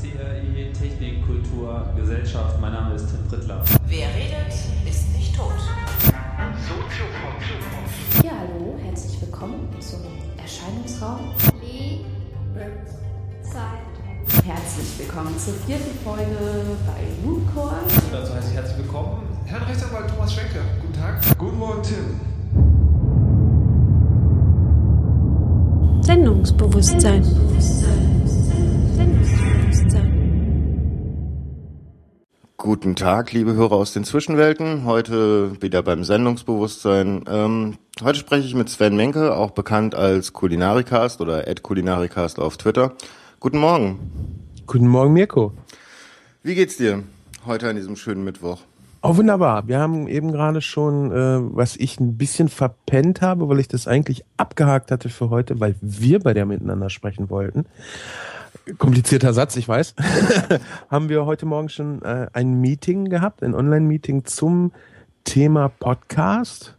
CRI Technik, Kultur, Gesellschaft. Mein Name ist Tim Prittler. Wer redet, ist nicht tot. Ja, hallo, herzlich willkommen zum Erscheinungsraum. Zeit. Herzlich willkommen zur vierten Folge bei Mooncore. Dazu heiße ich herzlich willkommen Herrn Rechtsanwalt Thomas Schwenke. Guten Tag. Guten Morgen, Tim. Sendungsbewusstsein. Sendungsbewusstsein. Guten Tag, liebe Hörer aus den Zwischenwelten. Heute wieder beim Sendungsbewusstsein. Ähm, heute spreche ich mit Sven Menke, auch bekannt als Kulinarikast oder Kulinarikast auf Twitter. Guten Morgen. Guten Morgen, Mirko. Wie geht's dir heute an diesem schönen Mittwoch? Oh, wunderbar. Wir haben eben gerade schon, äh, was ich ein bisschen verpennt habe, weil ich das eigentlich abgehakt hatte für heute, weil wir bei der miteinander sprechen wollten. Komplizierter Satz, ich weiß. haben wir heute Morgen schon äh, ein Meeting gehabt, ein Online-Meeting zum Thema Podcast.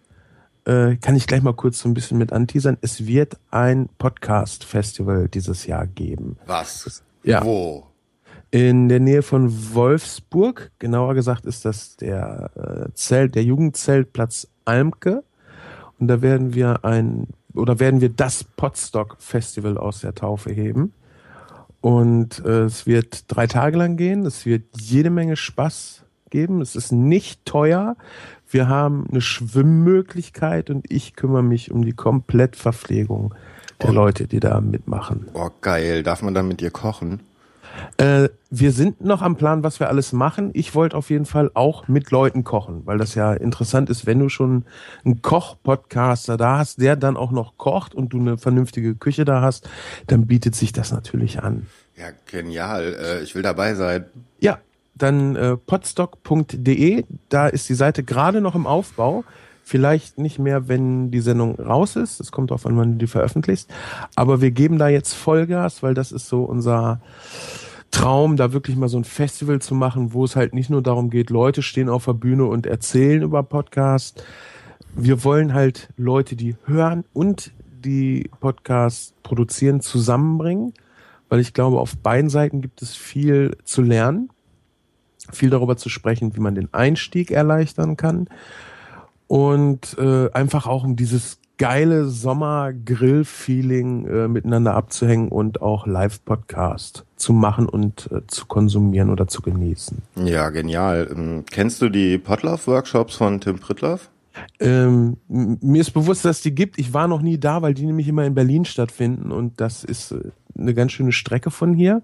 Äh, kann ich gleich mal kurz so ein bisschen mit anteasern. Es wird ein Podcast-Festival dieses Jahr geben. Was? Ja. Wo? in der Nähe von Wolfsburg. Genauer gesagt ist das der äh, Zelt, der Jugendzeltplatz Almke. Und da werden wir ein oder werden wir das Potstock Festival aus der Taufe heben. Und äh, es wird drei Tage lang gehen. Es wird jede Menge Spaß geben. Es ist nicht teuer. Wir haben eine Schwimmmöglichkeit und ich kümmere mich um die Komplettverpflegung der Oh. Leute, die da mitmachen. Oh, geil. Darf man da mit dir kochen? Äh, wir sind noch am Plan, was wir alles machen. Ich wollte auf jeden Fall auch mit Leuten kochen, weil das ja interessant ist, wenn du schon einen Koch-Podcaster da hast, der dann auch noch kocht und du eine vernünftige Küche da hast, dann bietet sich das natürlich an. Ja, genial. Äh, ich will dabei sein. Ja, dann äh, podstock.de, da ist die Seite gerade noch im Aufbau. Vielleicht nicht mehr, wenn die Sendung raus ist. Es kommt darauf an, wann du die veröffentlichst. Aber wir geben da jetzt Vollgas, weil das ist so unser Traum, da wirklich mal so ein Festival zu machen, wo es halt nicht nur darum geht, Leute stehen auf der Bühne und erzählen über Podcast. Wir wollen halt Leute, die hören und die Podcasts produzieren, zusammenbringen, weil ich glaube, auf beiden Seiten gibt es viel zu lernen, viel darüber zu sprechen, wie man den Einstieg erleichtern kann und äh, einfach auch um dieses geile Sommer-Grill-Feeling äh, miteinander abzuhängen und auch Live-Podcast zu machen und äh, zu konsumieren oder zu genießen. Ja, genial. Ähm, kennst du die Potlauf-Workshops von Tim Prittlaff? Ähm, mir ist bewusst, dass die gibt. Ich war noch nie da, weil die nämlich immer in Berlin stattfinden und das ist äh, eine ganz schöne Strecke von hier.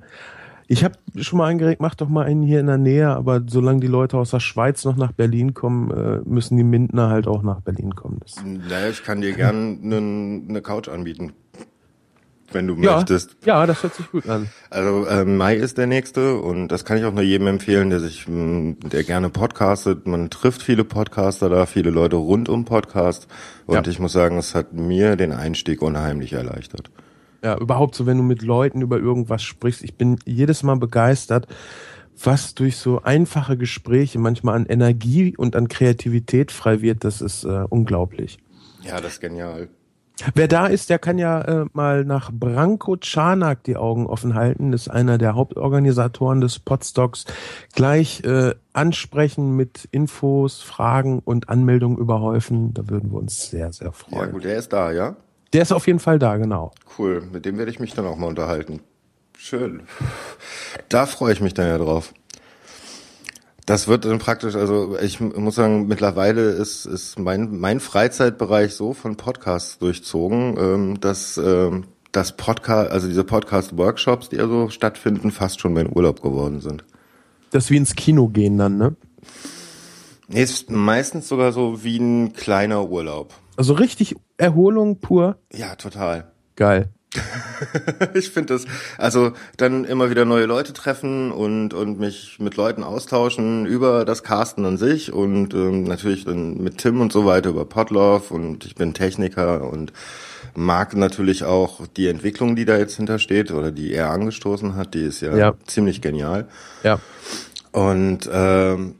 Ich habe schon mal angeregt, mach doch mal einen hier in der Nähe, aber solange die Leute aus der Schweiz noch nach Berlin kommen, äh, müssen die Mindner halt auch nach Berlin kommen. Das, Naja, ich kann dir gern nen- eine Couch anbieten, wenn du ja, möchtest. ja, das hört sich gut an. Also äh, Mai ist der nächste und das kann ich auch nur jedem empfehlen, der sich, mh, der gerne podcastet. Man trifft viele Podcaster da, viele Leute rund um Podcast und Ja. ich muss sagen, es hat mir den Einstieg unheimlich erleichtert. Ja, überhaupt so, wenn du mit Leuten über irgendwas sprichst. Ich bin jedes Mal begeistert, was durch so einfache Gespräche manchmal an Energie und an Kreativität frei wird. Das ist äh, unglaublich. Ja, das ist genial. Wer da ist, der kann ja äh, mal nach Branko Czarnak die Augen offen halten. Das ist einer der Hauptorganisatoren des Podstocks. Gleich äh, ansprechen mit Infos, Fragen und Anmeldungen überhäufen. Da würden wir uns sehr, sehr Ja freuen. gut, der ist da, ja? Der ist auf jeden Fall da, genau. Cool, mit dem werde ich mich dann auch mal unterhalten. Schön. Da freue ich mich dann ja drauf. Das wird dann praktisch, also ich muss sagen, mittlerweile ist, ist mein, mein Freizeitbereich so von Podcasts durchzogen, ähm, dass ähm, das Podcast, also diese Podcast-Workshops, die also stattfinden, fast schon mein Urlaub geworden sind. Das ist wie ins Kino gehen dann, ne? Nee, ist meistens sogar so wie ein kleiner Urlaub. Also richtig Erholung pur. Ja, total. Geil. Ich finde das, also dann immer wieder neue Leute treffen und, und mich mit Leuten austauschen über das Casten an sich und ähm, natürlich dann mit Tim und so weiter über Podlove und ich bin Techniker und mag natürlich auch die Entwicklung, die da jetzt hintersteht oder die er angestoßen hat, die ist ja, Ja. ziemlich genial. Ja. Und ähm,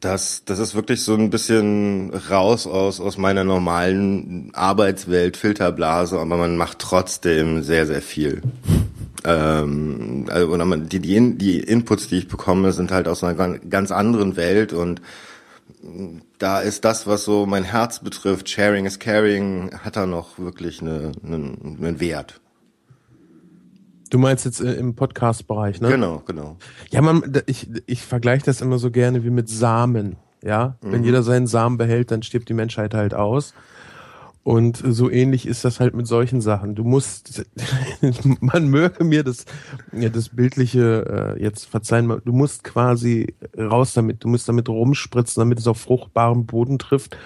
das, das ist wirklich so ein bisschen raus aus, aus meiner normalen Arbeitswelt, Filterblase, aber man macht trotzdem sehr, sehr viel. Ähm, also, oder man, die, die, die Inputs, die ich bekomme, sind halt aus einer gan- ganz anderen Welt und da ist das, was so mein Herz betrifft, Sharing is Caring, hat da noch wirklich eine, einen, einen Wert. Du meinst jetzt äh, im Podcast-Bereich, ne? Genau, genau. Ja, man, ich, ich vergleiche das immer so gerne wie mit Samen. Ja, wenn jeder seinen Samen behält, dann stirbt die Menschheit halt aus. Und so ähnlich ist das halt mit solchen Sachen. Du musst, man möge mir das, ja, das bildliche äh, jetzt verzeihen, du musst quasi raus damit, du musst damit rumspritzen, damit es auf fruchtbaren Boden trifft.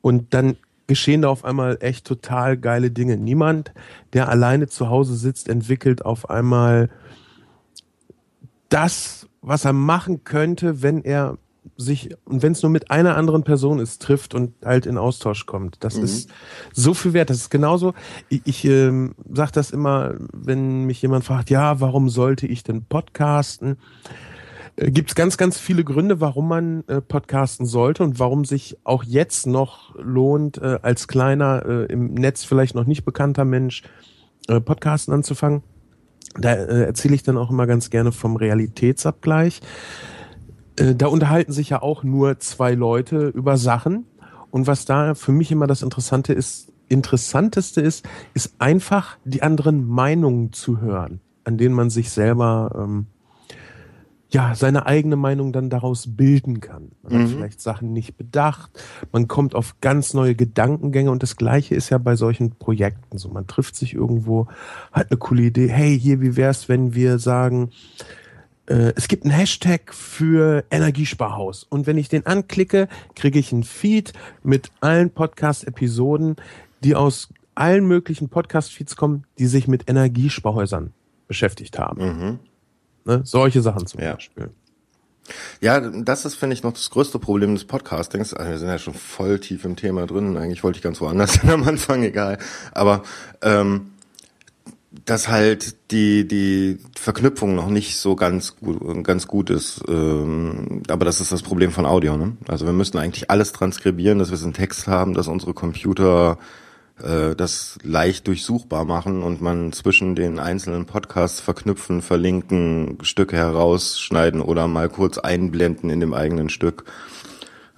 Und dann geschehen da auf einmal echt total geile Dinge. Niemand, der alleine zu Hause sitzt, entwickelt auf einmal das, was er machen könnte, wenn er sich, und wenn es nur mit einer anderen Person ist, trifft und halt in Austausch kommt. Das ist so viel wert. Das ist genauso, ich, ich ähm, sage das immer, wenn mich jemand fragt, ja, warum sollte ich denn podcasten? Äh, Gibt es ganz, ganz viele Gründe, warum man äh, podcasten sollte und warum sich auch jetzt noch lohnt, äh, als kleiner, äh, im Netz vielleicht noch nicht bekannter Mensch äh, podcasten anzufangen. Da äh, erzähle ich dann auch immer ganz gerne vom Realitätsabgleich. Äh, da unterhalten sich ja auch nur zwei Leute über Sachen. Und was da für mich immer das Interessante ist, Interessanteste ist, ist einfach die anderen Meinungen zu hören, an denen man sich selber ähm, ja seine eigene Meinung dann daraus bilden kann. Man hat vielleicht Sachen nicht bedacht, man kommt auf ganz neue Gedankengänge und das Gleiche ist ja bei solchen Projekten so. Man trifft sich irgendwo, hat eine coole Idee. Hey, hier, wie wär's, wenn wir sagen, äh, es gibt einen Hashtag für Energiesparhaus. Und wenn ich den anklicke, kriege ich einen Feed mit allen Podcast-Episoden, die aus allen möglichen Podcast-Feeds kommen, die sich mit Energiesparhäusern beschäftigt haben. Ne? Solche Sachen zum Ja. Beispiel. Ja, das ist, finde ich, noch das größte Problem des Podcastings. Also wir sind ja schon voll tief im Thema drin. Eigentlich wollte ich ganz woanders hin am Anfang, egal. Aber ähm, dass halt die die Verknüpfung noch nicht so ganz gut ganz gut ist. Ähm, aber das ist das Problem von Audio. Ne? Also wir müssen eigentlich alles transkribieren, dass wir so einen Text haben, dass unsere Computer äh, das leicht durchsuchbar machen und man zwischen den einzelnen Podcasts verknüpfen, verlinken, Stücke herausschneiden oder mal kurz einblenden in dem eigenen Stück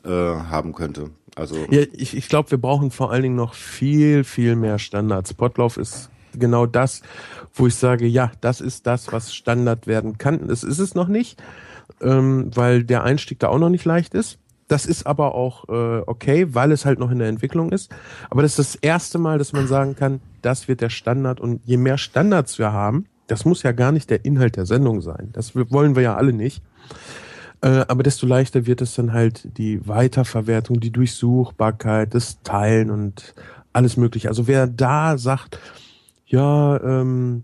äh, haben könnte. Also Ja, ich, ich glaube, wir brauchen vor allen Dingen noch viel, viel mehr Standards. Potlauf ist genau das, wo ich sage, ja, das ist das, was Standard werden kann. Das ist es noch nicht, ähm, weil der Einstieg da auch noch nicht leicht ist. Das ist aber auch äh, okay, weil es halt noch in der Entwicklung ist. Aber das ist das erste Mal, dass man sagen kann, das wird der Standard. Und je mehr Standards wir haben, das muss ja gar nicht der Inhalt der Sendung sein. Das wollen wir ja alle nicht. Äh, aber desto leichter wird es dann halt die Weiterverwertung, die Durchsuchbarkeit, das Teilen und alles mögliche. Also wer da sagt, ja, ähm,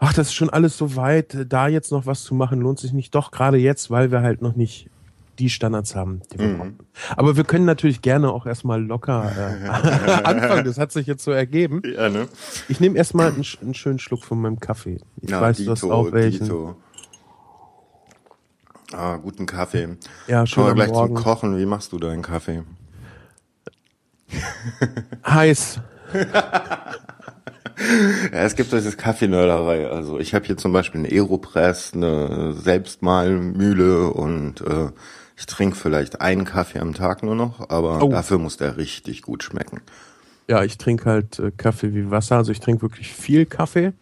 ach, das ist schon alles so weit, da jetzt noch was zu machen, lohnt sich nicht. Doch, gerade jetzt, weil wir halt noch nicht die Standards haben, die wir brauchen. Aber wir können natürlich gerne auch erstmal locker äh, anfangen. Das hat sich jetzt so ergeben. ja, ne? Ich nehme erstmal einen, einen schönen Schluck von meinem Kaffee. Ich Ja, weiß, du hast auch welchen. Dito. Ah, guten Kaffee. Ja, schön Kommen wir gleich Morgen. zum Kochen. Wie machst du deinen Kaffee? Heiß. Ja, es gibt diese Kaffeenörderei. Also ich habe hier zum Beispiel eine Aeropress, eine Selbstmahlmühle und äh, ich trinke vielleicht einen Kaffee am Tag nur noch, aber Oh. dafür muss der richtig gut schmecken. Ja, ich trinke halt äh, Kaffee wie Wasser. Also ich trinke wirklich viel Kaffee.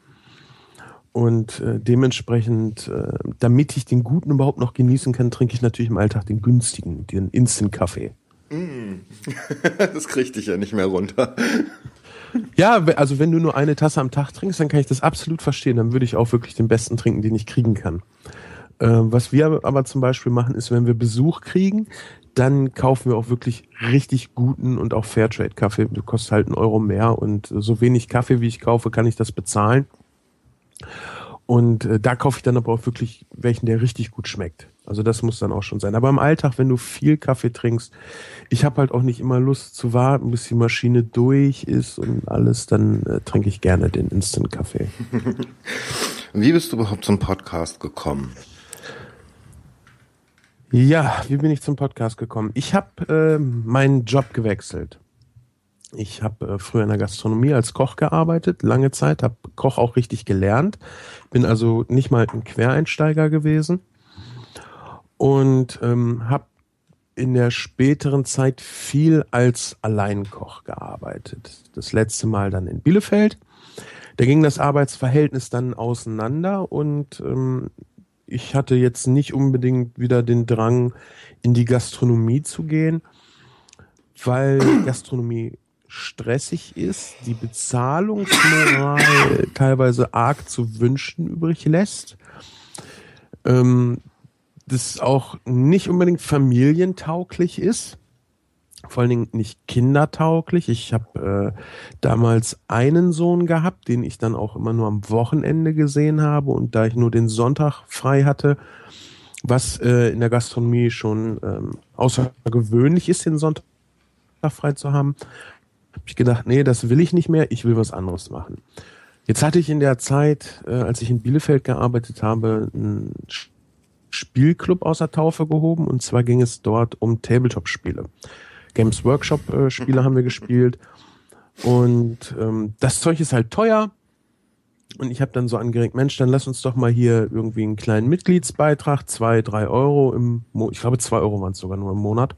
Und äh, dementsprechend, äh, damit ich den guten überhaupt noch genießen kann, trinke ich natürlich im Alltag den günstigen, den Instant-Kaffee. das krieg ich ja nicht mehr runter. Ja, also wenn du nur eine Tasse am Tag trinkst, dann kann ich das absolut verstehen. Dann würde ich auch wirklich den besten trinken, den ich kriegen kann. Äh, was wir aber zum Beispiel machen, ist, wenn wir Besuch kriegen, dann kaufen wir auch wirklich richtig guten und auch Fairtrade-Kaffee. Der kostet halt einen Euro mehr und so wenig Kaffee, wie ich kaufe, kann ich das bezahlen. Und äh, da kaufe ich dann aber auch wirklich welchen, der richtig gut schmeckt. Also das muss dann auch schon sein. Aber im Alltag, wenn du viel Kaffee trinkst, ich habe halt auch nicht immer Lust zu warten, bis die Maschine durch ist und alles, dann äh, trinke ich gerne den Instant-Kaffee. Wie bist du überhaupt zum Podcast gekommen? Ja, wie bin ich zum Podcast gekommen? Ich habe äh, meinen Job gewechselt. Ich habe äh, früher in der Gastronomie als Koch gearbeitet, lange Zeit, habe Koch auch richtig gelernt, bin also nicht mal ein Quereinsteiger gewesen und ähm, habe in der späteren Zeit viel als Alleinkoch gearbeitet. Das letzte Mal dann in Bielefeld. Da ging das Arbeitsverhältnis dann auseinander und ähm, ich hatte jetzt nicht unbedingt wieder den Drang, in die Gastronomie zu gehen, weil Gastronomie stressig ist, die Bezahlungsmoral teilweise arg zu wünschen übrig lässt. Ähm, das auch nicht unbedingt familientauglich ist, vor allen Dingen nicht kindertauglich. Ich habe äh, damals einen Sohn gehabt, den ich dann auch immer nur am Wochenende gesehen habe und da ich nur den Sonntag frei hatte, was äh, in der Gastronomie schon ähm, außergewöhnlich ist, den Sonntag frei zu haben, habe ich gedacht, nee, das will ich nicht mehr, ich will was anderes machen. Jetzt hatte ich in der Zeit, äh, als ich in Bielefeld gearbeitet habe, einen Spielclub aus der Taufe gehoben und zwar ging es dort um Tabletop-Spiele. Games Workshop-Spiele haben wir gespielt und ähm, das Zeug ist halt teuer und ich habe dann so angeregt, Mensch, dann lass uns doch mal hier irgendwie einen kleinen Mitgliedsbeitrag, zwei, drei Euro im Monat, ich glaube zwei Euro waren es sogar nur im Monat,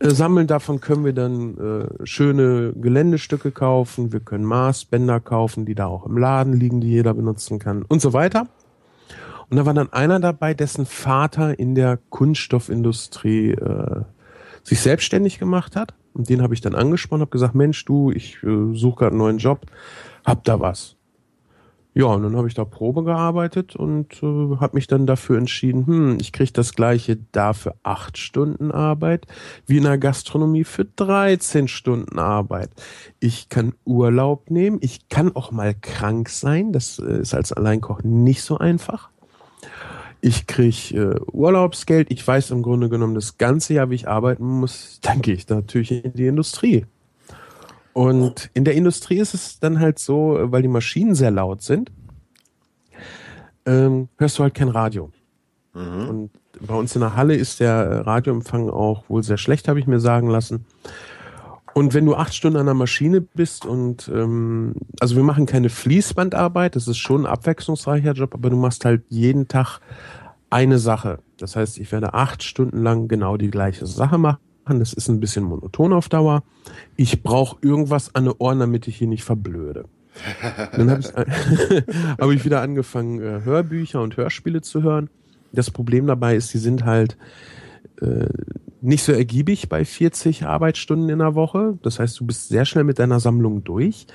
äh, sammeln. Davon können wir dann äh, schöne Geländestücke kaufen, wir können Maßbänder kaufen, die da auch im Laden liegen, die jeder benutzen kann und so weiter. Und da war dann einer dabei, dessen Vater in der Kunststoffindustrie äh, sich selbstständig gemacht hat. Und den habe ich dann angesprochen, habe gesagt, Mensch, du, ich äh, suche gerade einen neuen Job, hab da was. Ja, und dann habe ich da Probe gearbeitet und äh, habe mich dann dafür entschieden, hm, ich kriege das gleiche da für acht Stunden Arbeit wie in der Gastronomie für 13 Stunden Arbeit. Ich kann Urlaub nehmen, ich kann auch mal krank sein, das äh, ist als Alleinkoch nicht so einfach. Ich krieg äh, Urlaubsgeld. Ich weiß im Grunde genommen das ganze Jahr, wie ich arbeiten muss. Dann gehe ich natürlich in die Industrie. Und in der Industrie ist es dann halt so, weil die Maschinen sehr laut sind, ähm, hörst du halt kein Radio. Mhm. Und bei uns in der Halle ist der Radioempfang auch wohl sehr schlecht, habe ich mir sagen lassen. Und wenn du acht Stunden an der Maschine bist und ähm, also wir machen keine Fließbandarbeit, das ist schon ein abwechslungsreicher Job, aber du machst halt jeden Tag eine Sache. Das heißt, ich werde acht Stunden lang genau die gleiche Sache machen. Das ist ein bisschen monoton auf Dauer. Ich brauche irgendwas an den Ohren, damit ich hier nicht verblöde. Dann habe ich, hab ich wieder angefangen, äh, Hörbücher und Hörspiele zu hören. Das Problem dabei ist, die sind halt äh, nicht so ergiebig bei 40 Arbeitsstunden in der Woche. Das heißt, du bist sehr schnell mit deiner Sammlung durch.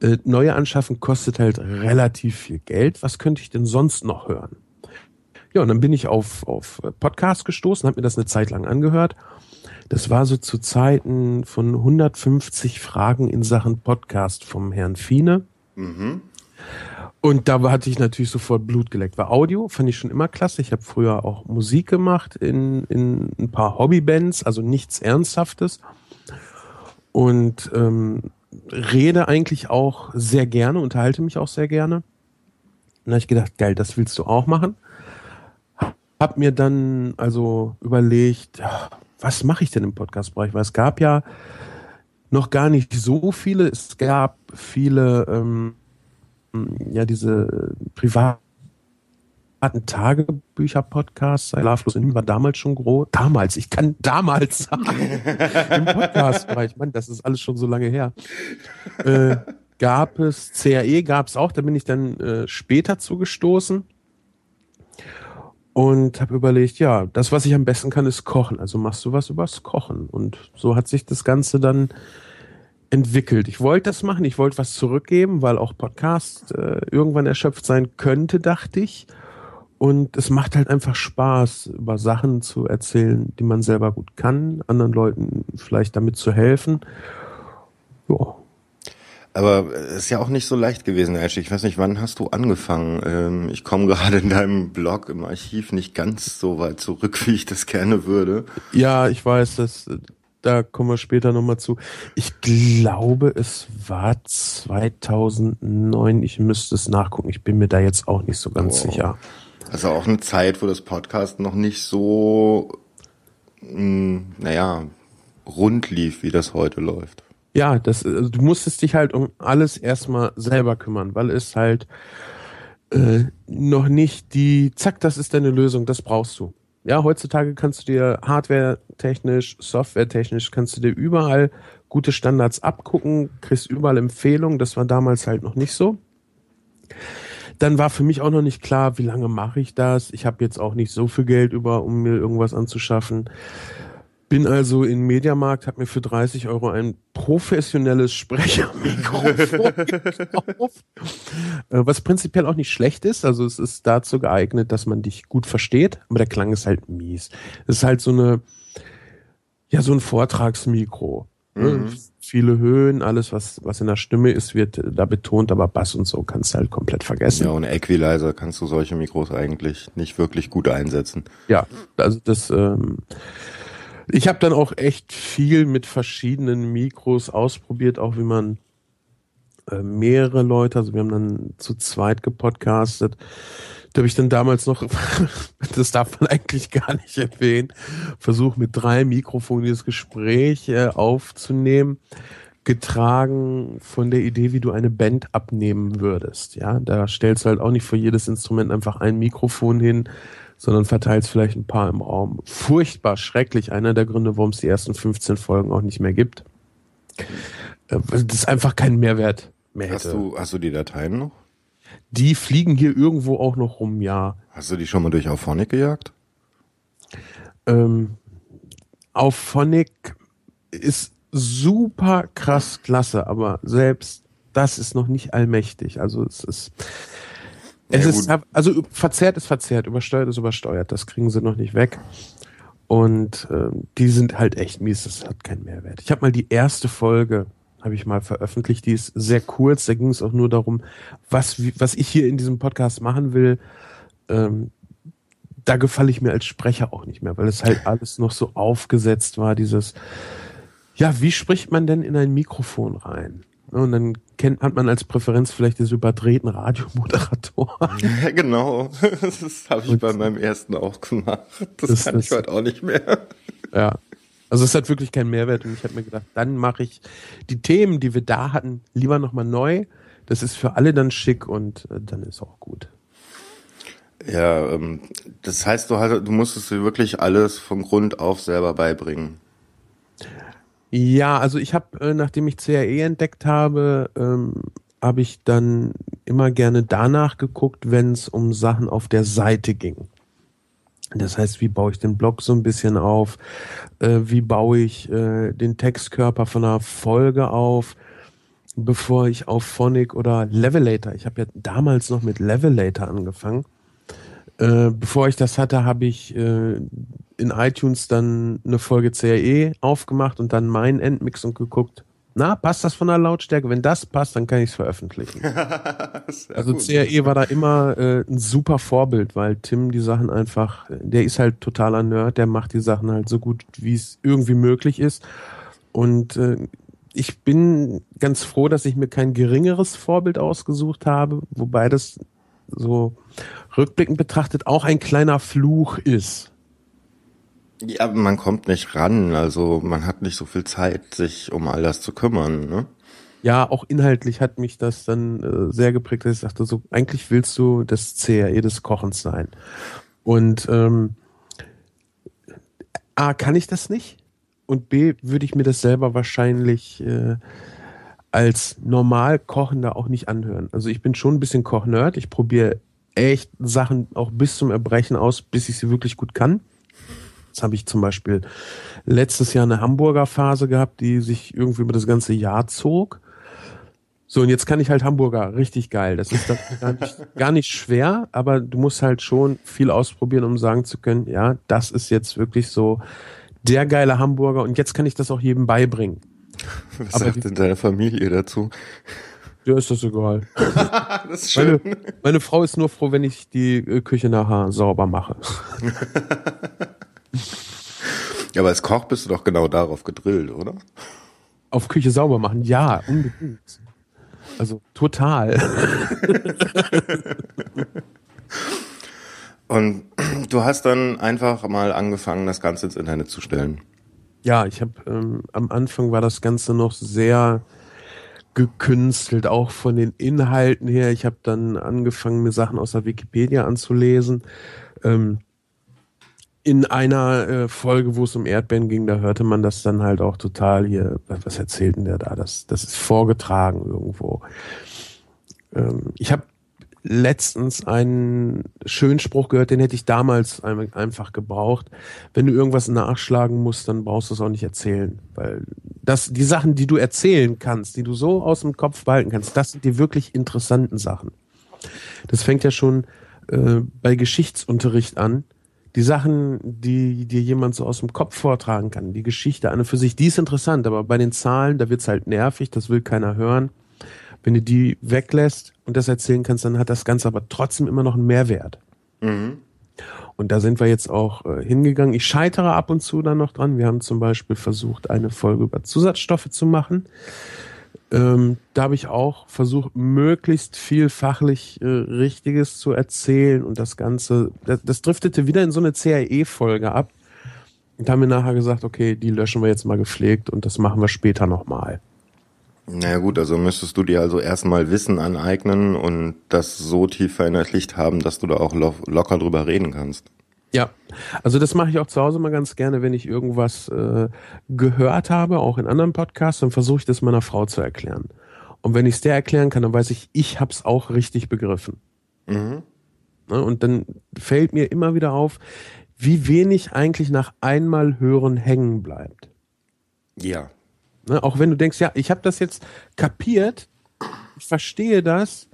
Äh, neue anschaffen kostet halt relativ viel Geld. Was könnte ich denn sonst noch hören? Ja, und dann bin ich auf, auf Podcast gestoßen, habe mir das eine Zeit lang angehört. Das war so zu Zeiten von 150 Fragen in Sachen Podcast vom Herrn Fiene. Mhm. Und da hatte ich natürlich sofort Blut geleckt. War Audio, fand ich schon immer klasse. Ich habe früher auch Musik gemacht in, in ein paar Hobbybands, also nichts Ernsthaftes. Und ähm, rede eigentlich auch sehr gerne, unterhalte mich auch sehr gerne. Und da habe ich gedacht, geil, das willst du auch machen. Hab mir dann also überlegt, was mache ich denn im Podcastbereich? Weil es gab ja noch gar nicht so viele. Es gab viele ähm, ja diese privaten Tagebücher-Podcasts, Schlaflos in war damals schon groß. Damals, ich kann damals sagen. Im Podcast-Bereich, Mann, das ist alles schon so lange her. Äh, gab es, CAE gab es auch, da bin ich dann äh, später zugestoßen und habe überlegt, ja, das, was ich am besten kann, ist kochen. Also machst du was übers Kochen. Und so hat sich das Ganze dann entwickelt. Ich wollte das machen, ich wollte was zurückgeben, weil auch Podcast äh, irgendwann erschöpft sein könnte, dachte ich. Und es macht halt einfach Spaß, über Sachen zu erzählen, die man selber gut kann, anderen Leuten vielleicht damit zu helfen. Ja. Aber es ist ja auch nicht so leicht gewesen, Ash. Ich weiß nicht, wann hast du angefangen? Ähm, ich komme gerade in deinem Blog im Archiv nicht ganz so weit zurück, wie ich das gerne würde. Ja, ich weiß, dass da kommen wir später nochmal zu. Ich glaube, es war 2009. Ich müsste es nachgucken. Ich bin mir da jetzt auch nicht so ganz wow. sicher. Also auch eine Zeit, wo das Podcast noch nicht so, mh, hm, naja, rund lief, wie das heute läuft. Ja, das, also du musstest dich halt um alles erstmal selber kümmern, weil es halt äh, noch nicht die, zack, das ist deine Lösung, das brauchst du. Ja, heutzutage kannst du dir hardware-technisch, software-technisch, kannst du dir überall gute Standards abgucken, kriegst überall Empfehlungen, das war damals halt noch nicht so. Dann war für mich auch noch nicht klar, wie lange mache ich das. Ich habe jetzt auch nicht so viel Geld über, um mir irgendwas anzuschaffen. Bin also in Mediamarkt, habe mir für 30 Euro ein professionelles Sprechermikrofon gekauft, äh, was prinzipiell auch nicht schlecht ist. Also es ist dazu geeignet, dass man dich gut versteht, aber der Klang ist halt mies. Es ist halt so eine, ja, so ein Vortragsmikro. Ne? Mhm. Viele Höhen, alles, was, was in der Stimme ist, wird da betont, aber Bass und so kannst du halt komplett vergessen. Ja, ohne Equalizer kannst du solche Mikros eigentlich nicht wirklich gut einsetzen. Ja, also das. Ähm, ich habe dann auch echt viel mit verschiedenen Mikros ausprobiert, auch wie man äh, mehrere Leute, also wir haben dann zu zweit gepodcastet. Da habe ich dann damals noch, das darf man eigentlich gar nicht erwähnen, versucht mit drei Mikrofonen dieses Gespräch äh, aufzunehmen, getragen von der Idee, wie du eine Band abnehmen würdest. Ja, da stellst du halt auch nicht für jedes Instrument einfach ein Mikrofon hin, sondern verteilst vielleicht ein paar im Raum. Furchtbar schrecklich. Einer der Gründe, warum es die ersten 15 Folgen auch nicht mehr gibt. Äh, Das ist einfach kein Mehrwert mehr Hast hätte. du, hast du die Dateien noch? Die fliegen hier irgendwo auch noch rum, ja. Hast du die schon mal durch Auphonic gejagt? Ähm, auf Phonic ist super krass klasse, aber selbst das ist noch nicht allmächtig. Also es ist, es Ja, ist, also verzerrt ist verzerrt, übersteuert ist übersteuert. Das kriegen sie noch nicht weg. Und ähm, die sind halt echt mies. Das hat keinen Mehrwert. Ich habe mal die erste Folge habe ich mal veröffentlicht. Die ist sehr kurz. Da ging es auch nur darum, was wie- was ich hier in diesem Podcast machen will. Ähm, da gefalle ich mir als Sprecher auch nicht mehr, weil es halt alles noch so aufgesetzt war, dieses, ja, wie spricht man denn in ein Mikrofon rein? Und dann kennt, hat man als Präferenz vielleicht diese überdrehten Radiomoderatoren. Ja, genau. Das habe ich bei meinem ersten auch gemacht. Das, Das- kann ich heute auch nicht mehr. Ja. Also es hat wirklich keinen Mehrwert und ich habe mir gedacht, dann mache ich die Themen, die wir da hatten, lieber nochmal neu. Das ist für alle dann schick und äh, dann ist auch gut. Ja, ähm, das heißt, du, hast, du musstest dir wirklich alles von Grund auf selber beibringen. Ja, also ich habe, äh, nachdem ich CAE entdeckt habe, ähm, habe ich dann immer gerne danach geguckt, wenn es um Sachen auf der Seite ging. Das heißt, wie baue ich den Blog so ein bisschen auf? Äh, wie baue ich äh, den Textkörper von einer Folge auf, bevor ich auf Phonic oder Levelator, ich habe ja damals noch mit Levelator angefangen. Äh, bevor ich das hatte, habe ich äh, in iTunes dann eine Folge CRE aufgemacht und dann meinen Endmix und geguckt, na, passt das von der Lautstärke? Wenn das passt, dann kann ich es veröffentlichen. also CRE war da immer äh, ein super Vorbild, weil Tim die Sachen einfach, der ist halt totaler Nerd, der macht die Sachen halt so gut, wie es irgendwie möglich ist. Und äh, ich bin ganz froh, dass ich mir kein geringeres Vorbild ausgesucht habe, wobei das so rückblickend betrachtet auch ein kleiner Fluch ist. Ja, man kommt nicht ran, also man hat nicht so viel Zeit, sich um all das zu kümmern. Ne? Ja, auch inhaltlich hat mich das dann äh, sehr geprägt, dass ich dachte, so eigentlich willst du das CRE des Kochens sein. Und ähm, A, kann ich das nicht? Und B, würde ich mir das selber wahrscheinlich äh, als normal Kochender auch nicht anhören. Also ich bin schon ein bisschen Kochnerd. Ich probiere echt Sachen auch bis zum Erbrechen aus, bis ich sie wirklich gut kann. Jetzt habe ich zum Beispiel letztes Jahr eine Hamburger Phase gehabt, die sich irgendwie über das ganze Jahr zog. So, und jetzt kann ich halt Hamburger richtig geil. Das ist gar nicht, gar nicht schwer, aber du musst halt schon viel ausprobieren, um sagen zu können, ja, das ist jetzt wirklich so der geile Hamburger und jetzt kann ich das auch jedem beibringen. Was Aber sagt die- denn deine Familie dazu? Ja, ist das egal. Das ist Meine, meine Frau ist nur froh, wenn ich die äh, Küche nachher sauber mache. Ja, aber als Koch bist du doch genau darauf gedrillt, oder? Auf Küche sauber machen, ja, unbedingt. Also total. Und du hast dann einfach mal angefangen, das Ganze ins Internet zu stellen. Ja, ich habe ähm, am Anfang war das Ganze noch sehr gekünstelt, auch von den Inhalten her. Ich habe dann angefangen, mir Sachen aus der Wikipedia anzulesen. Ähm, in einer äh, Folge, wo es um Erdbeeren ging, da hörte man das dann halt auch total hier, was, erzählt denn der da? Das, das ist vorgetragen irgendwo. Ähm, ich habe letztens einen schönen Spruch gehört, den hätte ich damals einfach gebraucht. Wenn du irgendwas nachschlagen musst, dann brauchst du es auch nicht erzählen. Weil das, die Sachen, die du erzählen kannst, die du so aus dem Kopf behalten kannst, das sind die wirklich interessanten Sachen. Das fängt ja schon äh, bei Geschichtsunterricht an. Die Sachen, die dir jemand so aus dem Kopf vortragen kann, die Geschichte eine für sich, die ist interessant, aber bei den Zahlen, da wird's halt nervig, das will keiner hören. Wenn du die weglässt und das erzählen kannst, dann hat das Ganze aber trotzdem immer noch einen Mehrwert. Mhm. Und da sind wir jetzt auch äh, hingegangen. Ich scheitere ab und zu dann noch dran. Wir haben zum Beispiel versucht, eine Folge über Zusatzstoffe zu machen. Ähm, da habe ich auch versucht, möglichst viel fachlich äh, Richtiges zu erzählen und das Ganze, das, das driftete wieder in so eine CAE-Folge ab. Und haben mir nachher gesagt, okay, die löschen wir jetzt mal gepflegt und das machen wir später nochmal. Naja gut, also müsstest du dir also erstmal Wissen aneignen und das so tief verinnerlicht haben, dass du da auch lo locker drüber reden kannst. Ja, also das mache ich auch zu Hause mal ganz gerne, wenn ich irgendwas äh, gehört habe, auch in anderen Podcasts, dann versuche ich das meiner Frau zu erklären. Und wenn ich es der erklären kann, dann weiß ich, ich habe es auch richtig begriffen. Mhm. Ne, und dann fällt mir immer wieder auf, wie wenig eigentlich nach einmal hören hängen bleibt. Ja. Ne? Auch wenn du denkst, ja, ich habe das jetzt kapiert, ich verstehe das,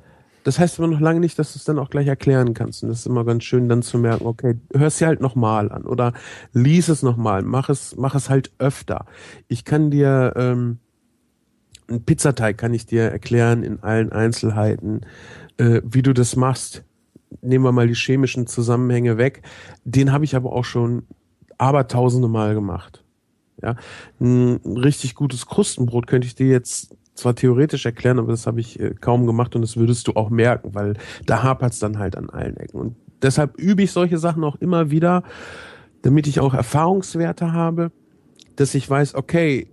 das heißt aber noch lange nicht, dass du es dann auch gleich erklären kannst. Und das ist immer ganz schön, dann zu merken, okay, hör es dir halt nochmal an oder lies es nochmal, mach es, mach es halt öfter. Ich kann dir ähm, einen Pizzateig kann ich dir erklären in allen Einzelheiten, äh, wie du das machst. Nehmen wir mal die chemischen Zusammenhänge weg. Den habe ich aber auch schon abertausende Mal gemacht. Ja, ein richtig gutes Krustenbrot könnte ich dir jetzt zwar theoretisch erklären, aber das habe ich äh, kaum gemacht und das würdest du auch merken, weil da hapert es dann halt an allen Ecken. Und deshalb übe ich solche Sachen auch immer wieder, damit ich auch Erfahrungswerte habe, dass ich weiß, okay,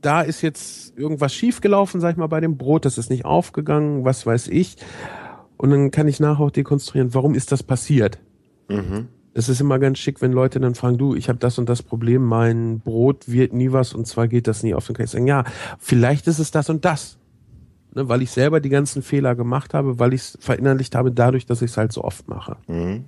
da ist jetzt irgendwas schiefgelaufen, sag ich mal, bei dem Brot, das ist nicht aufgegangen, was weiß ich. Und dann kann ich nachher auch dekonstruieren, warum ist das passiert? Mhm es ist immer ganz schick, wenn Leute dann fragen, du, ich habe das und das Problem, mein Brot wird nie was und zwar geht das nie auf. Dann kann ich sagen, ja, vielleicht ist es das und das. Ne, weil ich selber die ganzen Fehler gemacht habe, weil ich es verinnerlicht habe, dadurch, dass ich es halt so oft mache. Mhm.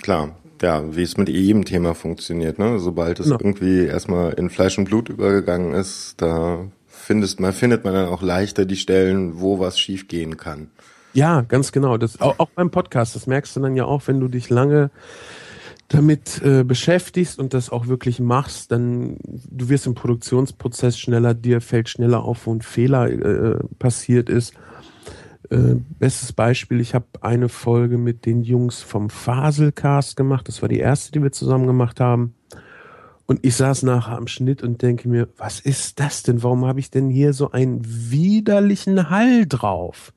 Klar, ja, wie es mit jedem Thema funktioniert, ne? Sobald es genau. irgendwie erstmal in Fleisch und Blut übergegangen ist, da findest man, findet man dann auch leichter die Stellen, wo was schiefgehen kann. Ja, ganz genau. Das, auch, auch beim Podcast, das merkst du dann ja auch, wenn du dich lange damit äh, beschäftigst und das auch wirklich machst, dann du wirst im Produktionsprozess schneller, dir fällt schneller auf, wo ein Fehler äh, passiert ist. Äh, bestes Beispiel, ich habe eine Folge mit den Jungs vom Faselcast gemacht. Das war die erste, die wir zusammen gemacht haben. Und ich saß nachher am Schnitt und denke mir, was ist das denn? Warum habe ich denn hier so einen widerlichen Hall drauf?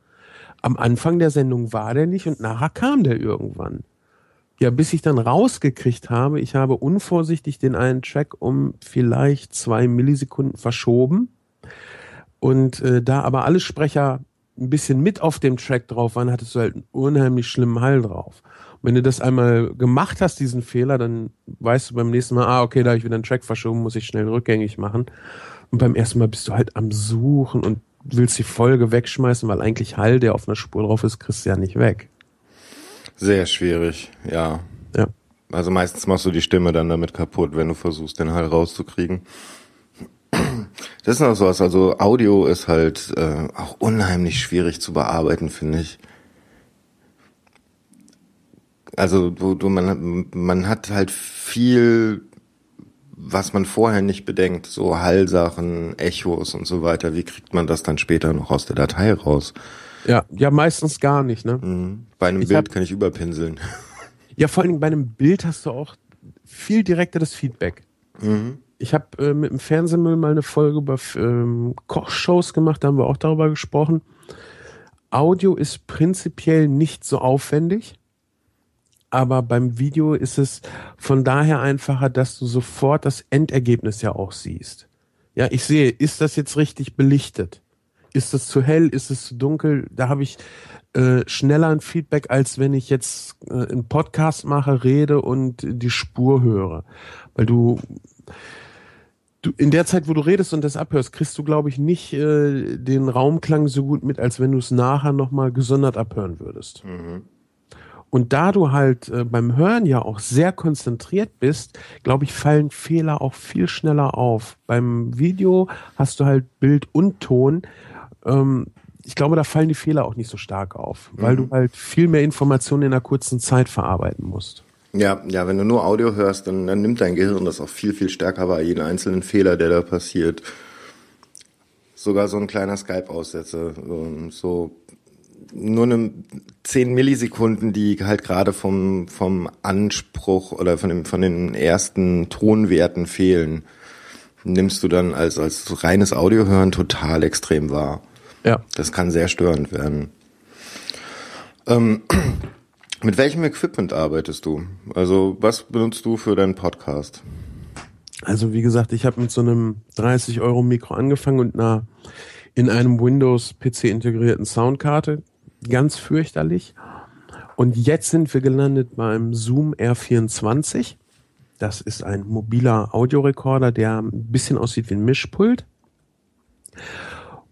Am Anfang der Sendung war der nicht und nachher kam der irgendwann. Ja, bis ich dann rausgekriegt habe, ich habe unvorsichtig den einen Track um vielleicht zwei Millisekunden verschoben. Und äh, da aber alle Sprecher ein bisschen mit auf dem Track drauf waren, hattest du halt einen unheimlich schlimmen Hall drauf. Und wenn du das einmal gemacht hast, diesen Fehler, dann weißt du beim nächsten Mal, ah, okay, da habe ich wieder einen Track verschoben, muss ich schnell rückgängig machen. Und beim ersten Mal bist du halt am Suchen und willst die Folge wegschmeißen, weil eigentlich Hall, der auf einer Spur drauf ist, kriegst du ja nicht weg. Sehr schwierig, ja. Ja. Also meistens machst du die Stimme dann damit kaputt, wenn du versuchst, den Hall rauszukriegen. Das ist noch sowas, also Audio ist halt äh, auch unheimlich schwierig zu bearbeiten, finde ich. Also du, du, man, man hat halt viel, was man vorher nicht bedenkt, so Hallsachen, Echos und so weiter. Wie kriegt man das dann später noch aus der Datei raus? Ja, ja, meistens gar nicht, ne? Mhm. Bei einem ich Bild hab, kann ich überpinseln. Ja, vor allem bei einem Bild hast du auch viel direkteres Feedback. Mhm. Ich habe äh, mit dem Fernsehmüll mal eine Folge über ähm, Kochshows gemacht, da haben wir auch darüber gesprochen. Audio ist prinzipiell nicht so aufwendig, aber beim Video ist es von daher einfacher, dass du sofort das Endergebnis ja auch siehst. Ja, ich sehe, ist das jetzt richtig belichtet? Ist es zu hell? Ist es zu dunkel? Da habe ich äh, schneller ein Feedback, als wenn ich jetzt äh, einen Podcast mache, rede und die Spur höre. Weil du, du in der Zeit, wo du redest und das abhörst, kriegst du, glaube ich, nicht äh, den Raumklang so gut mit, als wenn du es nachher nochmal gesondert abhören würdest. Und da du halt äh, beim Hören ja auch sehr konzentriert bist, glaube ich, fallen Fehler auch viel schneller auf. Beim Video hast du halt Bild und Ton. Ähm, ich glaube, da fallen die Fehler auch nicht so stark auf, weil du halt viel mehr Informationen in einer kurzen Zeit verarbeiten musst. Ja, ja, wenn du nur Audio hörst, dann, dann nimmt dein Gehirn das auch viel, viel stärker wahr, jeden einzelnen Fehler, der da passiert. Sogar so ein kleiner Skype-Aussetzer, ähm, so nur eine 10 Millisekunden, die halt gerade vom, vom Anspruch oder von, dem, von den ersten Tonwerten fehlen, nimmst du dann als, als reines Audiohören total extrem wahr. Ja. Das kann sehr störend werden. Ähm, mit welchem Equipment arbeitest du? Also was benutzt du für deinen Podcast? Also wie gesagt, ich habe mit so einem 30 Euro Mikro angefangen und einer in einem Windows PC integrierten Soundkarte. Ganz fürchterlich. Und jetzt sind wir gelandet beim Zoom R24. Das ist ein mobiler Audiorekorder, der ein bisschen aussieht wie ein Mischpult.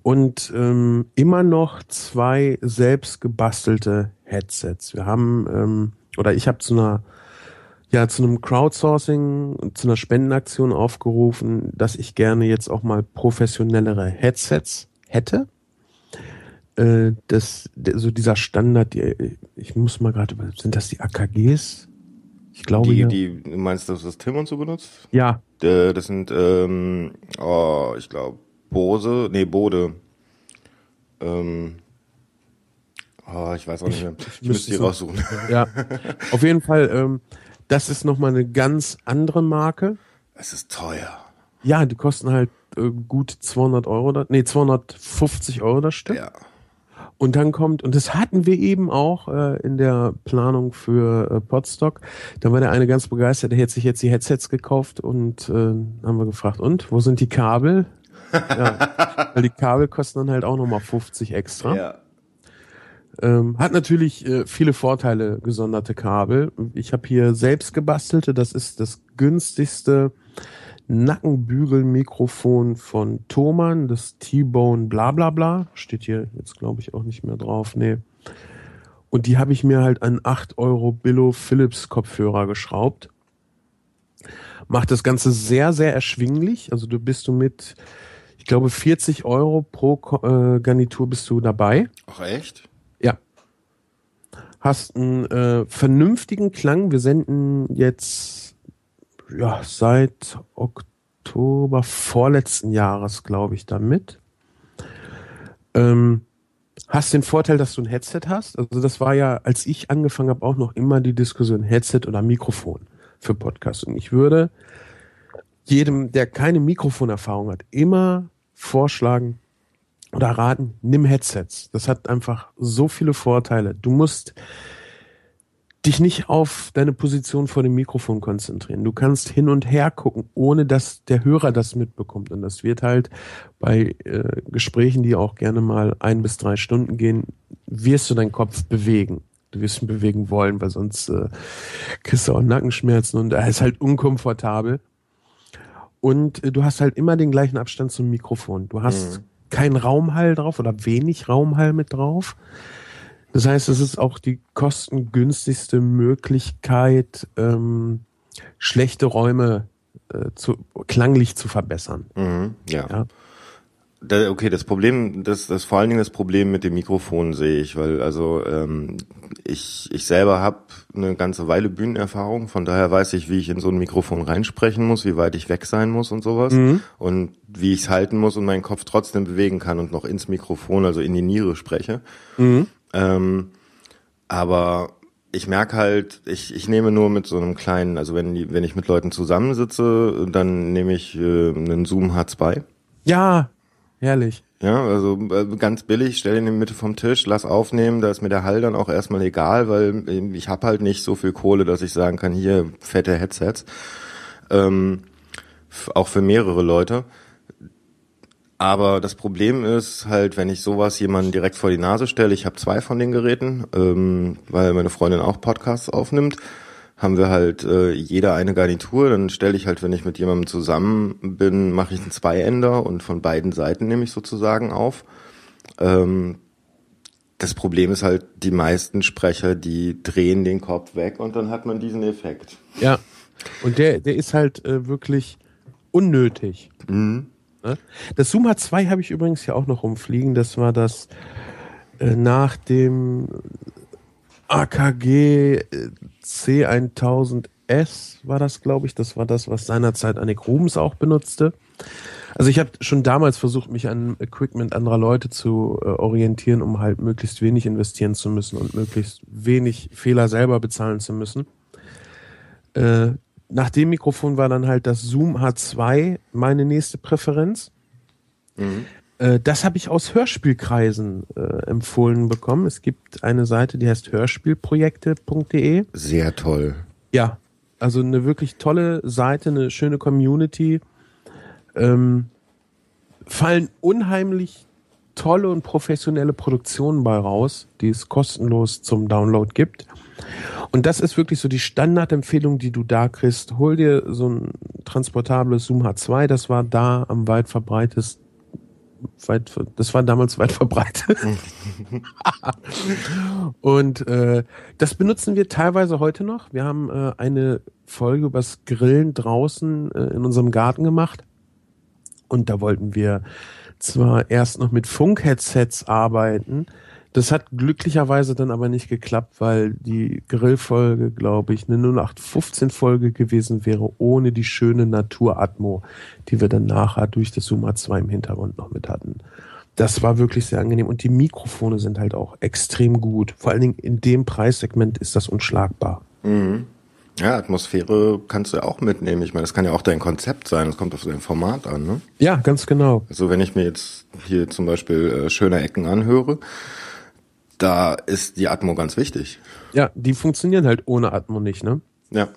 Und ähm, immer noch zwei selbst gebastelte Headsets. Wir haben, ähm, oder ich habe zu einer ja zu einem Crowdsourcing, zu einer Spendenaktion aufgerufen, dass ich gerne jetzt auch mal professionellere Headsets hätte. Äh, das, so dieser Standard, die, ich muss mal gerade, über- sind das die AKGs? Ich glaube Die, ja. die, du meinst, dass das Tim und so benutzt? ja, Äh, Das sind, ähm, oh, ich glaube, Bose, nee, Bode. Ähm, oh, ich weiß auch nicht mehr. Ich, müsste müsste die raussuchen. ja. Auf jeden Fall, ähm, das ist nochmal eine ganz andere Marke. Es ist teuer. Ja, die kosten halt äh, gut 200 Euro, da, nee, 250 Euro das Stück. Ja. Und dann kommt, und das hatten wir eben auch äh, in der Planung für äh, Podstock, da war der eine ganz begeistert, der hat sich jetzt die Headsets gekauft und äh, haben wir gefragt, und, wo sind die Kabel? Ja, weil die Kabel kosten dann halt auch nochmal 50 extra. Ja. Ähm, hat natürlich äh, viele Vorteile, gesonderte Kabel. Ich habe hier selbst gebastelte, das ist das günstigste Nackenbügelmikrofon von Thomann, das T-Bone bla bla bla. Steht hier jetzt, glaube ich, auch nicht mehr drauf. Nee. Und die habe ich mir halt an 8 Euro Billo Philips Kopfhörer geschraubt. Macht das Ganze sehr, sehr erschwinglich. Also du bist du mit, glaube, 40 Euro pro äh, Garnitur bist du dabei. Ach, echt? Ja. Hast einen äh, vernünftigen Klang. Wir senden jetzt ja seit Oktober vorletzten Jahres, glaube ich, damit. Ähm, hast den Vorteil, dass du ein Headset hast. Also das war ja, als ich angefangen habe, auch noch immer die Diskussion Headset oder Mikrofon für Podcasts. Und ich würde jedem, der keine Mikrofonerfahrung hat, immer vorschlagen, oder raten, nimm Headsets. Das hat einfach so viele Vorteile. Du musst dich nicht auf deine Position vor dem Mikrofon konzentrieren. Du kannst hin und her gucken, ohne dass der Hörer das mitbekommt. Und das wird halt bei äh, Gesprächen, die auch gerne mal ein bis drei Stunden gehen, wirst du deinen Kopf bewegen. Du wirst ihn bewegen wollen, weil sonst äh, kriegst du auch Nackenschmerzen und er ist halt unkomfortabel. Und äh, du hast halt immer den gleichen Abstand zum Mikrofon. Du hast keinen Raumhall drauf oder wenig Raumhall mit drauf. Das heißt, es ist auch die kostengünstigste Möglichkeit, ähm, schlechte Räume äh, zu, klanglich zu verbessern. Mhm, ja. Ja. Da, okay, das Problem, das, das vor allen Dingen das Problem mit dem Mikrofon sehe ich, weil also ähm, ich, ich selber habe eine ganze Weile Bühnenerfahrung, von daher weiß ich, wie ich in so ein Mikrofon reinsprechen muss, wie weit ich weg sein muss und sowas und wie ich es halten muss und meinen Kopf trotzdem bewegen kann und noch ins Mikrofon, also in die Niere spreche. Ähm, aber ich merke halt, ich, ich nehme nur mit so einem kleinen, also wenn, die, wenn ich mit Leuten zusammensitze, dann nehme ich äh, einen Zoom H2. Ja, herrlich. Ja, also äh, ganz billig, stell in die Mitte vom Tisch, lass aufnehmen, da ist mir der Hall dann auch erstmal egal, weil ähm, ich habe halt nicht so viel Kohle, dass ich sagen kann, hier fette Headsets. Ähm, auch für mehrere Leute. Aber das Problem ist halt, wenn ich sowas jemanden direkt vor die Nase stelle, ich habe zwei von den Geräten, ähm, weil meine Freundin auch Podcasts aufnimmt, haben wir halt äh, jeder eine Garnitur. Dann stelle ich halt, wenn ich mit jemandem zusammen bin, mache ich einen Zweiender und von beiden Seiten nehme ich sozusagen auf. Ähm, das Problem ist halt, die meisten Sprecher, die drehen den Kopf weg und dann hat man diesen Effekt. Ja. Und der, der ist halt äh, wirklich unnötig. Ne? Das Zoom H2 habe ich übrigens ja auch noch rumfliegen. Das war das äh, nach dem AKG äh, C1000S war das, glaube ich. Das war das, was seinerzeit Annik Rubens auch benutzte. Also ich habe schon damals versucht, mich an Equipment anderer Leute zu äh, orientieren, um halt möglichst wenig investieren zu müssen und möglichst wenig Fehler selber bezahlen zu müssen. Äh, nach dem Mikrofon war dann halt das Zoom H2 meine nächste Präferenz. Äh, das habe ich aus Hörspielkreisen äh, empfohlen bekommen. Es gibt eine Seite, die heißt hörspielprojekte.de. Sehr toll. Ja, also eine wirklich tolle Seite, eine schöne Community. Ähm, fallen unheimlich tolle und professionelle Produktionen bei raus, die es kostenlos zum Download gibt. Und das ist wirklich so die Standardempfehlung, die du da kriegst. Hol dir so ein transportables Zoom H2, das war da am weit verbreitesten. Weit, das war damals weit verbreitet. Und äh, das benutzen wir teilweise heute noch. Wir haben äh, eine Folge übers Grillen draußen äh, in unserem Garten gemacht. Und da wollten wir zwar erst noch mit Funk-Headsets arbeiten. Das hat glücklicherweise dann aber nicht geklappt, weil die Grillfolge, glaube ich, eine 0815-Folge gewesen wäre, ohne die schöne Naturatmo, die wir dann nachher durch das Zoom A2 im Hintergrund noch mit hatten. Das war wirklich sehr angenehm. Und die Mikrofone sind halt auch extrem gut. Vor allen Dingen in dem Preissegment ist das unschlagbar. Ja, Atmosphäre kannst du ja auch mitnehmen. Ich meine, das kann ja auch dein Konzept sein. Das kommt auf dein Format an. Ne? Ja, ganz genau. Also wenn ich mir jetzt hier zum Beispiel äh, schöne Ecken anhöre, da ist die Atmo ganz wichtig. Ja, die funktionieren halt ohne Atmo nicht, ne? Ja.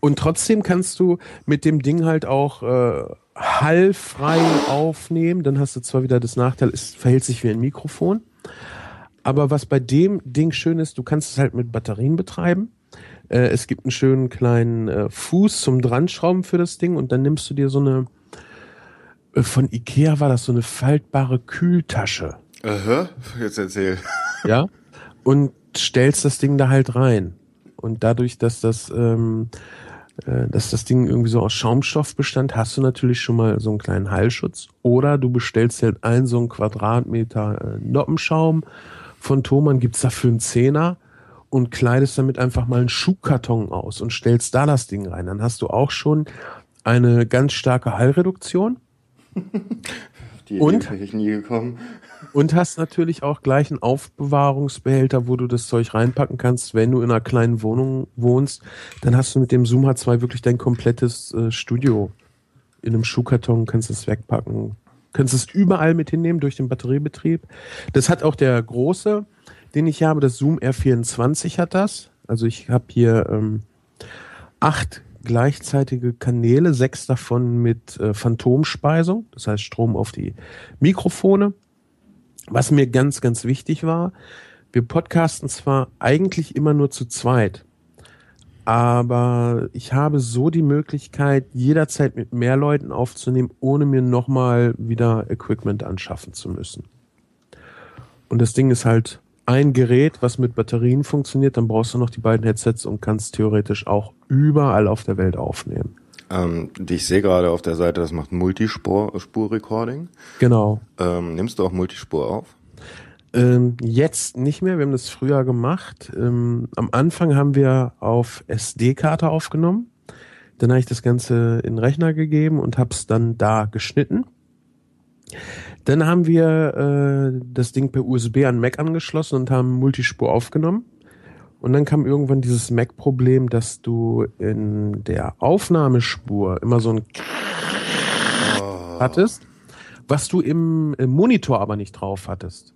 Und trotzdem kannst du mit dem Ding halt auch äh, hallfrei aufnehmen. Dann hast du zwar wieder das Nachteil, es verhält sich wie ein Mikrofon. Aber was bei dem Ding schön ist, du kannst es halt mit Batterien betreiben. Äh, es gibt einen schönen kleinen äh, Fuß zum Dranschrauben für das Ding und dann nimmst du dir so eine, äh, von Ikea war das so eine faltbare Kühltasche. Aha, jetzt erzähl. ja, und stellst das Ding da halt rein. Und dadurch, dass das, ähm, äh, dass das Ding irgendwie so aus Schaumstoff bestand, hast du natürlich schon mal so einen kleinen Heilschutz. Oder du bestellst halt einen so einen Quadratmeter äh, Noppenschaum von Thomann, gibt's dafür einen Zehner und kleidest damit einfach mal einen Schuhkarton aus und stellst da das Ding rein. Dann hast du auch schon eine ganz starke Hallreduktion. Die Und? Idee ich nie gekommen. Und hast natürlich auch gleich einen Aufbewahrungsbehälter, wo du das Zeug reinpacken kannst, wenn du in einer kleinen Wohnung wohnst. Dann hast du mit dem Zoom H2 wirklich dein komplettes äh, Studio in einem Schuhkarton, kannst es wegpacken, kannst es überall mit hinnehmen durch den Batteriebetrieb. Das hat auch der große, den ich habe, das Zoom R24 hat das. Also ich habe hier ähm, acht gleichzeitige Kanäle, sechs davon mit äh, Phantomspeisung, das heißt Strom auf die Mikrofone. Was mir ganz, ganz wichtig war, wir podcasten zwar eigentlich immer nur zu zweit, aber ich habe so die Möglichkeit, jederzeit mit mehr Leuten aufzunehmen, ohne mir nochmal wieder Equipment anschaffen zu müssen. Und das Ding ist halt ein Gerät, was mit Batterien funktioniert, dann brauchst du noch die beiden Headsets und kannst theoretisch auch überall auf der Welt aufnehmen. Ähm, die ich sehe gerade auf der Seite, das macht Multispur-Recording. Genau. Ähm, nimmst du auch Multispur auf? Ähm, jetzt nicht mehr, wir haben das früher gemacht. Ähm, am Anfang haben wir auf SD-Karte aufgenommen. Dann habe ich das Ganze in den Rechner gegeben und habe es dann da geschnitten. Dann haben wir äh, das Ding per USB an Mac angeschlossen und haben Multispur aufgenommen. Und dann kam irgendwann dieses Mac-Problem, dass du in der Aufnahmespur immer so ein hattest, was du im, im Monitor aber nicht drauf hattest.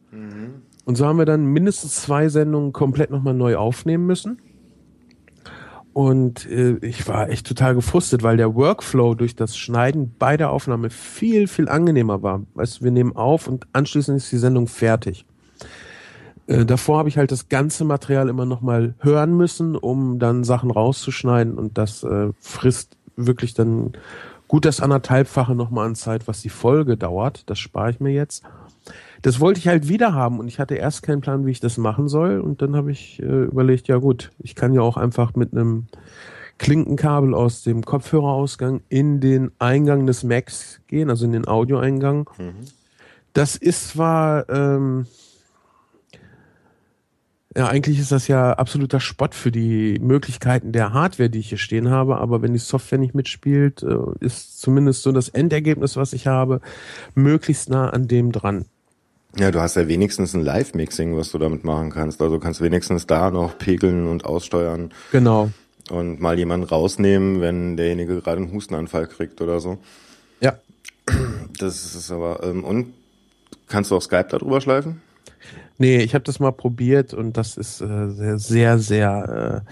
Und so haben wir dann mindestens zwei Sendungen komplett nochmal neu aufnehmen müssen. Und äh, ich war echt total gefrustet, weil der Workflow durch das Schneiden bei der Aufnahme viel, viel angenehmer war. Weißt du, wir nehmen auf und anschließend ist die Sendung fertig. Äh, davor habe ich halt das ganze Material immer nochmal hören müssen, um dann Sachen rauszuschneiden und das äh, frisst wirklich dann gut das anderthalbfache nochmal an Zeit, was die Folge dauert. Das spare ich mir jetzt. Das wollte ich halt wieder haben und ich hatte erst keinen Plan, wie ich das machen soll und dann habe ich äh, überlegt, ja gut, ich kann ja auch einfach mit einem Klinkenkabel aus dem Kopfhörerausgang in den Eingang des Macs gehen, also in den Audioeingang. Das ist zwar ähm, ja, eigentlich ist das ja absoluter Spott für die Möglichkeiten der Hardware, die ich hier stehen habe, aber wenn die Software nicht mitspielt, äh, ist zumindest so das Endergebnis, was ich habe, möglichst nah an dem dran. Ja, du hast ja wenigstens ein Live-Mixing, was du damit machen kannst. Also kannst wenigstens da noch pegeln und aussteuern Genau. und mal jemanden rausnehmen, wenn derjenige gerade einen Hustenanfall kriegt oder so. Ja. Das ist aber, ähm, und kannst du auch Skype darüber schleifen? Nee, ich habe das mal probiert und das ist äh, sehr, sehr, sehr äh,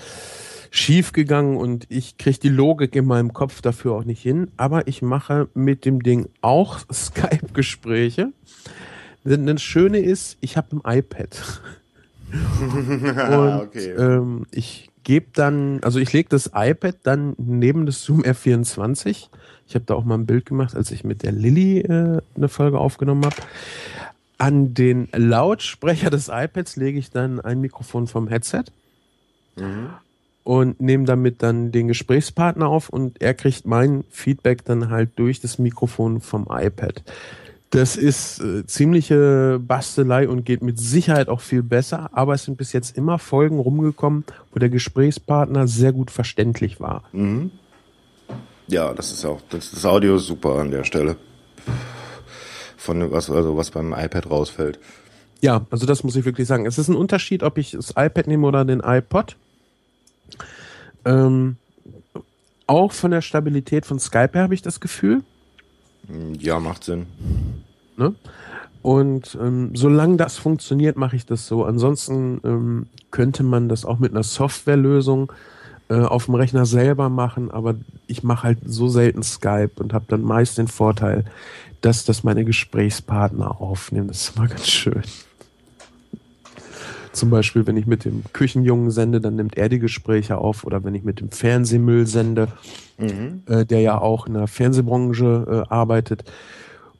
schief gegangen und ich kriege die Logik in meinem Kopf dafür auch nicht hin. Aber ich mache mit dem Ding auch Skype-Gespräche. Denn das Schöne ist, ich habe ein iPad. und okay. ähm, ich gebe dann, also ich lege das iPad dann neben das Zoom R24. Ich habe da auch mal ein Bild gemacht, als ich mit der Lilly äh, eine Folge aufgenommen habe. An den Lautsprecher des iPads lege ich dann ein Mikrofon vom Headset und nehme damit dann den Gesprächspartner auf und er kriegt mein Feedback dann halt durch das Mikrofon vom iPad. Das ist äh, ziemliche Bastelei und geht mit Sicherheit auch viel besser, aber es sind bis jetzt immer Folgen rumgekommen, wo der Gesprächspartner sehr gut verständlich war. Ja, das ist auch, das, das Audio ist super an der Stelle. Von was, also was beim iPad rausfällt. Ja, also das muss ich wirklich sagen. Es ist ein Unterschied, ob ich das iPad nehme oder den iPod. Ähm, auch von der Stabilität von Skype her habe ich das Gefühl. Ja, macht Sinn. Ne? Und ähm, solange das funktioniert, mache ich das so. Ansonsten ähm, könnte man das auch mit einer Softwarelösung äh, auf dem Rechner selber machen, aber ich mache halt so selten Skype und habe dann meist den Vorteil, dass das meine Gesprächspartner aufnehmen. Das ist immer ganz schön. Zum Beispiel, wenn ich mit dem Küchenjungen sende, dann nimmt er die Gespräche auf. Oder wenn ich mit dem Fernsehmüll sende, äh, der ja auch in der Fernsehbranche äh, arbeitet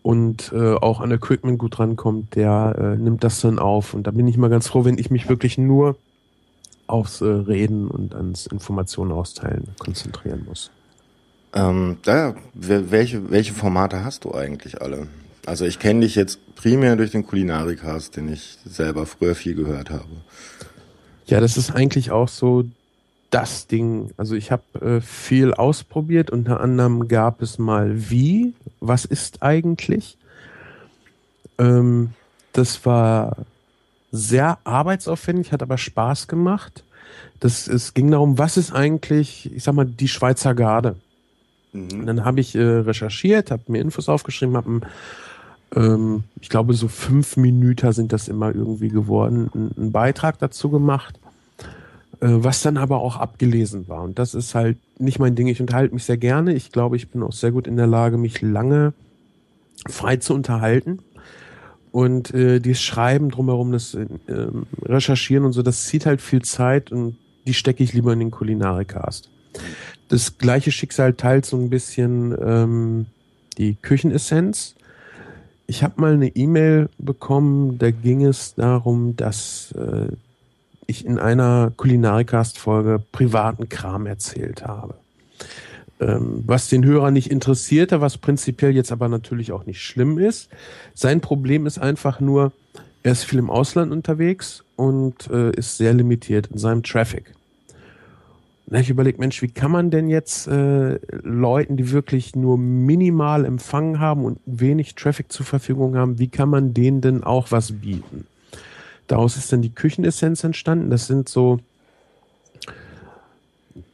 und äh, auch an Equipment gut rankommt, der äh, nimmt das dann auf. Und da bin ich mal ganz froh, wenn ich mich wirklich nur aufs äh, Reden und ans Informationen austeilen konzentrieren muss. Ähm, da, wel- welche, welche Formate hast du eigentlich alle? Also ich kenne dich jetzt primär durch den Kulinarikast, den ich selber früher viel gehört habe. Ja, das ist eigentlich auch so das Ding. Also ich habe äh, viel ausprobiert. Unter anderem gab es mal wie, was ist eigentlich? Ähm, das war sehr arbeitsaufwendig, hat aber Spaß gemacht. Das, es ging darum, was ist eigentlich, ich sag mal, die Schweizer Garde. Und dann habe ich äh, recherchiert, habe mir Infos aufgeschrieben, habe ähm, ich glaube, so fünf Minuten sind das immer irgendwie geworden, einen, einen Beitrag dazu gemacht, äh, was dann aber auch abgelesen war. Und das ist halt nicht mein Ding. Ich unterhalte mich sehr gerne. Ich glaube, ich bin auch sehr gut in der Lage, mich lange frei zu unterhalten. Und äh, dieses Schreiben drumherum, das äh, ähm, Recherchieren und so, das zieht halt viel Zeit und die stecke ich lieber in den Kulinarikast. Das gleiche Schicksal teilt so ein bisschen ähm, die Küchenessenz. Ich habe mal eine E-Mail bekommen, da ging es darum, dass äh, ich in einer Kulinarikast-Folge privaten Kram erzählt habe. Ähm, was den Hörer nicht interessierte, was prinzipiell jetzt aber natürlich auch nicht schlimm ist. Sein Problem ist einfach nur, er ist viel im Ausland unterwegs und äh, ist sehr limitiert in seinem Traffic. Na, ich überlege, Mensch, wie kann man denn jetzt äh, Leuten, die wirklich nur minimal Empfang haben und wenig Traffic zur Verfügung haben, wie kann man denen denn auch was bieten? Daraus ist dann die Küchenessenz entstanden. Das sind so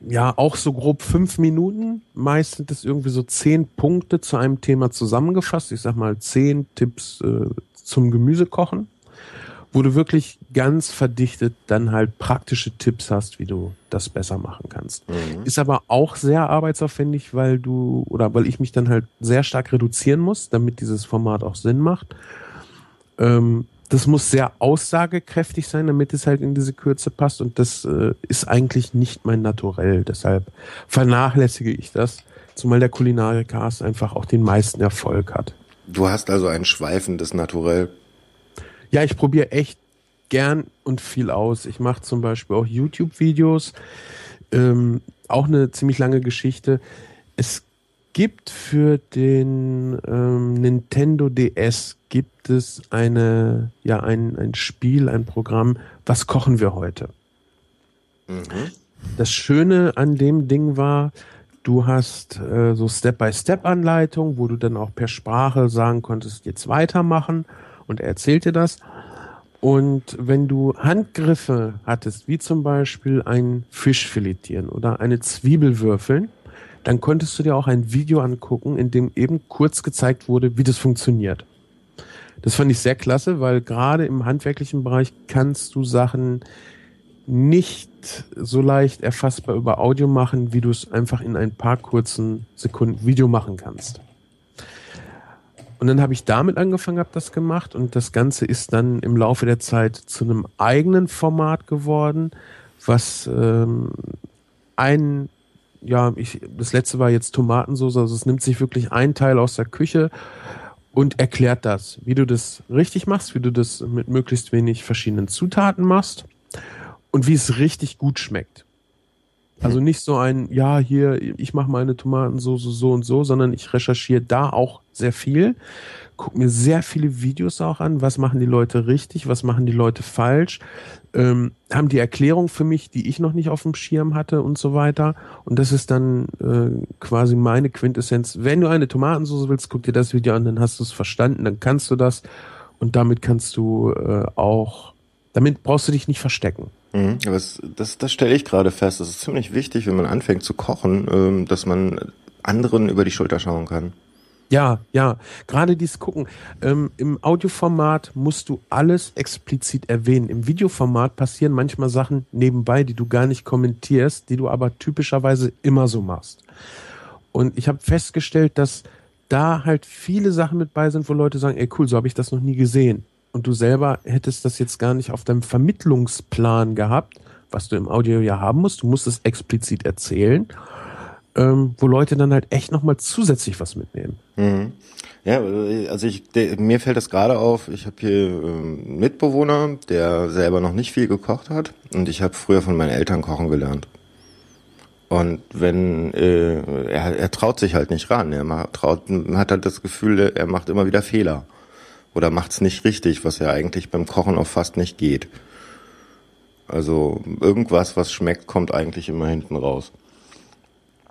ja, auch so grob fünf Minuten. Meist sind es irgendwie so zehn Punkte zu einem Thema zusammengefasst. Ich sag mal zehn Tipps äh, zum Gemüsekochen, wo du wirklich ganz verdichtet dann halt praktische Tipps hast, wie du das besser machen kannst. Mhm. Ist aber auch sehr arbeitsaufwendig, weil du oder weil ich mich dann halt sehr stark reduzieren muss, damit dieses Format auch Sinn macht. Ähm, das muss sehr aussagekräftig sein, damit es halt in diese Kürze passt. Und das äh, ist eigentlich nicht mein Naturell. Deshalb vernachlässige ich das, zumal der Kulinarikast einfach auch den meisten Erfolg hat. Du hast also ein schweifendes Naturell. Ja, ich probiere echt gern und viel aus. Ich mache zum Beispiel auch YouTube-Videos. Ähm, auch eine ziemlich lange Geschichte. Es gibt für den ähm, Nintendo DS gibt es eine, ja, ein, ein Spiel, ein Programm, was kochen wir heute? Das Schöne an dem Ding war, du hast äh, so Step-by-Step-Anleitung, wo du dann auch per Sprache sagen konntest, jetzt weitermachen und er erzählt dir das. Und wenn du Handgriffe hattest, wie zum Beispiel ein Fisch filetieren oder eine Zwiebel würfeln, dann konntest du dir auch ein Video angucken, in dem eben kurz gezeigt wurde, wie das funktioniert. Das fand ich sehr klasse, weil gerade im handwerklichen Bereich kannst du Sachen nicht so leicht erfassbar über Audio machen, wie du es einfach in ein paar kurzen Sekunden Video machen kannst. Und dann habe ich damit angefangen, habe das gemacht und das Ganze ist dann im Laufe der Zeit zu einem eigenen Format geworden, was ähm, ein ja, ich, das letzte war jetzt Tomatensauce, also es nimmt sich wirklich ein Teil aus der Küche und erklärt das, wie du das richtig machst, wie du das mit möglichst wenig verschiedenen Zutaten machst und wie es richtig gut schmeckt. Also nicht so ein, ja, hier, ich mache meine Tomatensauce so und so, sondern ich recherchiere da auch sehr viel, gucke mir sehr viele Videos auch an, was machen die Leute richtig, was machen die Leute falsch, ähm, haben die Erklärung für mich, die ich noch nicht auf dem Schirm hatte und so weiter. Und das ist dann äh, quasi meine Quintessenz. Wenn du eine Tomatensauce willst, guck dir das Video an, dann hast du es verstanden, dann kannst du das und damit kannst du äh, auch, damit brauchst du dich nicht verstecken. Mhm, aber das, das, das stelle ich gerade fest. Das ist ziemlich wichtig, wenn man anfängt zu kochen, ähm, dass man anderen über die Schulter schauen kann. Ja, ja. Gerade dies gucken. Ähm, Im Audioformat musst du alles explizit erwähnen. Im Videoformat passieren manchmal Sachen nebenbei, die du gar nicht kommentierst, die du aber typischerweise immer so machst. Und ich habe festgestellt, dass da halt viele Sachen mit bei sind, wo Leute sagen, ey cool, so habe ich das noch nie gesehen. Und du selber hättest das jetzt gar nicht auf deinem Vermittlungsplan gehabt, was du im Audio ja haben musst. Du musst es explizit erzählen ähm, wo Leute dann halt echt nochmal zusätzlich was mitnehmen. Mhm. Ja, also ich, der, mir fällt das gerade auf, ich habe hier ähm, einen Mitbewohner, der selber noch nicht viel gekocht hat und ich habe früher von meinen Eltern kochen gelernt. Und wenn äh, er, er traut sich halt nicht ran, er macht, traut, hat halt das Gefühl, er macht immer wieder Fehler oder macht es nicht richtig, was ja eigentlich beim Kochen auch fast nicht geht. Also irgendwas, was schmeckt, kommt eigentlich immer hinten raus.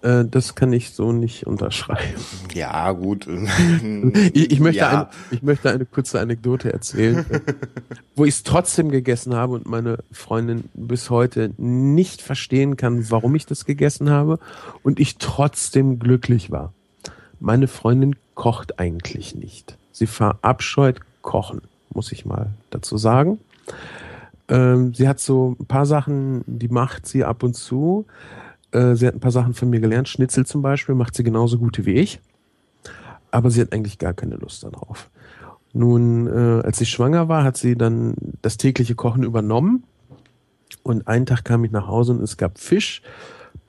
Äh, das kann ich so nicht unterschreiben. Ja, gut. ich, ich, möchte Ja. eine, ich möchte eine kurze Anekdote erzählen, äh, wo ich es trotzdem gegessen habe und meine Freundin bis heute nicht verstehen kann, warum ich das gegessen habe und ich trotzdem glücklich war. Meine Freundin kocht eigentlich nicht. Sie verabscheut Kochen, muss ich mal dazu sagen. Ähm, sie hat so ein paar Sachen, die macht sie ab und zu. Äh, sie hat ein paar Sachen von mir gelernt. Schnitzel zum Beispiel macht sie genauso gute wie ich. Aber sie hat eigentlich gar keine Lust darauf. Nun, äh, als sie schwanger war, hat sie dann das tägliche Kochen übernommen. Und einen Tag kam ich nach Hause und es gab Fisch,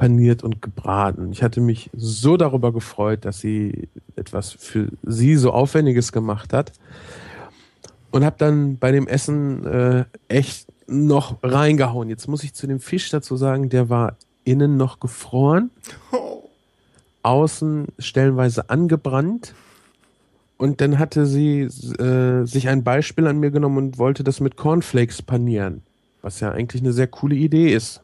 paniert und gebraten. Ich hatte mich so darüber gefreut, dass sie etwas für sie so Aufwendiges gemacht hat. Und habe dann bei dem Essen äh, echt noch reingehauen. Jetzt muss ich zu dem Fisch dazu sagen, der war innen noch gefroren, außen stellenweise angebrannt. Und dann hatte sie äh, sich ein Beispiel an mir genommen und wollte das mit Cornflakes panieren, was ja eigentlich eine sehr coole Idee ist.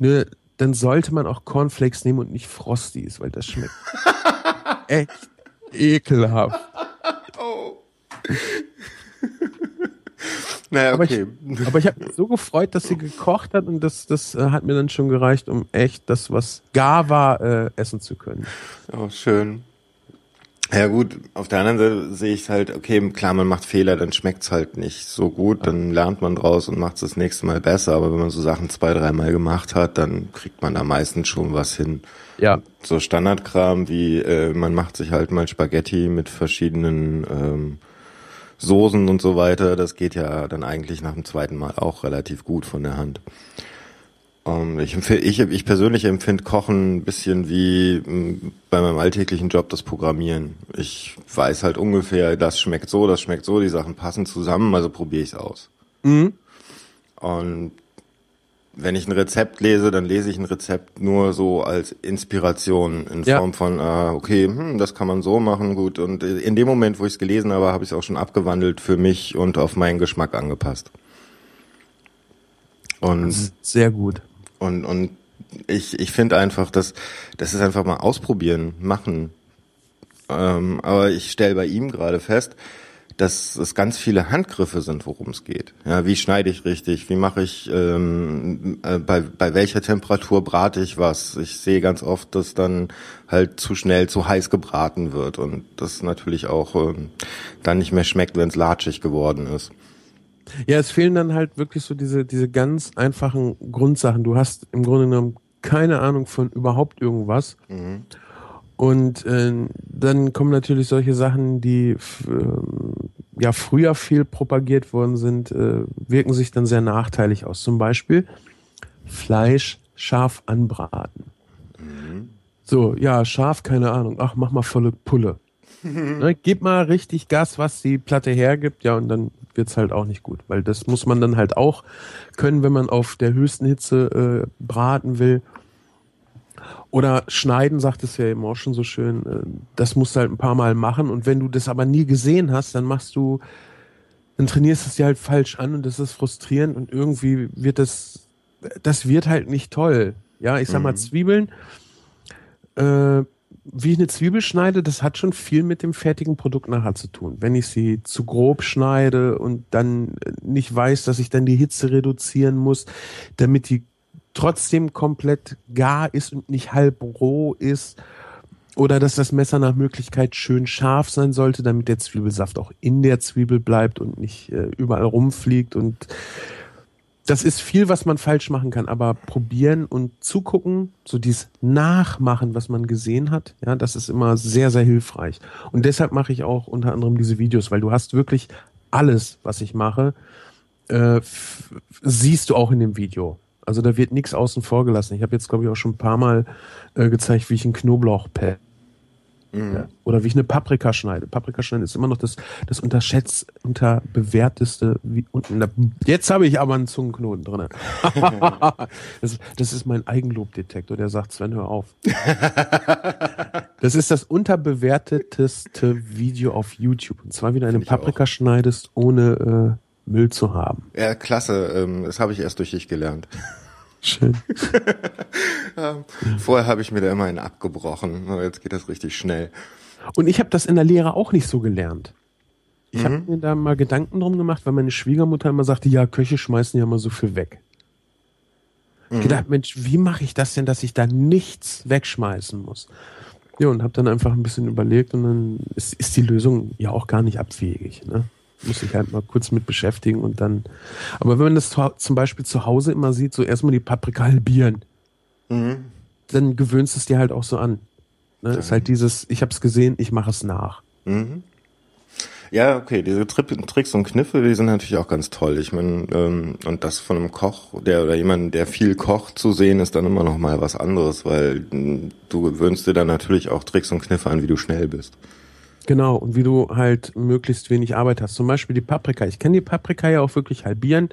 Nur dann sollte man auch Cornflakes nehmen und nicht Frosties, weil das schmeckt echt ekelhaft. Naja, Aber okay. ich, aber ich habe mich so gefreut, dass sie gekocht hat und das, das äh, hat mir dann schon gereicht, um echt das, was gar war, äh, essen zu können. Oh, schön. Ja gut, auf der anderen Seite sehe ich halt, okay, klar, man macht Fehler, dann schmeckt's halt nicht so gut, dann lernt man draus und macht's das nächste Mal besser, aber wenn man so Sachen zwei, dreimal gemacht hat, dann kriegt man da meistens schon was hin. Ja, So Standardkram wie, äh, man macht sich halt mal Spaghetti mit verschiedenen ähm, Soßen und so weiter, das geht ja dann eigentlich nach dem zweiten Mal auch relativ gut von der Hand. Ähm, ich, empfehle, ich, ich persönlich empfinde Kochen ein bisschen wie mh, bei meinem alltäglichen Job das Programmieren. Ich weiß halt ungefähr, das schmeckt so, das schmeckt so, die Sachen passen zusammen, also probiere ich es aus. Und wenn ich ein Rezept lese, dann lese ich ein Rezept nur so als Inspiration in Ja. Form von, ah, okay, hm, das kann man so machen, gut. Und in dem Moment, wo ich es gelesen habe, habe ich es auch schon abgewandelt für mich und auf meinen Geschmack angepasst. Und sehr gut. Und, und ich, ich finde einfach, dass das ist einfach mal ausprobieren, machen. Ähm, aber ich stelle bei ihm gerade fest, dass es ganz viele Handgriffe sind, worum es geht. Ja, wie schneide ich richtig? Wie mache ich, ähm, äh, bei, bei welcher Temperatur brate ich was? Ich sehe ganz oft, dass dann halt zu schnell zu heiß gebraten wird und das natürlich auch ähm, dann nicht mehr schmeckt, wenn es latschig geworden ist. Ja, es fehlen dann halt wirklich so diese, diese ganz einfachen Grundsachen. Du hast im Grunde genommen keine Ahnung von überhaupt irgendwas. Und äh, dann kommen natürlich solche Sachen, die ähm, ja früher viel propagiert worden sind, äh, wirken sich dann sehr nachteilig aus. Zum Beispiel Fleisch scharf anbraten. So, ja, scharf, keine Ahnung. Ach, mach mal volle Pulle. ne, gib mal richtig Gas, was die Platte hergibt, ja, und dann wird's halt auch nicht gut, weil das muss man dann halt auch können, wenn man auf der höchsten Hitze äh, braten will. Oder schneiden, sagt es ja eben auch schon so schön, äh, das musst du halt ein paar Mal machen und wenn du das aber nie gesehen hast, dann machst du, dann trainierst du es dir halt falsch an und das ist frustrierend und irgendwie wird das, das wird halt nicht toll. Ja, ich sag mal Zwiebeln, äh, wie ich eine Zwiebel schneide, das hat schon viel mit dem fertigen Produkt nachher zu tun. Wenn ich sie zu grob schneide und dann äh, nicht weiß, dass ich dann die Hitze reduzieren muss, damit die trotzdem komplett gar ist und nicht halb roh ist. Oder dass das Messer nach Möglichkeit schön scharf sein sollte, damit der Zwiebelsaft auch in der Zwiebel bleibt und nicht äh, überall rumfliegt. Und das ist viel, was man falsch machen kann. Aber probieren und zugucken, so dieses Nachmachen, was man gesehen hat, ja, das ist immer sehr, sehr hilfreich. Und deshalb mache ich auch unter anderem diese Videos, weil du hast wirklich alles, was ich mache, äh, siehst du auch in dem Video. Also da wird nichts außen vor gelassen. Ich habe jetzt, glaube ich, auch schon ein paar Mal äh, gezeigt, wie ich einen Knoblauch pell. Ja. Oder wie ich eine Paprika schneide. Paprika schneiden ist immer noch das, das unterschätzt, unterbewerteste. Wie, und, na, jetzt habe ich aber einen Zungenknoten drin. das, das ist mein Eigenlobdetektor, der sagt, Sven, hör auf. das ist das unterbewerteteste Video auf YouTube. Und zwar, wie du eine ich auch. Paprika schneidest, ohne äh, Müll zu haben. Ja, klasse. Ähm, das habe ich erst durch dich gelernt. Schön. Vorher habe ich mir da immer einen abgebrochen, aber jetzt geht das richtig schnell. Und ich habe das in der Lehre auch nicht so gelernt. Ich habe mir da mal Gedanken drum gemacht, weil meine Schwiegermutter immer sagte, ja, Köche schmeißen ja immer so viel weg. Ich gedacht, Mensch, wie mache ich das denn, dass ich da nichts wegschmeißen muss? Ja, und habe dann einfach ein bisschen überlegt und dann ist, ist die Lösung ja auch gar nicht abwegig. Ne? Muss ich halt mal kurz mit beschäftigen und dann. Aber wenn man das zu- zum Beispiel zu Hause immer sieht, so erstmal die Paprika halbieren, dann gewöhnst du es dir halt auch so an. Ne? Ist halt dieses, ich habe es gesehen, ich mache es nach. Ja, okay, diese Tri Tricks und Kniffe, die sind natürlich auch ganz toll. Ich meine, ähm, und das von einem Koch, der oder jemand, der viel kocht, zu sehen, ist dann immer noch mal was anderes, weil mh, du gewöhnst dir dann natürlich auch Tricks und Kniffe an, wie du schnell bist. Genau, und wie du halt möglichst wenig Arbeit hast. Zum Beispiel die Paprika. Ich kann die Paprika ja auch wirklich halbieren,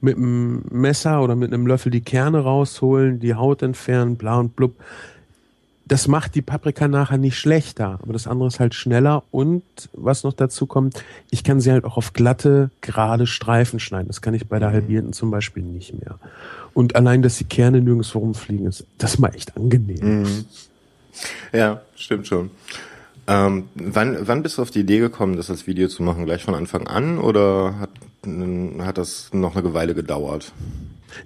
mit einem Messer oder mit einem Löffel die Kerne rausholen, die Haut entfernen, bla und blub. Das macht die Paprika nachher nicht schlechter, aber das andere ist halt schneller und was noch dazu kommt, ich kann sie halt auch auf glatte, gerade Streifen schneiden. Das kann ich bei der halbierten zum Beispiel nicht mehr. Und allein, dass die Kerne nirgendwo rumfliegen, ist das mal echt angenehm. Ja, stimmt schon. Ähm, wann, wann bist du auf die Idee gekommen, das als Video zu machen? Gleich von Anfang an oder hat, hat das noch eine Weile gedauert?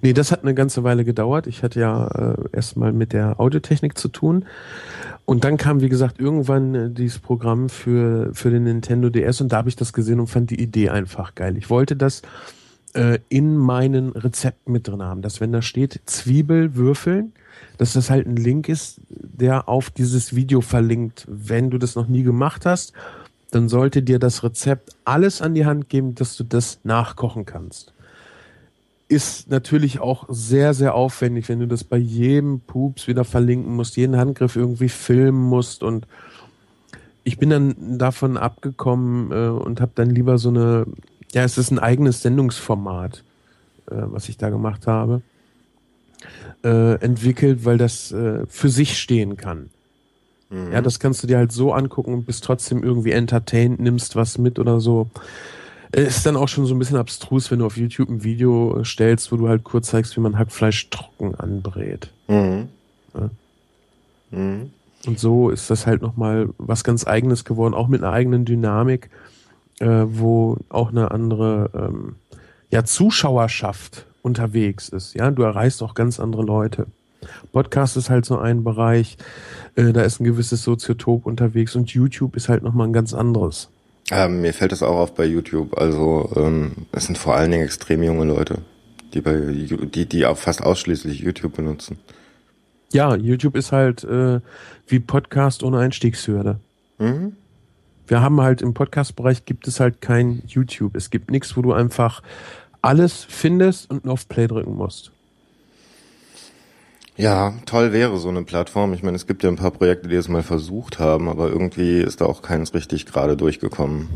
Nee, das hat eine ganze Weile gedauert. Ich hatte ja äh, erstmal mit der Audiotechnik zu tun. Und dann kam, wie gesagt, irgendwann äh, dieses Programm für, für den Nintendo DS und da habe ich das gesehen und fand die Idee einfach geil. Ich wollte das äh, in meinen Rezepten mit drin haben, dass wenn da steht Zwiebel würfeln, dass das halt ein Link ist, der auf dieses Video verlinkt. Wenn du das noch nie gemacht hast, dann sollte dir das Rezept alles an die Hand geben, dass du das nachkochen kannst. Ist natürlich auch sehr, sehr aufwendig, wenn du das bei jedem Pups wieder verlinken musst, jeden Handgriff irgendwie filmen musst. Und ich bin dann davon abgekommen äh, und habe dann lieber so eine, ja, es ist ein eigenes Sendungsformat, äh, was ich da gemacht habe, äh, entwickelt, weil das äh, für sich stehen kann. Mhm. Ja, das kannst du dir halt so angucken und bist trotzdem irgendwie entertained, nimmst was mit oder so. Ist dann auch schon so ein bisschen abstrus, wenn du auf YouTube ein Video stellst, wo du halt kurz zeigst, wie man Hackfleisch trocken anbrät. Mhm. Ja. Mhm. Und so ist das halt nochmal was ganz eigenes geworden, auch mit einer eigenen Dynamik, äh, wo auch eine andere ähm, ja, Zuschauerschaft unterwegs ist. Ja, du erreichst auch ganz andere Leute. Podcast ist halt so ein Bereich, äh, da ist ein gewisses Soziotop unterwegs und YouTube ist halt nochmal ein ganz anderes. Ähm, mir fällt das auch auf bei YouTube. Also ähm, es sind vor allen Dingen extrem junge Leute, die bei die die auch fast ausschließlich YouTube benutzen. Ja, YouTube ist halt äh, wie Podcast ohne Einstiegshürde. Mhm. Wir haben halt im Podcast-Bereich gibt es halt kein YouTube. Es gibt nichts, wo du einfach alles findest und nur auf Play drücken musst. Ja, toll wäre so eine Plattform. Ich meine, es gibt ja ein paar Projekte, die es mal versucht haben, aber irgendwie ist da auch keins richtig gerade durchgekommen.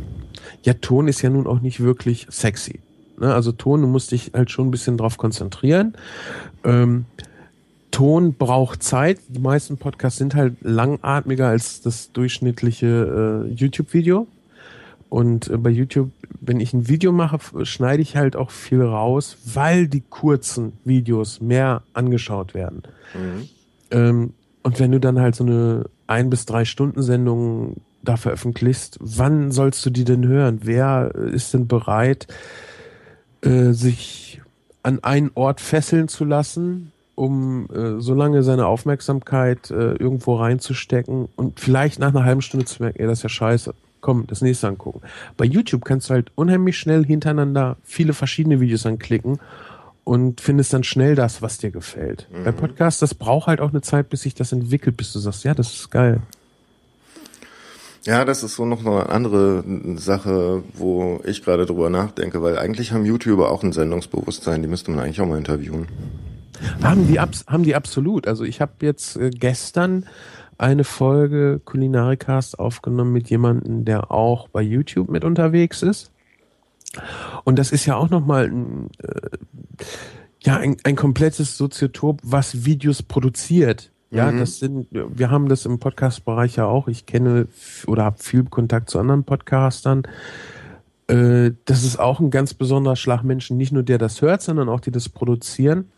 Ja, Ton ist ja nun auch nicht wirklich sexy. Ne? Also Ton, du musst dich halt schon ein bisschen drauf konzentrieren. Ähm, Ton braucht Zeit. Die meisten Podcasts sind halt langatmiger als das durchschnittliche äh, YouTube-Video. Und äh, bei YouTube, wenn ich ein Video mache, schneide ich halt auch viel raus, weil die kurzen Videos mehr angeschaut werden. Mhm. Ähm, und wenn du dann halt so eine ein bis drei Stunden Sendung da veröffentlichst, wann sollst du die denn hören? Wer ist denn bereit, äh, sich an einen Ort fesseln zu lassen, um äh, so lange seine Aufmerksamkeit äh, irgendwo reinzustecken und vielleicht nach einer halben Stunde zu merken, ey, das ist ja scheiße komm, das nächste angucken. Bei YouTube kannst du halt unheimlich schnell hintereinander viele verschiedene Videos anklicken und findest dann schnell das, was dir gefällt. Mhm. Bei Podcasts, das braucht halt auch eine Zeit, bis sich das entwickelt, bis du sagst, ja, das ist geil. Ja, das ist so noch eine andere Sache, wo ich gerade drüber nachdenke, weil eigentlich haben YouTuber auch ein Sendungsbewusstsein, die müsste man eigentlich auch mal interviewen. Haben die, haben die absolut. Also ich habe jetzt äh, gestern eine Folge Kulinarikast aufgenommen mit jemandem, der auch bei YouTube mit unterwegs ist. Und das ist ja auch nochmal ein, äh, ja, ein, ein komplettes Soziotop, was Videos produziert. Ja, mhm. das sind, wir haben das im Podcast-Bereich ja auch. Ich kenne oder habe viel Kontakt zu anderen Podcastern. Äh, das ist auch ein ganz besonderer Schlag Menschen, nicht nur der das hört, sondern auch die das produzieren.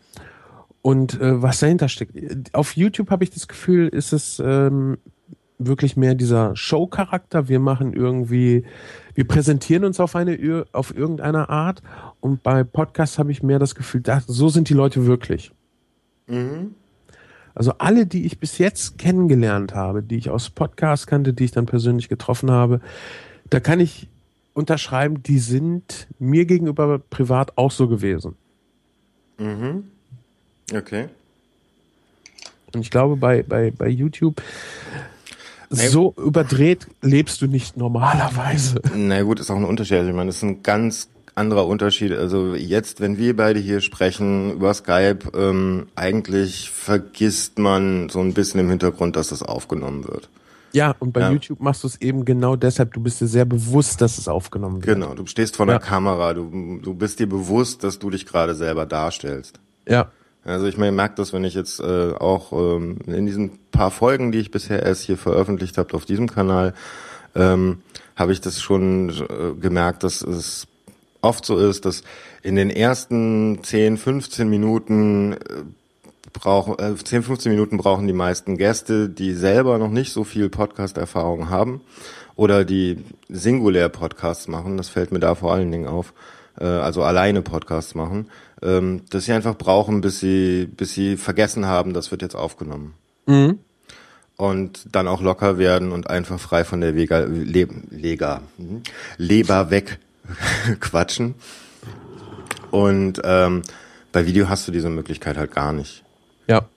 Und äh, was dahinter steckt. Auf YouTube habe ich das Gefühl, ist es ähm, wirklich mehr dieser Show-Charakter. Wir machen irgendwie, wir präsentieren uns auf eine auf irgendeine Art. Und bei Podcasts habe ich mehr das Gefühl, da, so sind die Leute wirklich. Mhm. Also alle, die ich bis jetzt kennengelernt habe, die ich aus Podcasts kannte, die ich dann persönlich getroffen habe, da kann ich unterschreiben, die sind mir gegenüber privat auch so gewesen. Mhm. Okay. Und ich glaube, bei, bei, bei YouTube so überdreht lebst du nicht normalerweise. Na gut, ist auch ein Unterschied. Also ich meine, das ist ein ganz anderer Unterschied. Also jetzt, wenn wir beide hier sprechen über Skype, ähm, eigentlich vergisst man so ein bisschen im Hintergrund, dass das aufgenommen wird. Ja, und bei ja. YouTube machst du es eben genau deshalb, du bist dir sehr bewusst, dass es aufgenommen wird. Genau, du stehst vor ja. der Kamera, du, du bist dir bewusst, dass du dich gerade selber darstellst. Ja. Also ich merke das, wenn ich jetzt äh, auch ähm, in diesen paar Folgen, die ich bisher erst hier veröffentlicht habe auf diesem Kanal, ähm, habe ich das schon äh, gemerkt, dass es oft so ist, dass in den ersten 10, 15 Minuten äh, brauchen, äh, 10, 15 Minuten brauchen die meisten Gäste, die selber noch nicht so viel Podcast-Erfahrung haben oder die singulär Podcasts machen. Das fällt mir da vor allen Dingen auf. Äh, also alleine Podcasts machen, ähm, dass sie einfach brauchen, bis sie, bis sie vergessen haben, das wird jetzt aufgenommen. Mhm. Und dann auch locker werden und einfach frei von der Vega, Le, Lega, mhm, Leber weg quatschen. Und ähm, bei Video hast du diese Möglichkeit halt gar nicht. Ja.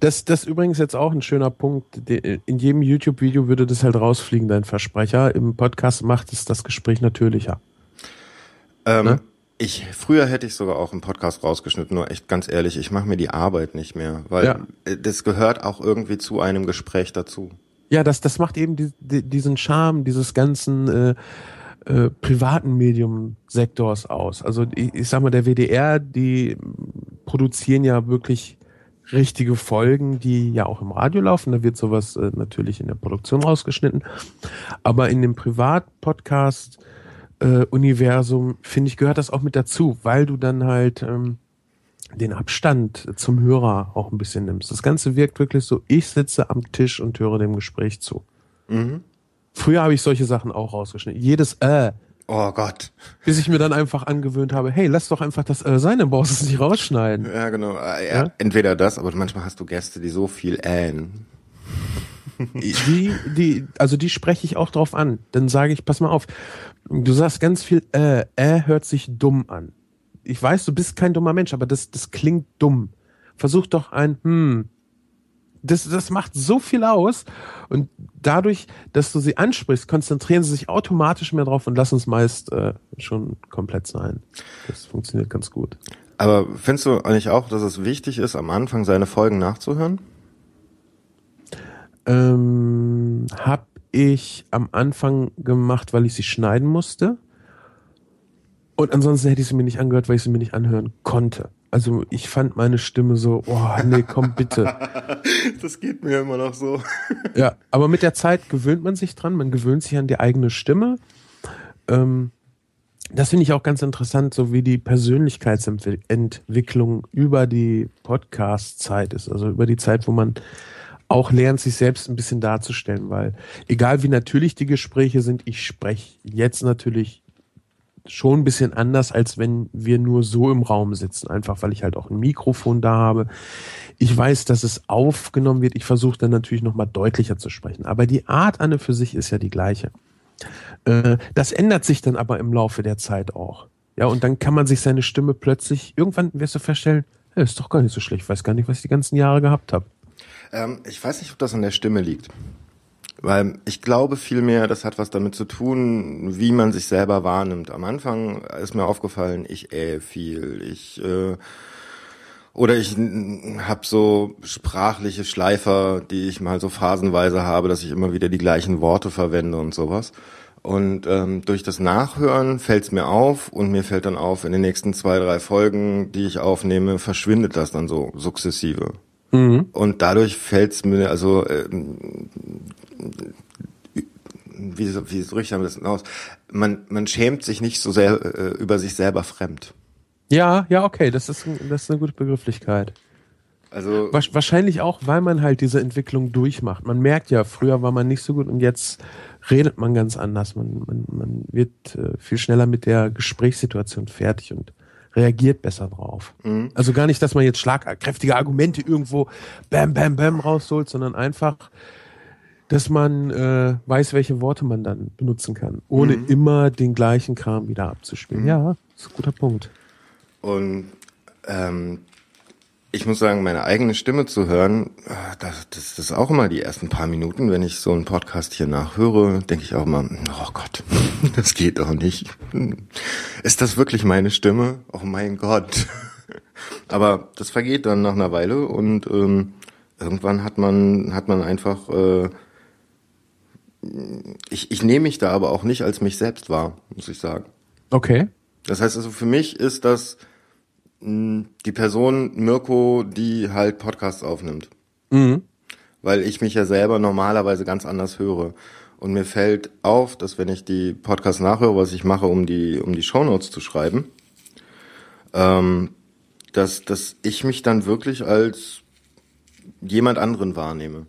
Das, das ist übrigens jetzt auch ein schöner Punkt. In jedem YouTube-Video würde das halt rausfliegen, dein Versprecher. Im Podcast macht es das Gespräch natürlicher. Ähm, Ne? Ich früher hätte ich sogar auch einen Podcast rausgeschnitten, nur echt ganz ehrlich, ich mache mir die Arbeit nicht mehr, weil Ja. äh, das gehört auch irgendwie zu einem Gespräch dazu. Ja, das, das macht eben die, die, diesen Charme dieses ganzen äh, äh, privaten Medium-Sektors aus. Also ich, ich sag mal, der WDR, die produzieren ja wirklich richtige Folgen, die ja auch im Radio laufen. Da wird sowas äh, natürlich in der Produktion rausgeschnitten. Aber in dem Privat-Podcast äh, Universum, finde ich, gehört das auch mit dazu, weil du dann halt ähm, den Abstand zum Hörer auch ein bisschen nimmst. Das Ganze wirkt wirklich so, ich sitze am Tisch und höre dem Gespräch zu. Früher habe ich solche Sachen auch rausgeschnitten. Jedes äh, Oh Gott. bis ich mir dann einfach angewöhnt habe, hey, lass doch einfach das äh sein, dann brauchst du es nicht rausschneiden. Ja, genau. Äh, ja, Ja? Entweder das, aber manchmal hast du Gäste, die so viel ähen. Die, die, also die spreche ich auch drauf an. Dann sage ich, pass mal auf, du sagst ganz viel äh, äh hört sich dumm an. Ich weiß, du bist kein dummer Mensch, aber das, das klingt dumm. Versuch doch ein hm. Das, das macht so viel aus und dadurch, dass du sie ansprichst, konzentrieren sie sich automatisch mehr drauf und lassen es meist äh, schon komplett sein. Das funktioniert ganz gut. Aber findest du eigentlich auch, dass es wichtig ist, am Anfang seine Folgen nachzuhören? Ähm, hab ich am Anfang gemacht, weil ich sie schneiden musste. Und ansonsten hätte ich sie mir nicht angehört, weil ich sie mir nicht anhören konnte. Also ich fand meine Stimme so, oh nee, komm bitte. Das geht mir immer noch so. Ja, aber mit der Zeit gewöhnt man sich dran, man gewöhnt sich an die eigene Stimme. Ähm, das finde ich auch ganz interessant, so wie die Persönlichkeitsentwicklung über die Podcast-Zeit ist, also über die Zeit, wo man auch lernt, sich selbst ein bisschen darzustellen, weil egal wie natürlich die Gespräche sind, ich spreche jetzt natürlich schon ein bisschen anders, als wenn wir nur so im Raum sitzen, einfach weil ich halt auch ein Mikrofon da habe. Ich weiß, dass es aufgenommen wird. Ich versuche dann natürlich nochmal deutlicher zu sprechen. Aber die Art an und für sich ist ja die gleiche. Äh, das ändert sich dann aber im Laufe der Zeit auch. Ja, und dann kann man sich seine Stimme plötzlich, irgendwann wirst du feststellen, hey, ist doch gar nicht so schlecht. Ich weiß gar nicht, was ich die ganzen Jahre gehabt habe. Ähm, ich weiß nicht, ob das an der Stimme liegt. Weil ich glaube vielmehr, das hat was damit zu tun, wie man sich selber wahrnimmt. Am Anfang ist mir aufgefallen, ich äh viel, ich äh, oder ich habe so sprachliche Schleifer, die ich mal so phasenweise habe, dass ich immer wieder die gleichen Worte verwende und sowas. Und ähm, durch das Nachhören fällt es mir auf und mir fällt dann auf, in den nächsten zwei, drei Folgen, die ich aufnehme, verschwindet das dann so sukzessive. Und dadurch fällt es mir, also ähm, wie, so- wie drücke ich das denn aus? Man, man schämt sich nicht so sehr äh, über sich selber fremd. Ja, ja, okay, das ist, das ist eine gute Begrifflichkeit. Also Wahrscheinlich auch, weil man halt diese Entwicklung durchmacht. Man merkt ja, früher war man nicht so gut und jetzt redet man ganz anders. Man, man, man wird äh, viel schneller mit der Gesprächssituation fertig und reagiert besser drauf. Also gar nicht, dass man jetzt schlagkräftige Argumente irgendwo bam, bam, bam rausholt, sondern einfach, dass man äh, weiß, welche Worte man dann benutzen kann, ohne immer den gleichen Kram wieder abzuspielen. Ja, ist ein guter Punkt. Und ähm, ich muss sagen, meine eigene Stimme zu hören, äh, das, das ist auch immer die ersten paar Minuten, wenn ich so einen Podcast hier nachhöre, denke ich auch immer, oh Gott, das geht doch nicht. Ist das wirklich meine Stimme? Oh mein Gott. Aber das vergeht dann nach einer Weile und ähm, irgendwann hat man hat man einfach äh, ich, ich nehme mich da aber auch nicht als mich selbst wahr, muss ich sagen. Okay. Das heißt also, für mich ist das die Person Mirko, die halt Podcasts aufnimmt. Mhm. Weil ich mich ja selber normalerweise ganz anders höre. Und mir fällt auf, dass wenn ich die Podcasts nachhöre, was ich mache, um die, um die Shownotes zu schreiben, ähm, dass, dass ich mich dann wirklich als jemand anderen wahrnehme.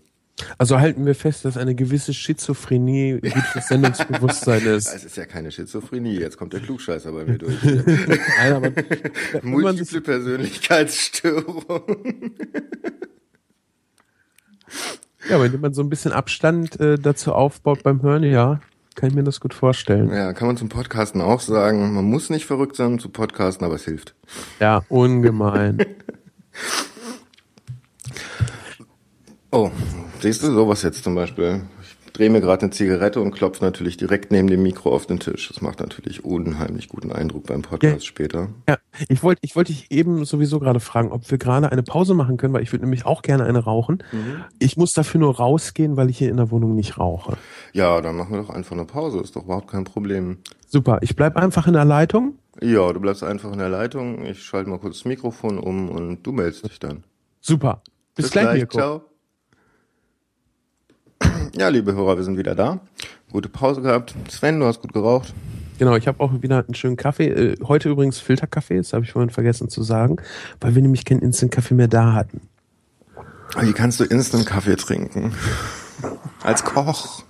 Also halten wir fest, dass eine gewisse Schizophrenie gut fürs Sendungsbewusstsein ist. Es ist ja keine Schizophrenie, jetzt kommt der Klugscheißer bei mir durch. Nein, aber Multiple Persönlichkeitsstörung. ja, wenn man so ein bisschen Abstand äh, dazu aufbaut beim Hören, ja, kann ich mir das gut vorstellen. Ja, kann man zum Podcasten auch sagen. Man muss nicht verrückt sein, um zu podcasten, aber es hilft. Ja, ungemein. Oh, siehst du sowas jetzt zum Beispiel? Ich drehe mir gerade eine Zigarette und klopfe natürlich direkt neben dem Mikro auf den Tisch. Das macht natürlich unheimlich guten Eindruck beim Podcast Ja. später. Ja, ich wollte ich wollte dich eben sowieso gerade fragen, ob wir gerade eine Pause machen können, weil ich würde nämlich auch gerne eine rauchen. Ich muss dafür nur rausgehen, weil ich hier in der Wohnung nicht rauche. Ja, dann machen wir doch einfach eine Pause. Ist doch überhaupt kein Problem. Super, ich bleib einfach in der Leitung. Ja, du bleibst einfach in der Leitung. Ich schalte mal kurz das Mikrofon um und du meldest dich dann. Super. Bis, gleich, Mirko. Ciao. Ja, liebe Hörer, wir sind wieder da. Gute Pause gehabt. Sven, du hast gut geraucht. Genau, ich habe auch wieder einen schönen Kaffee. Äh, heute übrigens Filterkaffee, das habe ich vorhin vergessen zu sagen, weil wir nämlich keinen Instant-Kaffee mehr da hatten. Wie kannst du Instant-Kaffee trinken? Als Koch.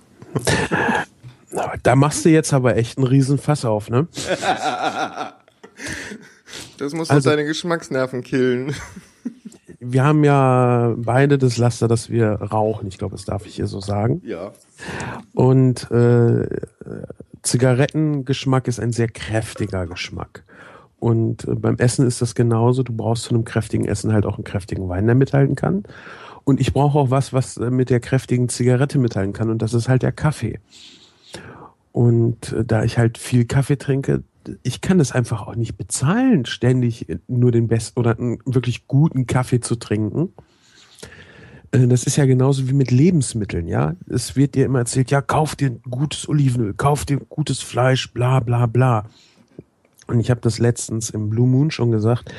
Da machst du jetzt aber echt einen Riesenfass auf, ne? Das muss Also- deine Geschmacksnerven killen. Wir haben ja beide das Laster, dass wir rauchen. Ich glaube, das darf ich hier so sagen. Ja. Und äh, Zigarettengeschmack ist ein sehr kräftiger Geschmack. Und äh, beim Essen ist das genauso. Du brauchst zu einem kräftigen Essen halt auch einen kräftigen Wein, der mithalten kann. Und ich brauche auch was, was äh, mit der kräftigen Zigarette mithalten kann. Und das ist halt der Kaffee. Und äh, da ich halt viel Kaffee trinke, ich kann das einfach auch nicht bezahlen, ständig nur den besten oder einen wirklich guten Kaffee zu trinken. Äh, Das ist ja genauso wie mit Lebensmitteln, ja. Es wird dir immer erzählt, ja, kauf dir gutes Olivenöl, kauf dir gutes Fleisch, bla bla bla. Und ich habe das letztens im Blue Moon schon gesagt.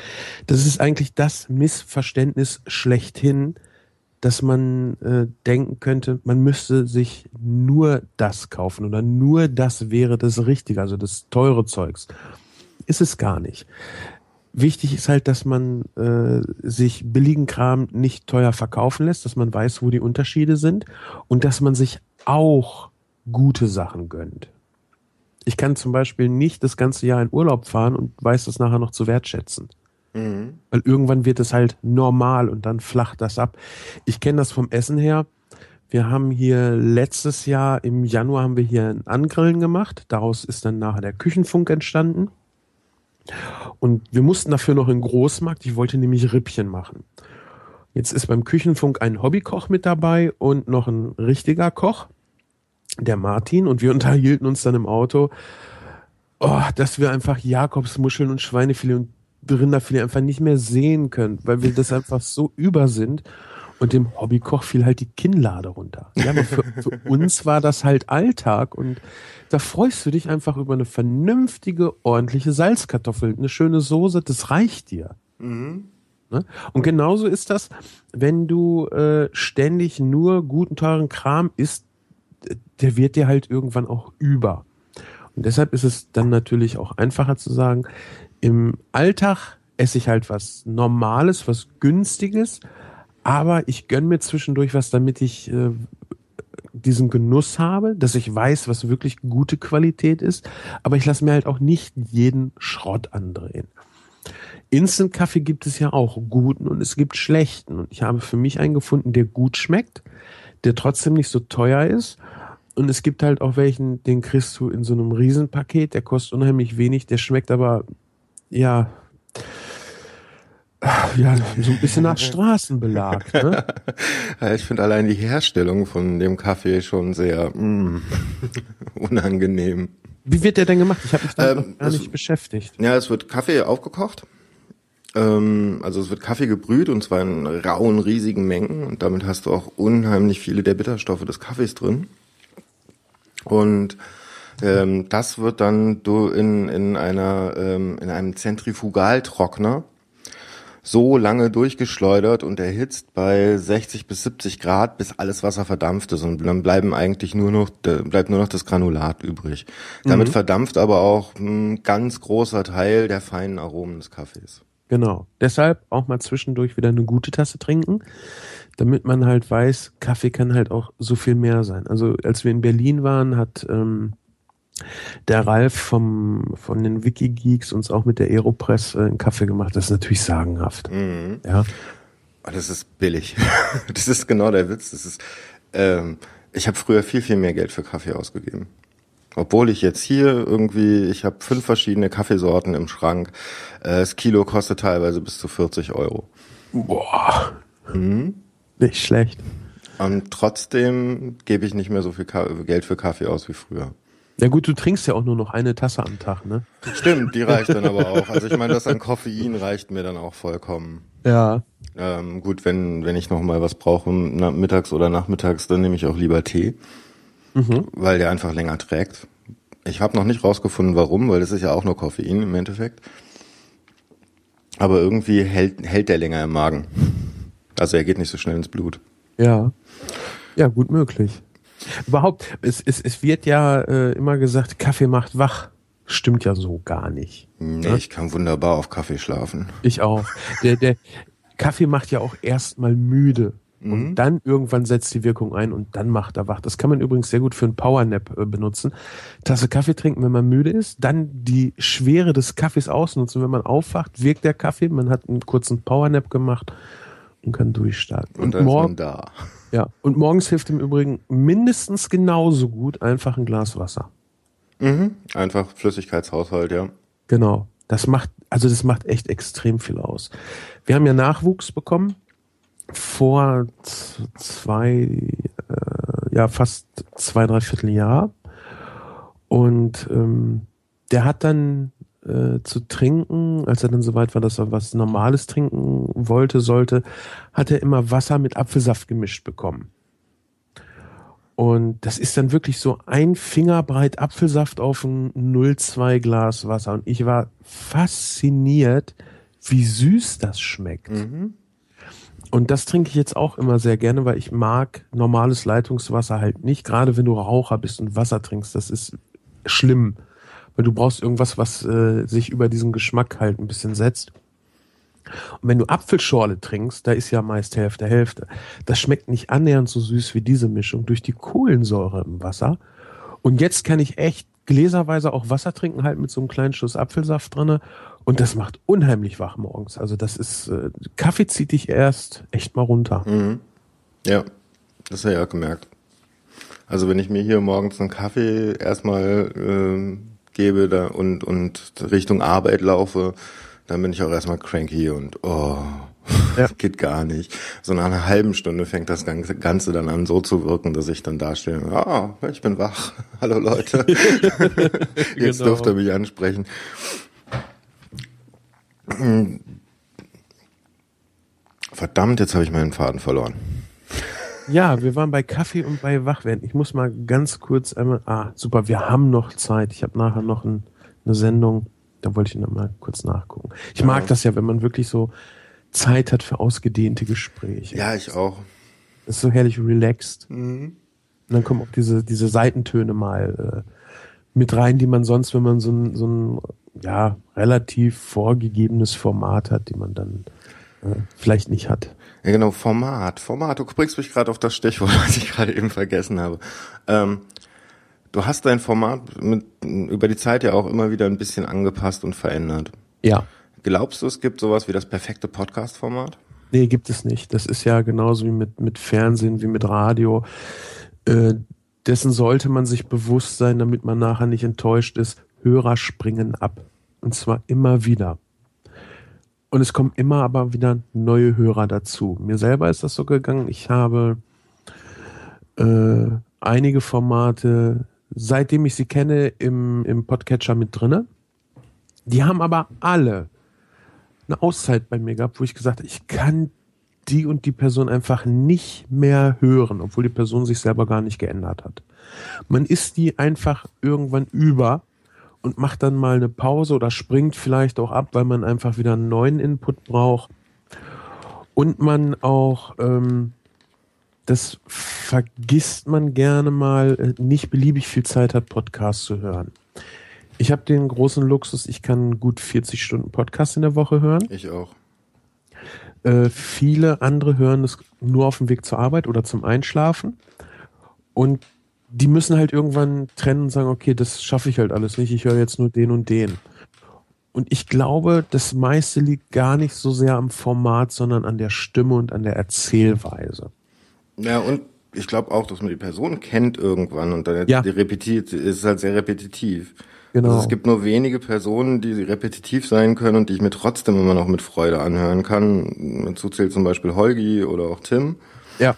Das ist eigentlich das Missverständnis schlechthin, dass man äh, denken könnte, man müsste sich nur das kaufen oder nur das wäre das Richtige, also das teure Zeugs. Ist es gar nicht. Wichtig ist halt, dass man äh, sich billigen Kram nicht teuer verkaufen lässt, dass man weiß, wo die Unterschiede sind und dass man sich auch gute Sachen gönnt. Ich kann zum Beispiel nicht das ganze Jahr in Urlaub fahren und weiß das nachher noch zu wertschätzen. Weil irgendwann wird es halt normal und dann flacht das ab. Ich kenne das vom Essen her. Wir haben hier letztes Jahr im Januar haben wir hier ein Angrillen gemacht. Daraus ist dann nachher der Küchenfunk entstanden. Und wir mussten dafür noch in den Großmarkt. Ich wollte nämlich Rippchen machen. Jetzt ist beim Küchenfunk ein Hobbykoch mit dabei und noch ein richtiger Koch, der Martin. Und wir unterhielten uns dann im Auto, oh, dass wir einfach Jakobsmuscheln und Schweinefilet und Rinderfilet einfach nicht mehr sehen können, weil wir das einfach so über sind. Und dem Hobbykoch fiel halt die Kinnlade runter. Ja, aber für, für uns war das halt Alltag und da freust du dich einfach über eine vernünftige, ordentliche Salzkartoffel, eine schöne Soße, das reicht dir. Ne? Und genauso ist das, wenn du äh, ständig nur guten, teuren Kram isst, der wird dir halt irgendwann auch über. Und deshalb ist es dann natürlich auch einfacher zu sagen, im Alltag esse ich halt was Normales, was Günstiges, aber ich gönn mir zwischendurch was, damit ich äh, diesen Genuss habe, dass ich weiß, was wirklich gute Qualität ist, aber ich lasse mir halt auch nicht jeden Schrott andrehen. Instant-Kaffee gibt es ja auch guten und es gibt schlechten. Und ich habe für mich einen gefunden, der gut schmeckt, der trotzdem nicht so teuer ist. Und es gibt halt auch welchen, den kriegst du in so einem Riesenpaket, der kostet unheimlich wenig, der schmeckt aber, ja, ja, so ein bisschen nach Straßenbelag. Ne? Ich finde allein die Herstellung von dem Kaffee schon sehr mm, unangenehm. Wie wird der denn gemacht? Ich habe mich damit Ähm, noch gar nicht beschäftigt. Ja, es wird Kaffee aufgekocht. Ähm, also es wird Kaffee gebrüht und zwar in rauen, riesigen Mengen und damit hast du auch unheimlich viele der Bitterstoffe des Kaffees drin. Und ähm, das wird dann in, in einer ähm, in einem Zentrifugaltrockner so lange durchgeschleudert und erhitzt bei 60 bis 70 Grad, bis alles Wasser verdampft ist und dann bleiben eigentlich nur noch bleibt nur noch das Granulat übrig. Damit verdampft aber auch ein ganz großer Teil der feinen Aromen des Kaffees. Genau. Deshalb auch mal zwischendurch wieder eine gute Tasse trinken. damit man halt weiß, Kaffee kann halt auch so viel mehr sein. Also als wir in Berlin waren, hat ähm, der Ralf vom, von den Wikigeeks uns auch mit der Aeropress äh, einen Kaffee gemacht. Das ist natürlich sagenhaft. Mhm. Ja. Oh, das ist billig. das ist genau der Witz. Das ist, ähm, ich habe früher viel, viel mehr Geld für Kaffee ausgegeben. Obwohl ich jetzt hier irgendwie, ich habe fünf verschiedene Kaffeesorten im Schrank. Äh, das Kilo kostet teilweise bis zu 40 Euro. Boah. Nicht schlecht. Und trotzdem gebe ich nicht mehr so viel Geld für Kaffee aus wie früher. Ja gut, du trinkst ja auch nur noch eine Tasse am Tag, ne? Stimmt, die reicht dann aber auch. Also ich meine, das an Koffein reicht mir dann auch vollkommen. Ja. Ähm, gut, wenn, wenn ich noch mal was brauche, mittags oder nachmittags, dann nehme ich auch lieber Tee, weil der einfach länger trägt. Ich habe noch nicht rausgefunden, warum, weil das ist ja auch nur Koffein im Endeffekt. Aber irgendwie hält, hält der länger im Magen. Also er geht nicht so schnell ins Blut. Ja. Ja, gut möglich. Überhaupt, es, es, es wird ja äh, immer gesagt, Kaffee macht wach. Stimmt ja so gar nicht. Nee, ich kann wunderbar auf Kaffee schlafen. Ich auch. Der, der Kaffee macht ja auch erstmal müde. Und dann irgendwann setzt die Wirkung ein und dann macht er wach. Das kann man übrigens sehr gut für einen Powernap äh, benutzen. Tasse Kaffee trinken, wenn man müde ist, dann die Schwere des Kaffees ausnutzen. Wenn man aufwacht, wirkt der Kaffee, man hat einen kurzen Powernap gemacht und kann durchstarten. Und dann ist morgen, da. Ja, und morgens hilft im Übrigen mindestens genauso gut einfach ein Glas Wasser. Mhm. Einfach Flüssigkeitshaushalt, ja. Genau. Das macht, also das macht echt extrem viel aus. Wir haben ja Nachwuchs bekommen vor zwei, äh, ja fast zwei, drei Vierteljahr. Und ähm, der hat dann äh, zu trinken, als er dann soweit war, dass er was Normales trinken wollte, sollte, hat er immer Wasser mit Apfelsaft gemischt bekommen. Und das ist dann wirklich so ein Fingerbreit Apfelsaft auf ein 0,2 Glas Wasser. Und ich war fasziniert, wie süß das schmeckt. Und das trinke ich jetzt auch immer sehr gerne, weil ich mag normales Leitungswasser halt nicht. Gerade wenn du Raucher bist und Wasser trinkst, das ist schlimm. Weil du brauchst irgendwas, was äh, sich über diesen Geschmack halt ein bisschen setzt. Und wenn du Apfelschorle trinkst, da ist ja meist Hälfte Hälfte. Das schmeckt nicht annähernd so süß wie diese Mischung durch die Kohlensäure im Wasser. Und jetzt kann ich echt gläserweise auch Wasser trinken, halt mit so einem kleinen Schuss Apfelsaft drinne. Und das macht unheimlich wach morgens. Also das ist, äh, Kaffee zieht dich erst echt mal runter. Ja, das habe ich auch gemerkt. Also wenn ich mir hier morgens einen Kaffee erstmal ähm, gebe da und, und Richtung Arbeit laufe, dann bin ich auch erstmal cranky und oh, Ja. geht gar nicht. So nach einer halben Stunde fängt das Ganze, dann an so zu wirken, dass ich dann dastehe, ah, ich bin wach. Hallo Leute. Jetzt Genau. dürft ihr mich ansprechen. Verdammt, jetzt habe ich meinen Faden verloren. Ja, wir waren bei Kaffee und bei Wachwerden. Ich muss mal ganz kurz einmal. Ah, super, wir haben noch Zeit. Ich habe nachher noch ein, eine Sendung. Da wollte ich noch mal kurz nachgucken. Ich mag das ja, wenn man wirklich so Zeit hat für ausgedehnte Gespräche. Ja, ich auch. Das ist so herrlich relaxed. Und dann kommen auch diese, diese Seitentöne mal äh, mit rein, die man sonst, wenn man so ein, so ein ja, relativ vorgegebenes Format hat, die man dann vielleicht nicht hat. Ja, genau, Format. Format. Du bringst mich gerade auf das Stichwort, was ich gerade eben vergessen habe. Ähm, du hast dein Format mit, über die Zeit ja auch immer wieder ein bisschen angepasst und verändert. Ja. Glaubst du, es gibt sowas wie das perfekte Podcast-Format? Nee, gibt es nicht. Das ist ja genauso wie mit, mit Fernsehen, wie mit Radio. Äh, dessen sollte man sich bewusst sein, damit man nachher nicht enttäuscht ist. Hörer springen ab. Und zwar immer wieder. Und es kommen immer aber wieder neue Hörer dazu. Mir selber ist das so gegangen. Ich habe äh, einige Formate, seitdem ich sie kenne, im, im Podcatcher mit drinne. Die haben aber alle eine Auszeit bei mir gehabt, wo ich gesagt habe, ich kann die und die Person einfach nicht mehr hören, obwohl die Person sich selber gar nicht geändert hat. Man ist die einfach irgendwann über und macht dann mal eine Pause oder springt vielleicht auch ab, weil man einfach wieder einen neuen Input braucht. Und man auch, ähm, das vergisst man gerne mal, äh, nicht beliebig viel Zeit hat, Podcasts zu hören. Ich habe den großen Luxus, ich kann gut 40 Stunden Podcast in der Woche hören. Ich auch. Äh, viele andere hören es nur auf dem Weg zur Arbeit oder zum Einschlafen. Und die müssen halt irgendwann trennen und sagen, okay, das schaffe ich halt alles nicht, ich höre jetzt nur den und den. Und ich glaube, das meiste liegt gar nicht so sehr am Format, sondern an der Stimme und an der Erzählweise. Ja, und ich glaube auch, dass man die Person kennt irgendwann und dann Ja. die repetiert, ist halt sehr repetitiv. Genau. Also es gibt nur wenige Personen, die repetitiv sein können und die ich mir trotzdem immer noch mit Freude anhören kann. Dazu zählt zum Beispiel Holgi oder auch Tim. Ja.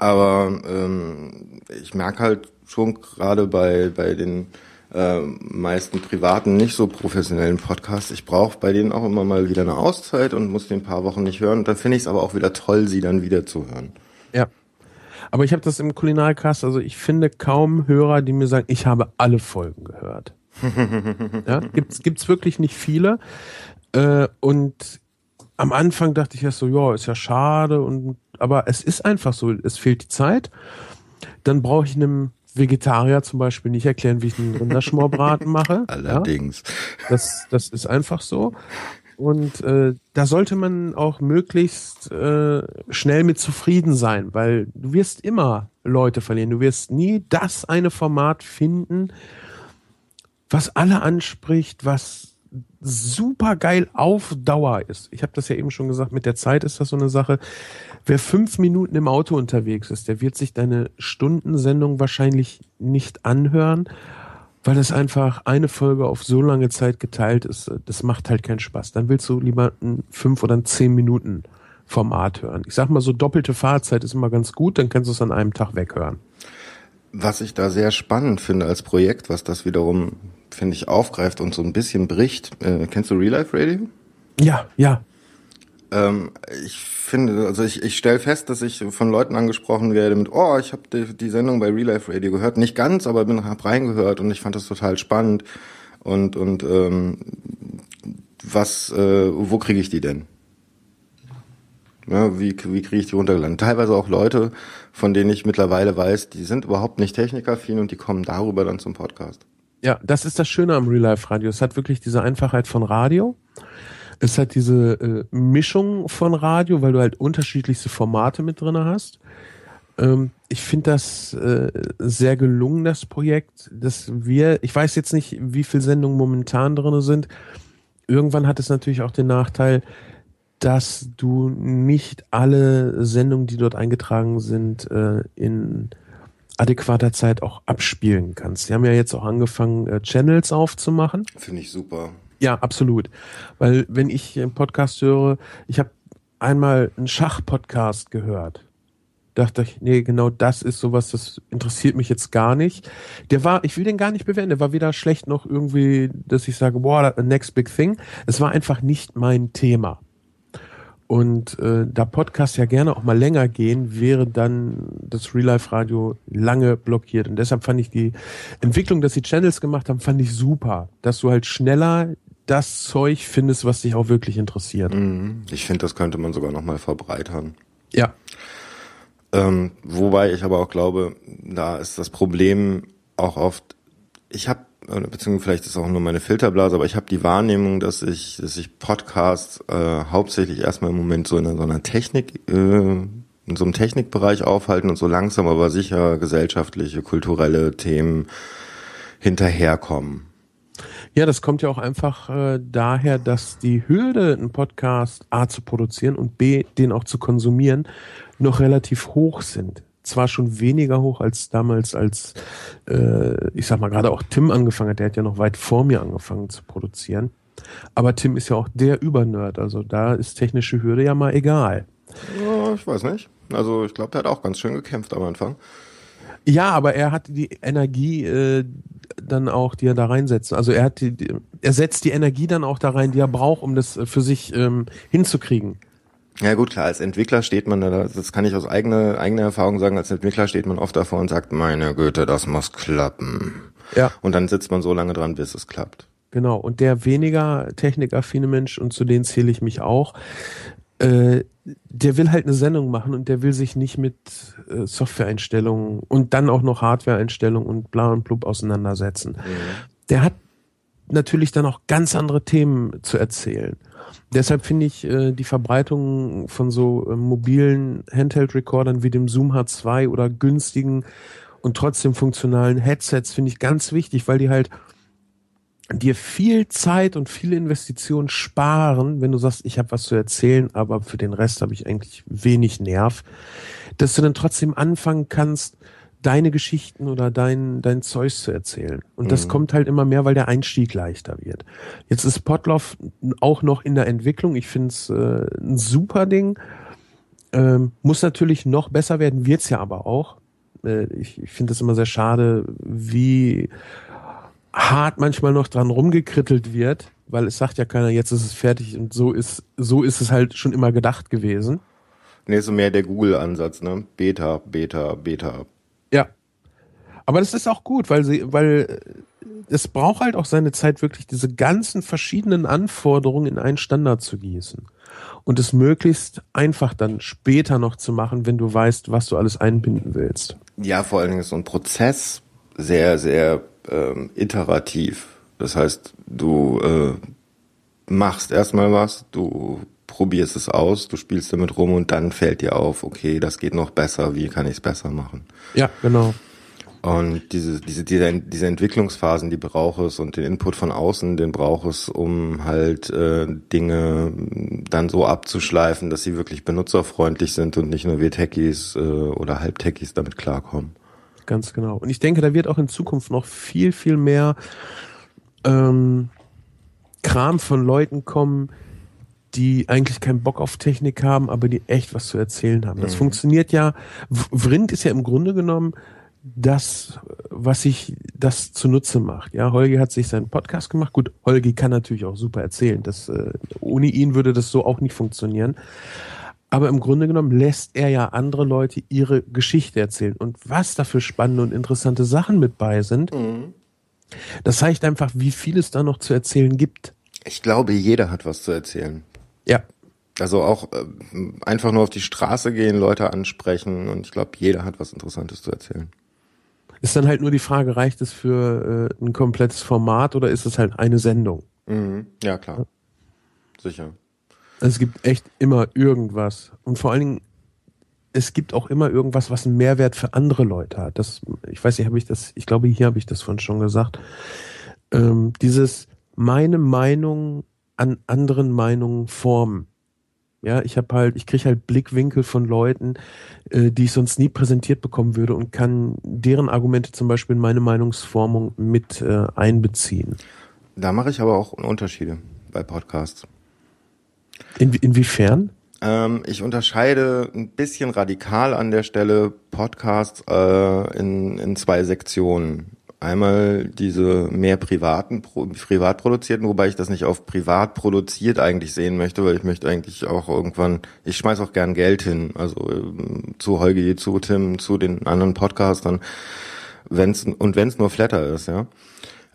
Aber ähm, ich merke halt schon gerade bei, bei den äh, meisten privaten, nicht so professionellen Podcasts, ich brauche bei denen auch immer mal wieder eine Auszeit und muss die ein paar Wochen nicht hören. Und dann finde ich es aber auch wieder toll, sie dann wieder zu hören. Ja. Aber ich habe das im Kulinarcast, also ich finde kaum Hörer, die mir sagen, ich habe alle Folgen gehört. ja, gibt's, gibt's wirklich nicht viele. Äh, und am Anfang dachte ich erst so, ja, ist ja schade und aber es ist einfach so, es fehlt die Zeit. Dann brauche ich einem Vegetarier zum Beispiel nicht erklären, wie ich einen Rinderschmorbraten mache. Ja? Allerdings. Das, das ist einfach so. Und äh, da sollte man auch möglichst äh, schnell mit zufrieden sein, weil du wirst immer Leute verlieren. Du wirst nie das eine Format finden, was alle anspricht, was super geil auf Dauer ist. Ich habe das ja eben schon gesagt, mit der Zeit ist das so eine Sache. Wer fünf Minuten im Auto unterwegs ist, der wird sich deine Stundensendung wahrscheinlich nicht anhören, weil es einfach eine Folge auf so lange Zeit geteilt ist. Das macht halt keinen Spaß. Dann willst du lieber ein fünf oder ein zehn Minuten Format hören. Ich sag mal so, doppelte Fahrzeit ist immer ganz gut, dann kannst du es an einem Tag weghören. Was ich da sehr spannend finde als Projekt, was das wiederum, finde ich, aufgreift und so ein bisschen bricht. Äh, kennst du Real Life Radio? Ja, ja, Ähm, ich finde, also ich, ich stelle fest, dass ich von Leuten angesprochen werde mit, oh, ich habe die, die Sendung bei Real Life Radio gehört. Nicht ganz, aber bin hab reingehört und ich fand das total spannend. Und, und ähm, was, äh, wo kriege ich die denn? Ja, wie wie kriege ich die runtergeladen? Teilweise auch Leute, von denen ich mittlerweile weiß, die sind überhaupt nicht technikaffin und die kommen darüber dann zum Podcast. Ja, das ist das Schöne am Real Life Radio. Es hat wirklich diese Einfachheit von Radio. Es hat diese äh, Mischung von Radio, weil du halt unterschiedlichste Formate mit drinne hast. Ähm, ich finde das äh, sehr gelungen, das Projekt, dass wir, ich weiß jetzt nicht, wie viele Sendungen momentan drinne sind. Irgendwann hat es natürlich auch den Nachteil, dass du nicht alle Sendungen, die dort eingetragen sind, äh, in adäquater Zeit auch abspielen kannst. Sie haben ja jetzt auch angefangen, äh, Channels aufzumachen. Finde ich super. Ja, absolut. Weil wenn ich einen Podcast höre, ich habe einmal einen Schach-Podcast gehört. Dachte ich, nee, genau das ist sowas, das interessiert mich jetzt gar nicht. Der war, ich will den gar nicht bewerten, der war weder schlecht noch irgendwie, dass ich sage, boah, next big thing. Es war einfach nicht mein Thema. Und äh, da Podcasts ja gerne auch mal länger gehen, wäre dann das Real Life Radio lange blockiert. Und deshalb fand ich die Entwicklung, dass sie Channels gemacht haben, fand ich super. Dass du halt schneller das Zeug findest, was dich auch wirklich interessiert. Mhm. Ich finde, das könnte man sogar noch mal verbreitern. Ja. Ähm, wobei ich aber auch glaube, da ist das Problem auch oft, ich habe, beziehungsweise vielleicht ist auch nur meine Filterblase, aber ich habe die Wahrnehmung, dass ich, dass ich Podcasts äh, hauptsächlich erstmal im Moment so in so einer Technik, äh, in so einem Technikbereich aufhalten und so langsam aber sicher gesellschaftliche, kulturelle Themen hinterherkommen. Ja, das kommt ja auch einfach äh, daher, dass die Hürde, einen Podcast A zu produzieren und B, den auch zu konsumieren, noch relativ hoch sind. Zwar schon weniger hoch als damals, als äh, ich sag mal gerade auch Tim angefangen hat, der hat ja noch weit vor mir angefangen zu produzieren. Aber Tim ist ja auch der Übernerd, also da ist technische Hürde ja mal egal. Ja, ich weiß nicht. Also ich glaube, der hat auch ganz schön gekämpft am Anfang. Ja, aber er hat die Energie äh, dann auch, die er da reinsetzt. Also er hat die, die, er setzt die Energie dann auch da rein, die er braucht, um das äh, für sich ähm, hinzukriegen. Ja gut, klar, als Entwickler steht man da, das kann ich aus eigener, eigener Erfahrung sagen, als Entwickler steht man oft davor und sagt, meine Güte, das muss klappen. Ja. Und dann sitzt man so lange dran, bis es klappt. Genau. Und der weniger technikaffine Mensch, und zu denen zähle ich mich auch, äh, der will halt eine Sendung machen und der will sich nicht mit äh, Software-Einstellungen und dann auch noch Hardware-Einstellungen und bla und blub auseinandersetzen. Der hat natürlich dann auch ganz andere Themen zu erzählen. Deshalb finde ich äh, die Verbreitung von so äh, mobilen Handheld-Recordern wie dem Zoom H2 oder günstigen und trotzdem funktionalen Headsets finde ich ganz wichtig, weil die halt dir viel Zeit und viele Investitionen sparen, wenn du sagst, ich habe was zu erzählen, aber für den Rest habe ich eigentlich wenig Nerv, dass du dann trotzdem anfangen kannst, deine Geschichten oder dein, dein Zeugs zu erzählen. Und das Mhm. kommt halt immer mehr, weil der Einstieg leichter wird. Jetzt ist Potloff auch noch in der Entwicklung. Ich finde es äh, ein super Ding. Ähm, muss natürlich noch besser werden, wird's ja aber auch. Äh, ich ich finde es immer sehr schade, wie hart manchmal noch dran rumgekrittelt wird, weil es sagt ja keiner, jetzt ist es fertig und so ist, so ist es halt schon immer gedacht gewesen. Nee, so mehr der Google-Ansatz, ne? Beta, Beta, Beta. Aber das ist auch gut, weil sie, weil äh, es braucht halt auch seine Zeit, wirklich diese ganzen verschiedenen Anforderungen in einen Standard zu gießen. Und es möglichst einfach dann später noch zu machen, wenn du weißt, was du alles einbinden willst. Ja, vor allen Dingen ist so ein Prozess sehr, sehr ähm, iterativ. Das heißt, du äh, machst erstmal was, du probierst es aus, du spielst damit rum und dann fällt dir auf, okay, das geht noch besser, wie kann ich es besser machen? Ja, genau. Und diese, diese, diese, diese Entwicklungsphasen, die braucht es und den Input von außen, den braucht es, um halt äh, Dinge dann so abzuschleifen, dass sie wirklich benutzerfreundlich sind und nicht nur wir Techies äh, oder Halbtechies damit klarkommen. Ganz genau. Und ich denke, da wird auch in Zukunft noch viel, viel mehr ähm, Kram von Leuten kommen, die eigentlich keinen Bock auf Technik haben, aber die echt was zu erzählen haben. Das funktioniert ja. Vrind ist ja im Grunde genommen das, was sich das zunutze macht. Ja, Holgi hat sich seinen Podcast gemacht. Gut, Holgi kann natürlich auch super erzählen. Das, äh, ohne ihn würde das so auch nicht funktionieren. Aber im Grunde genommen lässt er ja andere Leute ihre Geschichte erzählen. Und was da für spannende und interessante Sachen mit bei sind, das zeigt einfach, wie viel es da noch zu erzählen gibt. Ich glaube, jeder hat was zu erzählen. Ja, Also auch äh, einfach nur auf die Straße gehen, Leute ansprechen und ich glaube, jeder hat was Interessantes zu erzählen. Ist dann halt nur die Frage, reicht es für äh, ein komplettes Format oder ist es halt eine Sendung? Mhm. Ja, klar. Sicher. Also es gibt echt immer irgendwas. Und vor allen Dingen, es gibt auch immer irgendwas, was einen Mehrwert für andere Leute hat. Das, ich weiß nicht, habe ich das, ich glaube, hier habe ich das von schon gesagt. Ähm, dieses meine Meinung an anderen Meinungen formen. Ja, ich habe halt, ich kriege halt Blickwinkel von Leuten, äh, die ich sonst nie präsentiert bekommen würde und kann deren Argumente zum Beispiel in meine Meinungsformung mit äh, einbeziehen. Da mache ich aber auch Unterschiede bei Podcasts. In, inwiefern? Ähm, ich unterscheide ein bisschen radikal an der Stelle Podcasts äh, in, in zwei Sektionen. Einmal diese mehr privaten, privat produzierten, wobei ich das nicht auf privat produziert eigentlich sehen möchte, weil ich möchte eigentlich auch irgendwann, ich schmeiß auch gern Geld hin, also ähm, zu Holgi, zu Tim, zu den anderen Podcastern, wenn's, und wenn es nur Flatter ist, ja.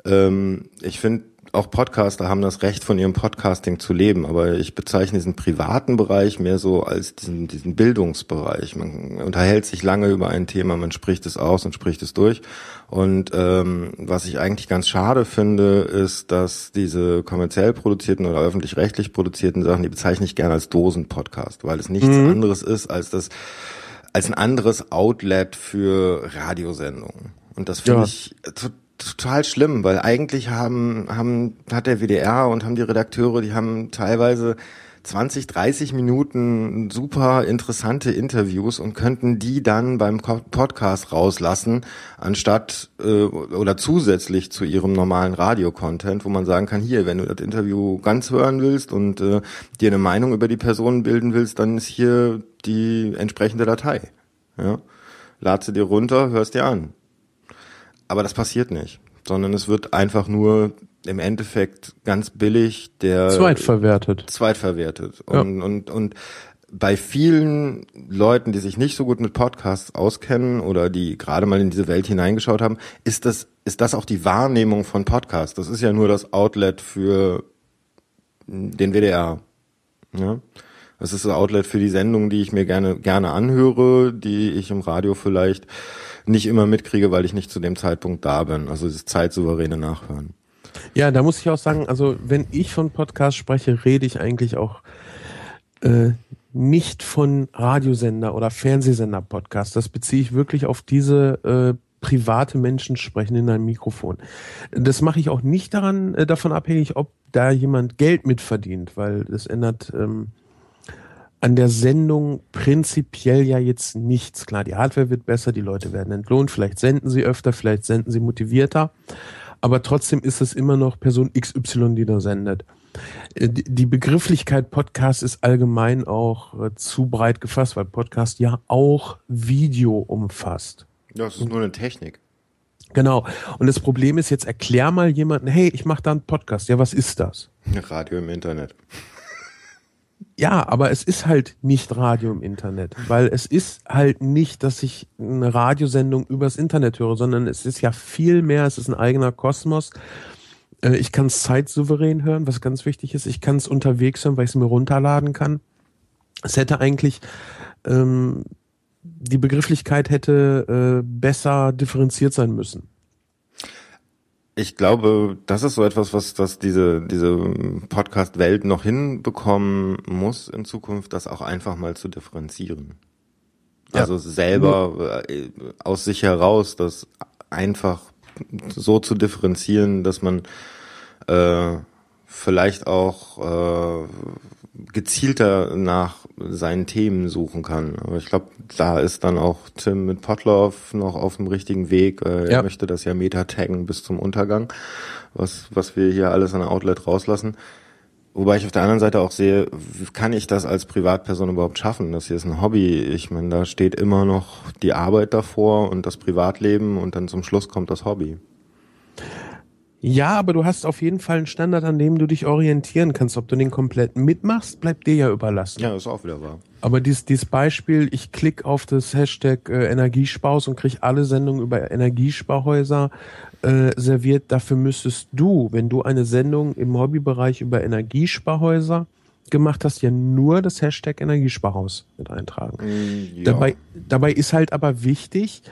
Ähm, ich finde, auch Podcaster haben das Recht, von ihrem Podcasting zu leben, aber ich bezeichne diesen privaten Bereich mehr so als diesen, diesen Bildungsbereich. Man unterhält sich lange über ein Thema, man spricht es aus und spricht es durch. Und ähm, was ich eigentlich ganz schade finde, ist, dass diese kommerziell produzierten oder öffentlich-rechtlich produzierten Sachen, die bezeichne ich gerne als Dosen-Podcast, weil es nichts anderes ist als das als ein anderes Outlet für Radiosendungen. Und das finde Ja. ich to- total schlimm, weil eigentlich haben, haben, hat der WDR und haben die Redakteure, die haben teilweise 20, 30 Minuten super interessante Interviews und könnten die dann beim Podcast rauslassen, anstatt äh, oder zusätzlich zu ihrem normalen Radio-Content, wo man sagen kann, hier, wenn du das Interview ganz hören willst und äh, dir eine Meinung über die Person bilden willst, dann ist hier die entsprechende Datei. Ja? Lad sie dir runter, hörst dir an. Aber das passiert nicht, sondern es wird einfach nur im Endeffekt ganz billig der Zweitverwertet. zweitverwertet. Ja. Und, und, und bei vielen Leuten, die sich nicht so gut mit Podcasts auskennen oder die gerade mal in diese Welt hineingeschaut haben, ist das, ist das auch die Wahrnehmung von Podcasts. Das ist ja nur das Outlet für den WDR. Ja? Das ist das Outlet für die Sendungen, die ich mir gerne, gerne anhöre, die ich im Radio vielleicht nicht immer mitkriege, weil ich nicht zu dem Zeitpunkt da bin. Also das zeitsouveräne Nachhören. Ja, da muss ich auch sagen, also wenn ich von Podcast spreche, rede ich eigentlich auch äh, nicht von Radiosender oder Fernsehsender-Podcast. Das beziehe ich wirklich auf diese äh, private Menschen sprechen in einem Mikrofon. Das mache ich auch nicht daran, äh, davon abhängig, ob da jemand Geld mitverdient, weil das ändert ähm, an der Sendung prinzipiell ja jetzt nichts. Klar, die Hardware wird besser, die Leute werden entlohnt, vielleicht senden sie öfter, vielleicht senden sie motivierter, aber trotzdem ist es immer noch Person XY, die da sendet. Äh, die Begrifflichkeit Podcast ist allgemein auch äh, zu breit gefasst, weil Podcast ja auch Video umfasst. Ja, es ist nur eine Technik. Genau. Und das Problem ist, jetzt erklär mal jemanden, hey, ich mache da einen Podcast. Ja, was ist das? Radio im Internet. Ja, aber es ist halt nicht Radio im Internet, weil es ist halt nicht, dass ich eine Radiosendung übers Internet höre, sondern es ist ja viel mehr, es ist ein eigener Kosmos. Äh, ich kann es zeitsouverän hören, was ganz wichtig ist. Ich kann es unterwegs hören, weil ich es mir runterladen kann. Es hätte eigentlich ähm, die Begrifflichkeit hätte äh, besser differenziert sein müssen. Ich glaube, das ist so etwas, was das diese diese Podcast-Welt noch hinbekommen muss in Zukunft, das auch einfach mal zu differenzieren. Ja. Also selber äh, aus sich heraus, das einfach so zu differenzieren, dass man äh, vielleicht auch äh, gezielter nach seinen Themen suchen kann. Aber ich glaube, da ist dann auch Tim mit Potloff noch auf dem richtigen Weg. Äh, ja. Er möchte das ja meta-taggen bis zum Untergang, was, was wir hier alles an Outlet rauslassen. Wobei ich auf der anderen Seite auch sehe, kann ich das als Privatperson überhaupt schaffen? Das hier ist ein Hobby. Ich meine, da steht immer noch die Arbeit davor und das Privatleben und dann zum Schluss kommt das Hobby. Ja, aber du hast auf jeden Fall einen Standard, an dem du dich orientieren kannst. Ob du den komplett mitmachst, bleibt dir ja überlassen. Ja, ist auch wieder wahr. Aber dieses, dieses Beispiel, ich klicke auf das Hashtag äh, Energiespaus und krieg alle Sendungen über Energiesparhäuser äh, serviert. Dafür müsstest du, wenn du eine Sendung im Hobbybereich über Energiesparhäuser gemacht hast, ja nur das Hashtag Energiesparhaus mit eintragen. Mm, ja. dabei, dabei ist halt aber wichtig,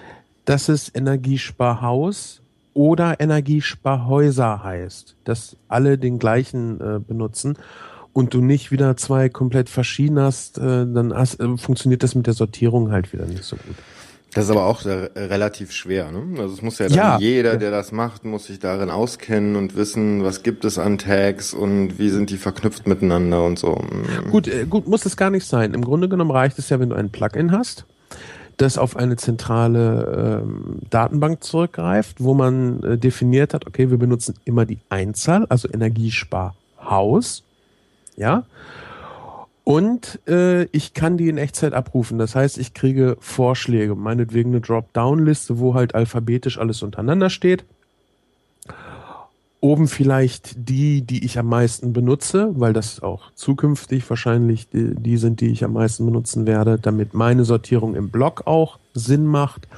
dass es Energiesparhaus oder Energiesparhäuser heißt, dass alle den gleichen äh, benutzen und du nicht wieder zwei komplett verschieden hast, äh, dann hast, äh, funktioniert das mit der Sortierung halt wieder nicht so gut. Das ist aber auch relativ schwer, ne? Also es muss ja, ja jeder, der das macht, muss sich darin auskennen und wissen, was gibt es an Tags und wie sind die verknüpft miteinander und so. Gut, äh, gut, muss es gar nicht sein. Im Grunde genommen reicht es ja, wenn du ein Plugin hast das auf eine zentrale ähm, Datenbank zurückgreift, wo man äh, definiert hat, okay, wir benutzen immer die Einzahl, also Energiesparhaus, ja, und äh, ich kann die in Echtzeit abrufen. Das heißt, ich kriege Vorschläge, meinetwegen eine Dropdown-Liste, wo halt alphabetisch alles untereinander steht oben vielleicht die, die ich am meisten benutze, weil das auch zukünftig wahrscheinlich die, die, sind, die ich am meisten benutzen werde, damit meine Sortierung im Blog auch Sinn macht.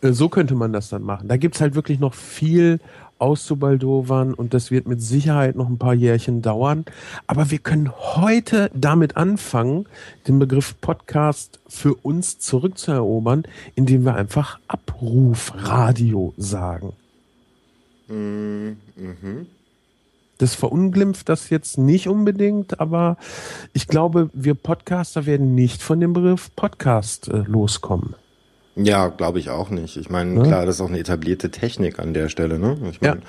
Äh, so könnte man das dann machen. Da gibt's halt wirklich noch viel auszubaldowern und das wird mit Sicherheit noch ein paar Jährchen dauern. Aber wir können heute damit anfangen, den Begriff Podcast für uns zurückzuerobern, indem wir einfach Abrufradio sagen. Mhm. Das verunglimpft das jetzt nicht unbedingt, aber ich glaube, wir Podcaster werden nicht von dem Begriff Podcast äh, loskommen. Ja, glaube ich auch nicht. Ich meine, ja? klar, das ist auch eine etablierte Technik an der Stelle. Ne? Ich meine,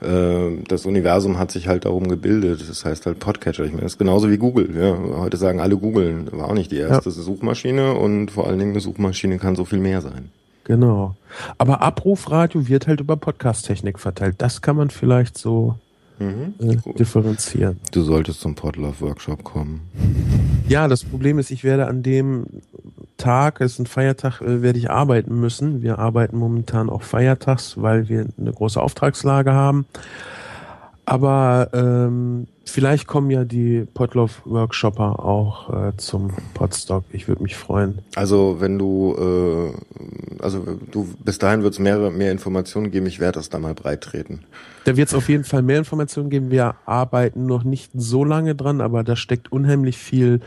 ja. äh, das Universum hat sich halt darum gebildet. Das heißt halt Podcatcher. Ich meine, das ist genauso wie Google. Ja? Heute sagen alle googeln. War auch nicht die erste ja. Suchmaschine und vor allen Dingen eine Suchmaschine kann so viel mehr sein. Genau. Aber Abrufradio wird halt über Podcast-Technik verteilt. Das kann man vielleicht so mhm. äh, differenzieren. Du solltest zum Podlove-Workshop kommen. Ja, das Problem ist, ich werde an dem Tag, es ist ein Feiertag, äh, werde ich arbeiten müssen. Wir arbeiten momentan auch feiertags, weil wir eine große Auftragslage haben. Aber ähm, vielleicht kommen ja die Potloff-Workshopper auch äh, zum Podstock. Ich würde mich freuen. Also wenn du, äh, also du bis dahin wird es mehr, mehr Informationen geben. Ich werde das da mal breit treten. Da wird es auf jeden Fall mehr Informationen geben. Wir arbeiten noch nicht so lange dran, aber da steckt unheimlich viel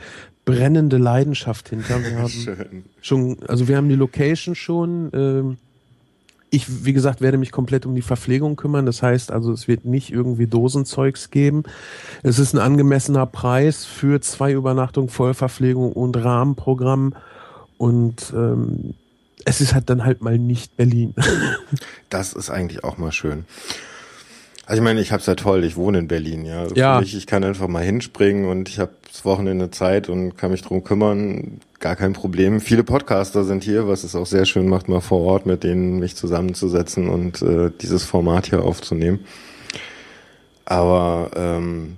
brennende Leidenschaft hinter. Wir haben Schön. schon, also wir haben die Location schon. Äh, Ich, wie gesagt, werde mich komplett um die Verpflegung kümmern. Das heißt also, es wird nicht irgendwie Dosenzeugs geben. Es ist ein angemessener Preis für zwei Übernachtungen, Vollverpflegung und Rahmenprogramm. Und ähm, es ist halt dann halt mal nicht Berlin. Das ist eigentlich auch mal schön. Also ich meine, ich hab's ja toll, ich wohne in Berlin, ja. Ja. Für mich, ich kann einfach mal hinspringen und ich habe das Wochenende Zeit und kann mich drum kümmern, gar kein Problem. Viele Podcaster sind hier, was es auch sehr schön macht, mal vor Ort mit denen mich zusammenzusetzen und äh, dieses Format hier aufzunehmen. Aber ähm,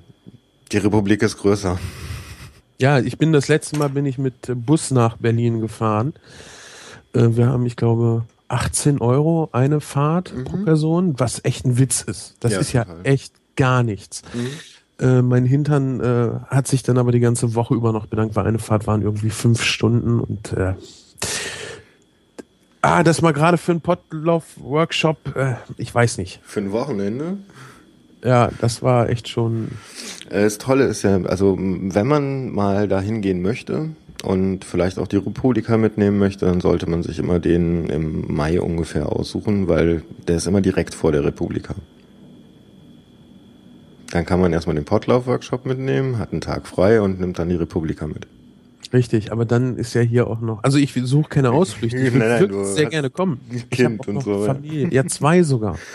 die Republik ist größer. Ja, ich bin das letzte Mal bin ich mit Bus nach Berlin gefahren. Äh, wir haben, ich glaube, 18 Euro eine Fahrt pro Person, was echt ein Witz ist. Das Ja, ist ja total. echt gar nichts. Äh, mein Hintern äh, hat sich dann aber die ganze Woche über noch bedankt, weil eine Fahrt waren irgendwie fünf Stunden und äh, ah, das mal gerade für einen Potlauf-Workshop, äh, ich weiß nicht. Für ein Wochenende? Ja, das war echt schon. Äh, Das Tolle ist ja, also wenn man mal dahin gehen möchte und vielleicht auch die Republika mitnehmen möchte, dann sollte man sich immer den im Mai ungefähr aussuchen, weil der ist immer direkt vor der Republika. Dann kann man erstmal den Potlauf-Workshop mitnehmen, hat einen Tag frei und nimmt dann die Republika mit. Richtig, aber dann ist ja hier auch noch. Also ich suche keine Ausflüchte. Ich Nein, würde nein, du sehr gerne kommen. Kind und so, ja. Familie. Ja, zwei sogar.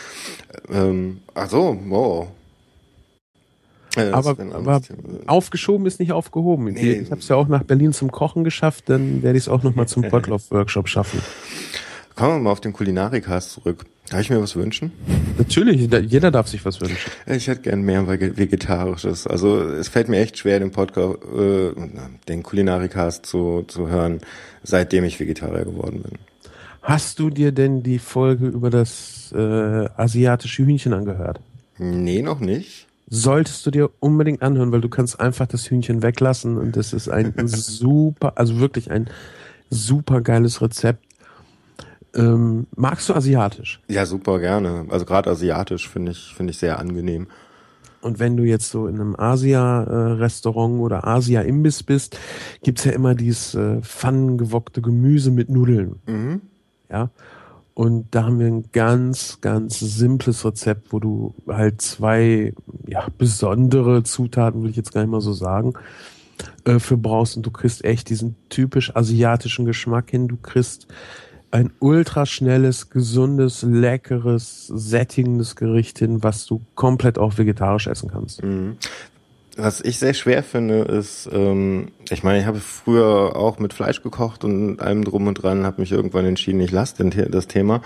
Ähm, ach so, wow. Das Aber, aber aufgeschoben ist nicht aufgehoben. Nee. Ich habe es ja auch nach Berlin zum Kochen geschafft, dann werde ich es auch noch mal zum Potlauf-Workshop schaffen. Kommen wir mal auf den Kulinarikast zurück. Darf ich mir was wünschen? Natürlich, jeder darf sich was wünschen. Ich hätte gern mehr Vege- Vegetarisches. Also es fällt mir echt schwer, den Podcast, äh, den Kulinarikast zu, zu hören, seitdem ich Vegetarier geworden bin. Hast du dir denn die Folge über das äh, asiatische Hühnchen angehört? Nee, noch nicht. Solltest du dir unbedingt anhören, weil du kannst einfach das Hühnchen weglassen und das ist ein super, also wirklich ein super geiles Rezept. Ähm, magst du asiatisch? Ja, super gerne. Also gerade asiatisch finde ich finde ich sehr angenehm. Und wenn du jetzt so in einem Asia-Restaurant oder Asia-Imbiss bist, gibt's ja immer dieses äh, pfannengewockte Gemüse mit Nudeln. Mhm. Ja. Und da haben wir ein ganz, ganz simples Rezept, wo du halt zwei ja, besondere Zutaten, will ich jetzt gar nicht mal so sagen, äh, für brauchst. Und du kriegst echt diesen typisch asiatischen Geschmack hin. Du kriegst ein ultraschnelles, gesundes, leckeres, sättigendes Gericht hin, was du komplett auch vegetarisch essen kannst. Was ich sehr schwer finde, ist, ähm, ich meine, ich habe früher auch mit Fleisch gekocht und allem drum und dran, habe mich irgendwann entschieden, ich lasse das Thema.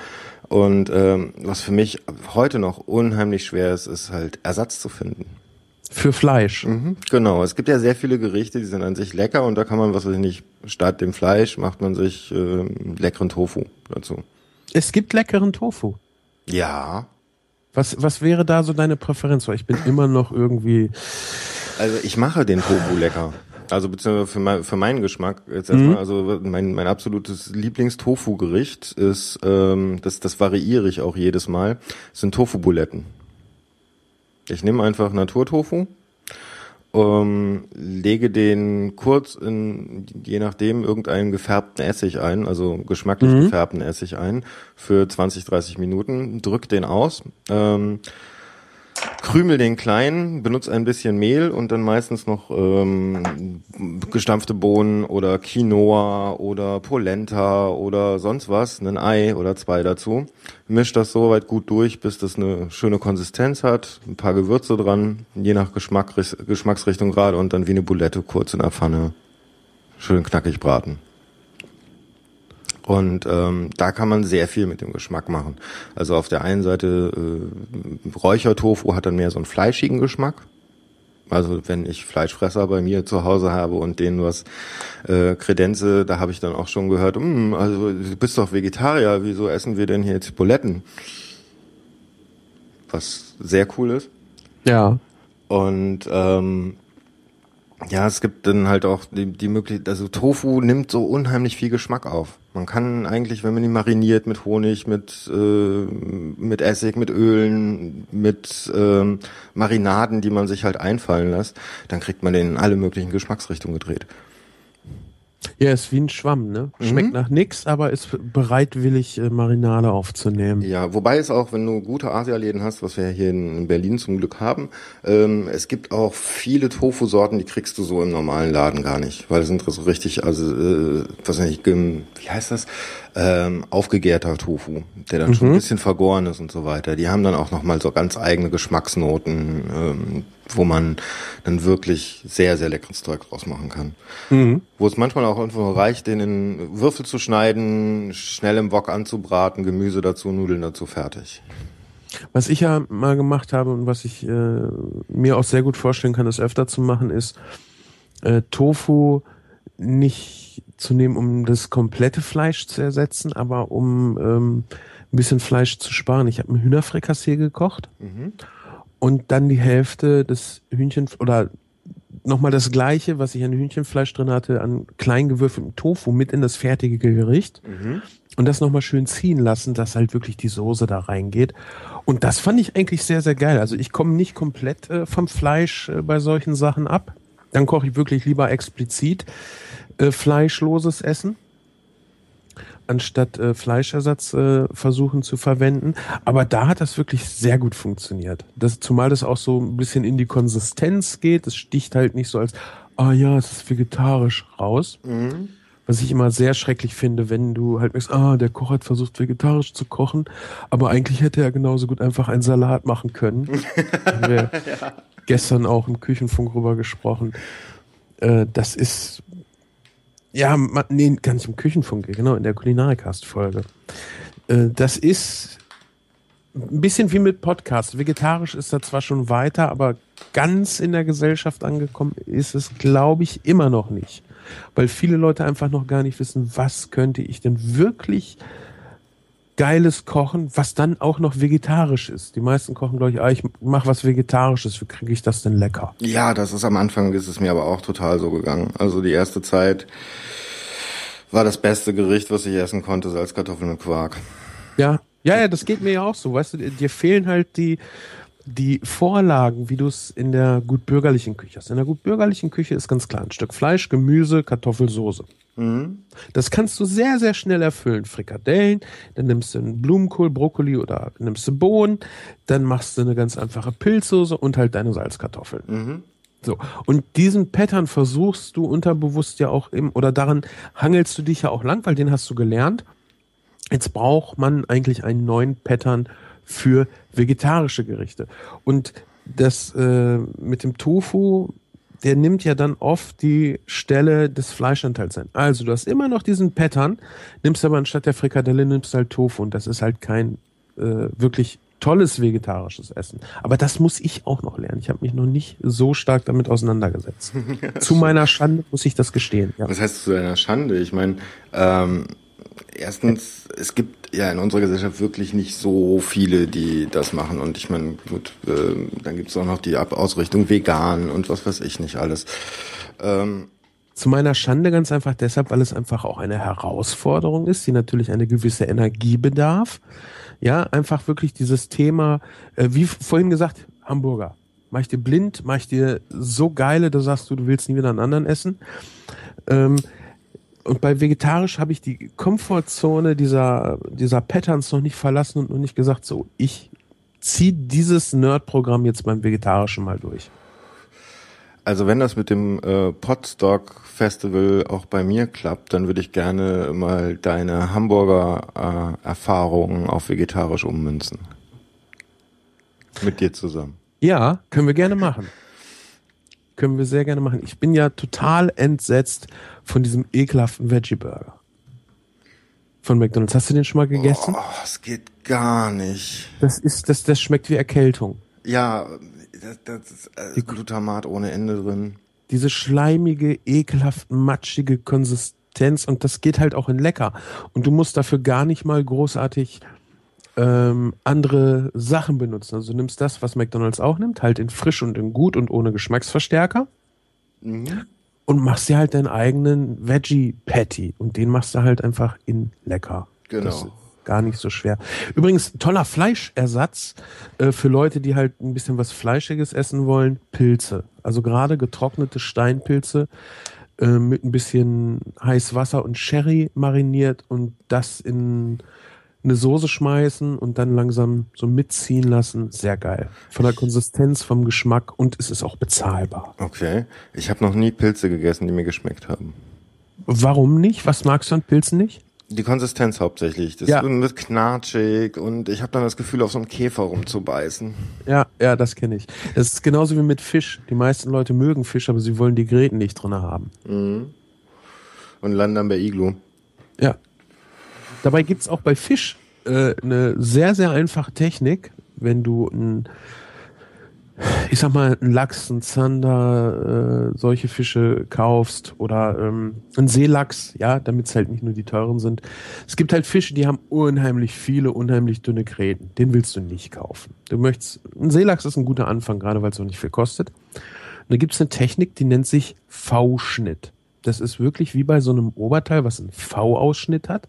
Und ähm, was für mich heute noch unheimlich schwer ist, ist halt Ersatz zu finden. Für Fleisch. Mhm, genau, es gibt ja sehr viele Gerichte, die sind an sich lecker und da kann man, was weiß ich nicht, statt dem Fleisch macht man sich ähm, leckeren Tofu dazu. Es gibt leckeren Tofu. Ja, Was, was wäre da so deine Präferenz? Weil ich bin immer noch irgendwie, also ich mache den Tofu lecker. Also beziehungsweise für, mein, für meinen Geschmack jetzt erstmal, also mein, mein absolutes Lieblings-Tofu-Gericht ist, ähm, das, das variiere ich auch jedes Mal, sind Tofu-Buletten. Ich nehme einfach Naturtofu, ähm, lege den kurz in, je nachdem, irgendeinen gefärbten Essig ein, also geschmacklich gefärbten Essig ein, für 20, 30 Minuten, drück den aus, ähm, krümel den klein, benutze ein bisschen Mehl und dann meistens noch ähm, gestampfte Bohnen oder Quinoa oder Polenta oder sonst was, ein Ei oder zwei dazu. Misch das so weit gut durch, bis das eine schöne Konsistenz hat, ein paar Gewürze dran, je nach Geschmack, Geschmacksrichtung gerade und dann wie eine Boulette kurz in der Pfanne schön knackig braten. Und ähm, da kann man sehr viel mit dem Geschmack machen. Also auf der einen Seite äh, Räuchertofu hat dann mehr so einen fleischigen Geschmack. Also wenn ich Fleischfresser bei mir zu Hause habe und denen was äh, kredenze, da habe ich dann auch schon gehört, "Hm, also du bist doch Vegetarier, wieso essen wir denn hier jetzt Buletten? Was sehr cool ist. ja, Und ähm, ja, es gibt dann halt auch die, die Möglichkeit, also Tofu nimmt so unheimlich viel Geschmack auf. Man kann eigentlich, wenn man ihn mariniert mit Honig, mit, äh, mit Essig, mit Ölen, mit ähm, Marinaden, die man sich halt einfallen lässt, dann kriegt man den in alle möglichen Geschmacksrichtungen gedreht. Ja, ist wie ein Schwamm, ne? Schmeckt Mhm. nach nix, aber ist bereitwillig, äh, Marinade aufzunehmen. Ja, wobei es auch, wenn du gute Asialäden hast, was wir hier in Berlin zum Glück haben, ähm, es gibt auch viele Tofu-Sorten, die kriegst du so im normalen Laden gar nicht, weil es sind so richtig, also äh, was gem- wie heißt das, ähm, aufgegärter Tofu, der dann schon ein bisschen vergoren ist und so weiter. Die haben dann auch noch mal so ganz eigene Geschmacksnoten, ähm, wo man dann wirklich sehr, sehr leckeres Zeug draus machen kann. Wo es manchmal auch einfach nur reicht, den in Würfel zu schneiden, schnell im Wok anzubraten, Gemüse dazu, Nudeln dazu, fertig. Was ich ja mal gemacht habe und was ich äh, mir auch sehr gut vorstellen kann, das öfter zu machen, ist äh, Tofu nicht zu nehmen, um das komplette Fleisch zu ersetzen, aber um ähm, ein bisschen Fleisch zu sparen. Ich habe ein Hühnerfrikassee gekocht und dann die Hälfte des Hühnchen oder nochmal das gleiche, was ich an Hühnchenfleisch drin hatte, an klein gewürfeltem Tofu mit in das fertige Gericht und das nochmal schön ziehen lassen, dass halt wirklich die Soße da reingeht. Und das fand ich eigentlich sehr, sehr geil. Also ich komme nicht komplett äh, vom Fleisch äh, bei solchen Sachen ab. Dann koche ich wirklich lieber explizit äh, fleischloses Essen anstatt äh, Fleischersatz äh, versuchen zu verwenden. Aber da hat das wirklich sehr gut funktioniert. Das, zumal das auch so ein bisschen in die Konsistenz geht. Es sticht halt nicht so als, ah ja, es ist vegetarisch raus. Was ich immer sehr schrecklich finde, wenn du halt merkst, ah, der Koch hat versucht, vegetarisch zu kochen, aber eigentlich hätte er genauso gut einfach einen Salat machen können. Haben wir gestern auch im Küchenfunk rüber gesprochen. Äh, das ist, ja, ma- nee, gar nicht im Küchenfunk, genau, in der Kulinarikast-Folge. Äh, das ist ein bisschen wie mit Podcasts. Vegetarisch ist da zwar schon weiter, aber ganz in der Gesellschaft angekommen ist es, glaube ich, immer noch nicht. Weil viele Leute einfach noch gar nicht wissen, was könnte ich denn wirklich geiles kochen, was dann auch noch vegetarisch ist. Die meisten kochen, glaube ich, ah, ich mache was Vegetarisches, wie kriege ich das denn lecker? Ja, das ist am Anfang, ist es mir aber auch total so gegangen. Also die erste Zeit war das beste Gericht, was ich essen konnte, Salzkartoffeln und Quark. Ja, ja, ja, das geht mir ja auch so. Weißt du, dir fehlen halt die, die Vorlagen, wie du es in der gut bürgerlichen Küche hast. In der gut bürgerlichen Küche ist ganz klar ein Stück Fleisch, Gemüse, Kartoffelsoße. Das kannst du sehr, sehr schnell erfüllen. Frikadellen, dann nimmst du einen Blumenkohl, Brokkoli oder nimmst du Bohnen, dann machst du eine ganz einfache Pilzsoße und halt deine Salzkartoffeln. So. Und diesen Pattern versuchst du unterbewusst ja auch im, oder daran hangelst du dich ja auch lang, weil den hast du gelernt. Jetzt braucht man eigentlich einen neuen Pattern für vegetarische Gerichte. Und das äh, mit dem Tofu, der nimmt ja dann oft die Stelle des Fleischanteils ein. Also du hast immer noch diesen Pattern, nimmst aber anstatt der Frikadelle nimmst halt Tofu und das ist halt kein äh, wirklich tolles vegetarisches Essen. Aber das muss ich auch noch lernen. Ich habe mich noch nicht so stark damit auseinandergesetzt. Zu meiner Schande muss ich das gestehen. Ja. Was heißt zu einer Schande? Ich meine, ähm, erstens, es gibt ja in unserer Gesellschaft wirklich nicht so viele, die das machen. Und ich meine, gut, äh, dann gibt es auch noch die Ab Ausrichtung vegan und was weiß ich nicht alles. Ähm, Zu meiner Schande ganz einfach deshalb, weil es einfach auch eine Herausforderung ist, die natürlich eine gewisse Energie bedarf. Ja, einfach wirklich dieses Thema, äh, wie vorhin gesagt, Hamburger. Mach ich dir blind, mach ich dir so geile, da sagst du, du willst nie wieder einen anderen essen. Ähm, und bei vegetarisch habe ich die Komfortzone dieser, dieser Patterns noch nicht verlassen und noch nicht gesagt, so, ich zieh dieses Nerd-Programm jetzt beim Vegetarischen mal durch. Also wenn das mit dem äh, Podstock Festival auch bei mir klappt, dann würde ich gerne mal deine Hamburger äh, Erfahrungen auf vegetarisch ummünzen. Mit dir zusammen. Ja, können wir gerne machen. Können wir sehr gerne machen. Ich bin ja total entsetzt von diesem ekelhaften Veggie Burger. Von McDonalds. Hast du den schon mal gegessen? Oh, es geht gar nicht. Das ist, das, das schmeckt wie Erkältung. Ja, das, das ist äh, Glutamat ohne Ende drin. Diese schleimige, ekelhaft matschige Konsistenz und das geht halt auch in lecker. Und du musst dafür gar nicht mal großartig ähm, andere Sachen benutzen. Also du nimmst das, was McDonalds auch nimmt, halt in frisch und in gut und ohne Geschmacksverstärker und machst dir halt deinen eigenen Veggie Patty und den machst du halt einfach in lecker. Genau. Das ist gar nicht so schwer. Übrigens, toller Fleischersatz äh, für Leute, die halt ein bisschen was Fleischiges essen wollen, Pilze. Also gerade getrocknete Steinpilze äh, mit ein bisschen heiß Wasser und Sherry mariniert und das in eine Soße schmeißen und dann langsam so mitziehen lassen. Sehr geil. Von der Konsistenz, vom Geschmack und es ist auch bezahlbar. Okay. Ich habe noch nie Pilze gegessen, die mir geschmeckt haben. Warum nicht? Was magst du an Pilzen nicht? Die Konsistenz hauptsächlich. Das Ja. wird knatschig und ich habe dann das Gefühl, auf so einem Käfer rumzubeißen. Ja, ja, das kenne ich. Das ist genauso wie mit Fisch. Die meisten Leute mögen Fisch, aber sie wollen die Gräten nicht drin haben. Und landen dann bei Iglu. Ja. Dabei gibt's auch bei Fisch äh, eine sehr, sehr einfache Technik, wenn du ein, ich sag mal, einen Lachs, einen Zander, äh, solche Fische kaufst oder ähm, einen Seelachs, ja, damit es halt nicht nur die teuren sind. Es gibt halt Fische, die haben unheimlich viele, unheimlich dünne Gräten. Den willst du nicht kaufen. Du möchtest, ein Seelachs ist ein guter Anfang, gerade weil es auch nicht viel kostet. Und da gibt's eine Technik, die nennt sich V-Schnitt. Das ist wirklich wie bei so einem Oberteil, was einen V-Ausschnitt hat.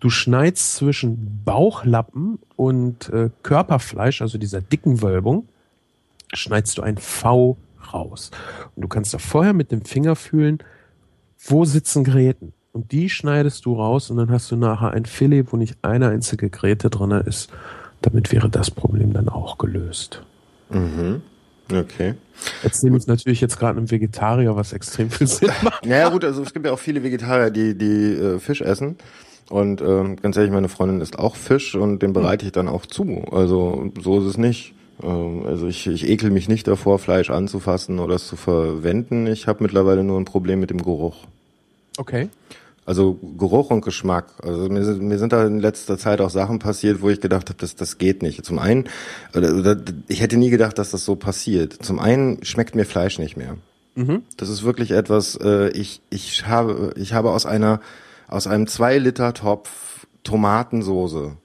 Du schneidest zwischen Bauchlappen und äh, Körperfleisch, also dieser dicken Wölbung, schneidest du ein V raus. Und du kannst da vorher mit dem Finger fühlen, wo sitzen Gräten. Und die schneidest du raus und dann hast du nachher ein Filet, wo nicht eine einzige Gräte drinne ist. Damit wäre das Problem dann auch gelöst. Okay. Erzähle ich natürlich jetzt gerade einem Vegetarier, was extrem viel Sinn macht. Naja gut, also es gibt ja auch viele Vegetarier, die, die äh, Fisch essen. Und ähm, ganz ehrlich, meine Freundin isst auch Fisch und den bereite ich dann auch zu. Also so ist es nicht. Ähm, also ich, ich ekel mich nicht davor, Fleisch anzufassen oder es zu verwenden. Ich habe mittlerweile nur ein Problem mit dem Geruch. Okay. Also Geruch und Geschmack. Also mir sind, mir sind da in letzter Zeit auch Sachen passiert, wo ich gedacht habe, das, das geht nicht. Zum einen, ich hätte nie gedacht, dass das so passiert. Zum einen schmeckt mir Fleisch nicht mehr. Das ist wirklich etwas, äh, ich, ich habe, ich habe aus einer, aus einem zwei Liter Topf Tomatensoße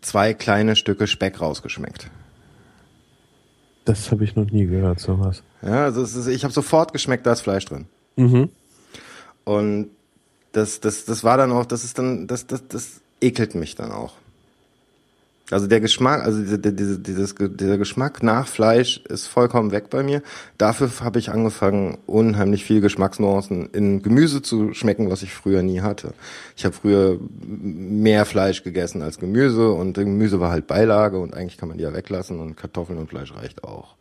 zwei kleine Stücke Speck rausgeschmeckt. Das habe ich noch nie gehört, sowas. Ja, also ist, ich habe sofort geschmeckt, da ist Fleisch drin. Mhm. Und das, das, das war dann auch, das ist dann, das, das, das ekelt mich dann auch. Also der Geschmack, also diese, diese, dieses, dieser Geschmack nach Fleisch ist vollkommen weg bei mir. Dafür habe ich angefangen, unheimlich viel Geschmacksnuancen in Gemüse zu schmecken, was ich früher nie hatte. Ich habe früher mehr Fleisch gegessen als Gemüse und Gemüse war halt Beilage und eigentlich kann man die ja weglassen und Kartoffeln und Fleisch reicht auch.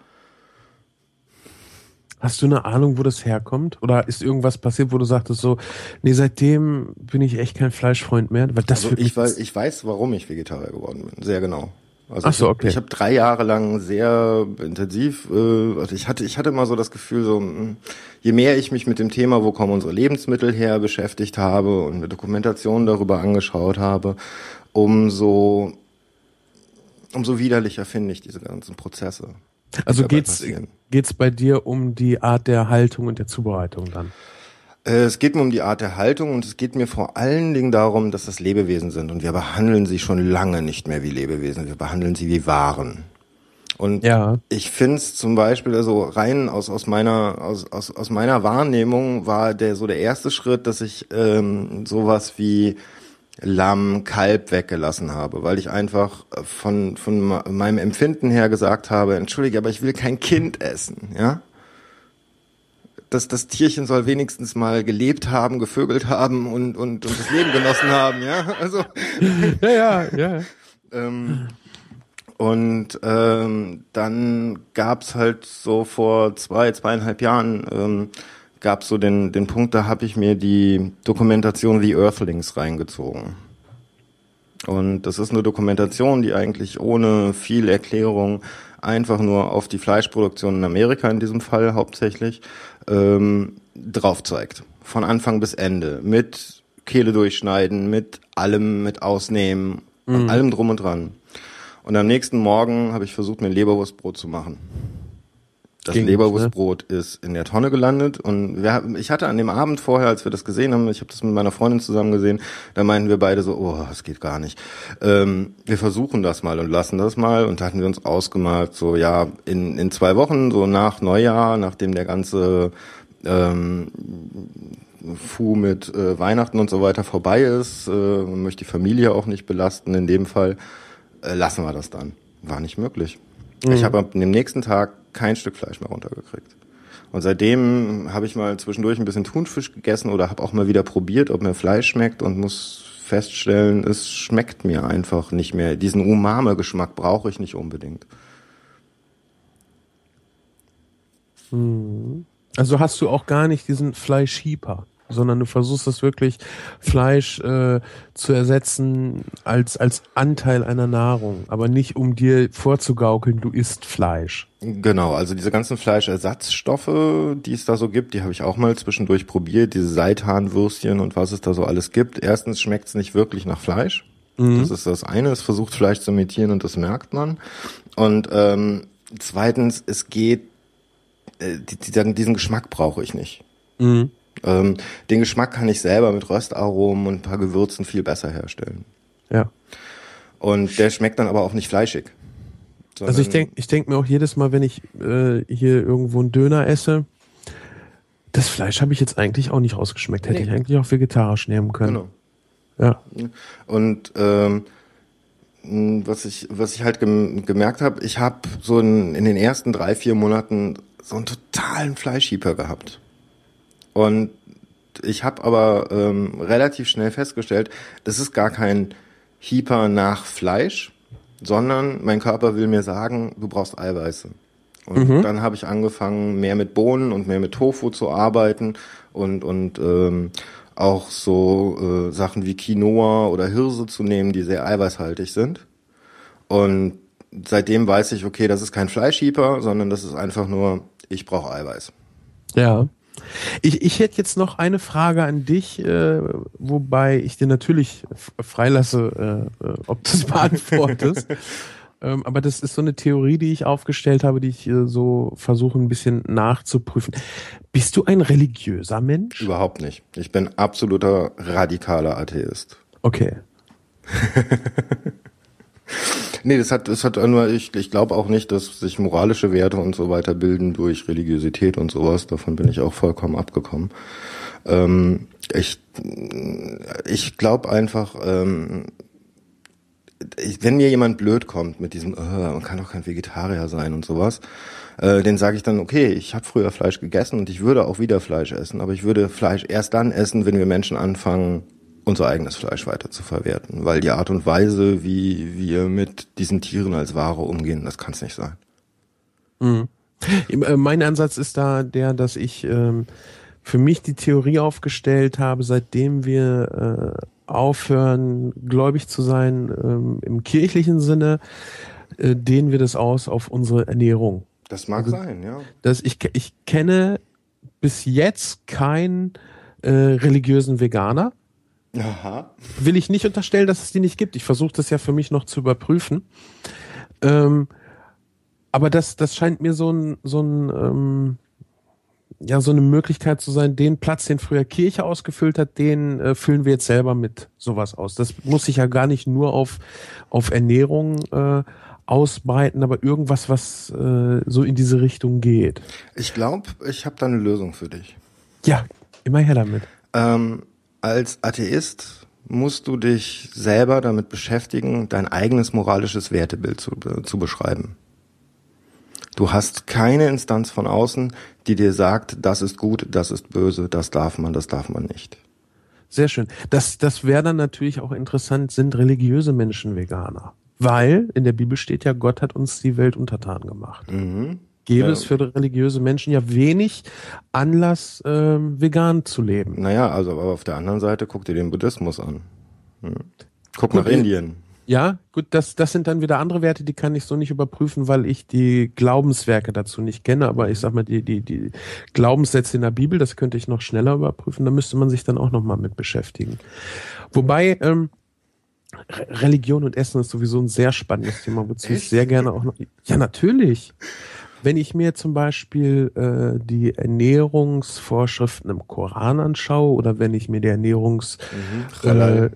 Hast du eine Ahnung, wo das herkommt? Oder ist irgendwas passiert, wo du sagtest so, nee, seitdem bin ich echt kein Fleischfreund mehr? Weil das Also ich, weiß, ich weiß, warum ich Vegetarier geworden bin. Sehr genau. Also Ach so, ich, okay. Ich habe drei Jahre lang sehr intensiv, äh, also ich hatte, ich hatte immer so das Gefühl, so mh, je mehr ich mich mit dem Thema, wo kommen unsere Lebensmittel her, beschäftigt habe und eine Dokumentation darüber angeschaut habe, umso umso widerlicher finde ich diese ganzen Prozesse. Also geht's, passieren. geht's bei dir um die Art der Haltung und der Zubereitung dann? Äh, Es geht mir um die Art der Haltung und es geht mir vor allen Dingen darum, dass das Lebewesen sind und wir behandeln sie schon lange nicht mehr wie Lebewesen, wir behandeln sie wie Waren. Und Ja. ich finde es zum Beispiel, also rein aus, aus meiner aus, aus, aus meiner Wahrnehmung war der so der erste Schritt, dass ich ähm, sowas wie Lamm, Kalb weggelassen habe, weil ich einfach von von ma- meinem Empfinden her gesagt habe, entschuldige, aber ich will kein Kind essen, ja das, das Tierchen soll wenigstens mal gelebt haben, gevögelt haben und, und, und das Leben genossen haben, ja. Also Ja, ja, ja. ähm, und ähm, dann gab's halt so vor zwei, zweieinhalb Jahren ähm, gab's so den, den Punkt, da habe ich mir die Dokumentation The Earthlings reingezogen. Und das ist eine Dokumentation, die eigentlich ohne viel Erklärung einfach nur auf die Fleischproduktion in Amerika in diesem Fall hauptsächlich ähm, drauf zeigt. Von Anfang bis Ende. Mit Kehle durchschneiden, mit allem, mit Ausnehmen, und allem drum und dran. Und am nächsten Morgen habe ich versucht, mir ein Leberwurstbrot zu machen. Das nicht, ne? Leberwurstbrot ist in der Tonne gelandet und wir, ich hatte an dem Abend vorher, als wir das gesehen haben, ich habe das mit meiner Freundin zusammen gesehen, da meinten wir beide so, oh, das geht gar nicht. Ähm, wir versuchen das mal und lassen das mal und da hatten wir uns ausgemalt, so ja, in, in zwei Wochen, so nach Neujahr, nachdem der ganze ähm, Fu mit äh, Weihnachten und so weiter vorbei ist, äh, man möchte die Familie auch nicht belasten in dem Fall, äh, lassen wir das dann. War nicht möglich. Ich habe ab dem nächsten Tag kein Stück Fleisch mehr runtergekriegt. Und seitdem habe ich mal zwischendurch ein bisschen Thunfisch gegessen oder habe auch mal wieder probiert, ob mir Fleisch schmeckt und muss feststellen, es schmeckt mir einfach nicht mehr. Diesen Umame-Geschmack brauche ich nicht unbedingt. Also hast du auch gar nicht diesen Fleischhieper, sondern du versuchst das wirklich Fleisch äh, zu ersetzen als als Anteil einer Nahrung, aber nicht um dir vorzugaukeln, du isst Fleisch. Genau, also diese ganzen Fleischersatzstoffe, die es da so gibt, die habe ich auch mal zwischendurch probiert, diese Seitanwürstchen und was es da so alles gibt. Erstens schmeckt es nicht wirklich nach Fleisch. Das ist das eine, es versucht Fleisch zu imitieren und das merkt man. Und ähm, zweitens, es geht, äh, die, die, diesen Geschmack brauche ich nicht. Mhm. Ähm, den Geschmack kann ich selber mit Röstaromen und ein paar Gewürzen viel besser herstellen. Ja. Und der schmeckt dann aber auch nicht fleischig. Also ich denke ich denk mir auch jedes Mal, wenn ich äh, hier irgendwo einen Döner esse, das Fleisch habe ich jetzt eigentlich auch nicht rausgeschmeckt. Hätte Nee. ich eigentlich auch vegetarisch nehmen können. Genau. Ja. Und ähm, was ich was ich halt gem gemerkt habe, ich habe so in, in den ersten drei vier Monaten so einen totalen Fleischhieper gehabt. Und ich habe aber ähm, relativ schnell festgestellt, es ist gar kein Hieper nach Fleisch, sondern mein Körper will mir sagen, du brauchst Eiweiße. Und dann habe ich angefangen, mehr mit Bohnen und mehr mit Tofu zu arbeiten und und ähm, auch so äh, Sachen wie Quinoa oder Hirse zu nehmen, die sehr eiweißhaltig sind. Und seitdem weiß ich, okay, das ist kein Fleischhieper, sondern das ist einfach nur, ich brauche Eiweiß. Ja. Ich, ich hätte jetzt noch eine Frage an dich, äh, wobei ich dir natürlich freilasse, äh, äh, ob du es beantwortest. ähm, aber das ist so eine Theorie, die ich aufgestellt habe, die ich äh, so versuche ein bisschen nachzuprüfen. Bist du ein religiöser Mensch? Überhaupt nicht. Ich bin absoluter radikaler Atheist. Okay. Nee, das hat, das hat nur, ich, ich glaube auch nicht, dass sich moralische Werte und so weiter bilden durch Religiosität und sowas. Davon bin ich auch vollkommen abgekommen. Ähm, ich ich glaube einfach, ähm, ich, wenn mir jemand blöd kommt mit diesem, äh, man kann doch kein Vegetarier sein und sowas, äh, den sage ich dann, okay, ich habe früher Fleisch gegessen und ich würde auch wieder Fleisch essen, aber ich würde Fleisch erst dann essen, wenn wir Menschen anfangen, unser eigenes Fleisch weiter zu verwerten. Weil die Art und Weise, wie wir mit diesen Tieren als Ware umgehen, das kann es nicht sein. Äh, Mein Ansatz ist da der, dass ich ähm, für mich die Theorie aufgestellt habe, seitdem wir äh, aufhören, gläubig zu sein ähm, im kirchlichen Sinne, äh, dehnen wir das aus auf unsere Ernährung. Das mag sein, ja. dass ich, ich kenne bis jetzt keinen äh, religiösen Veganer. Aha. Will ich nicht unterstellen, dass es die nicht gibt. Ich versuche das ja für mich noch zu überprüfen. Ähm, aber das, das scheint mir so ein, so ein, ähm, ja, so eine Möglichkeit zu sein, den Platz, den früher Kirche ausgefüllt hat, den äh, füllen wir jetzt selber mit sowas aus. Das muss sich ja gar nicht nur auf, auf Ernährung äh, ausbreiten, aber irgendwas, was äh, so in diese Richtung geht. Ich glaube, ich habe da eine Lösung für dich. Ja, immer her damit. Ähm, als Atheist musst du dich selber damit beschäftigen, dein eigenes moralisches Wertebild zu, zu beschreiben. Du hast keine Instanz von außen, die dir sagt, das ist gut, das ist böse, das darf man, das darf man nicht. Sehr schön. Das, das wäre dann natürlich auch interessant, sind religiöse Menschen Veganer? Weil in der Bibel steht ja, Gott hat uns die Welt untertan gemacht. Mhm. Gäbe Ja. es für religiöse Menschen ja wenig Anlass, ähm, vegan zu leben. Naja, also aber auf der anderen Seite guck dir den Buddhismus an. Hm. Guck Gut, nach äh, Indien. Ja, gut, das, das sind dann wieder andere Werte, die kann ich so nicht überprüfen, weil ich die Glaubenswerke dazu nicht kenne. Aber ich sag mal, die, die, die Glaubenssätze in der Bibel, das könnte ich noch schneller überprüfen. Da müsste man sich dann auch noch mal mit beschäftigen. Wobei, ähm, Re- Religion und Essen ist sowieso ein sehr spannendes Thema, wozu ich sehr gerne auch noch. Ja, natürlich. Wenn ich mir zum Beispiel äh, die Ernährungsvorschriften im Koran anschaue oder wenn ich mir die Ernährungs Halal.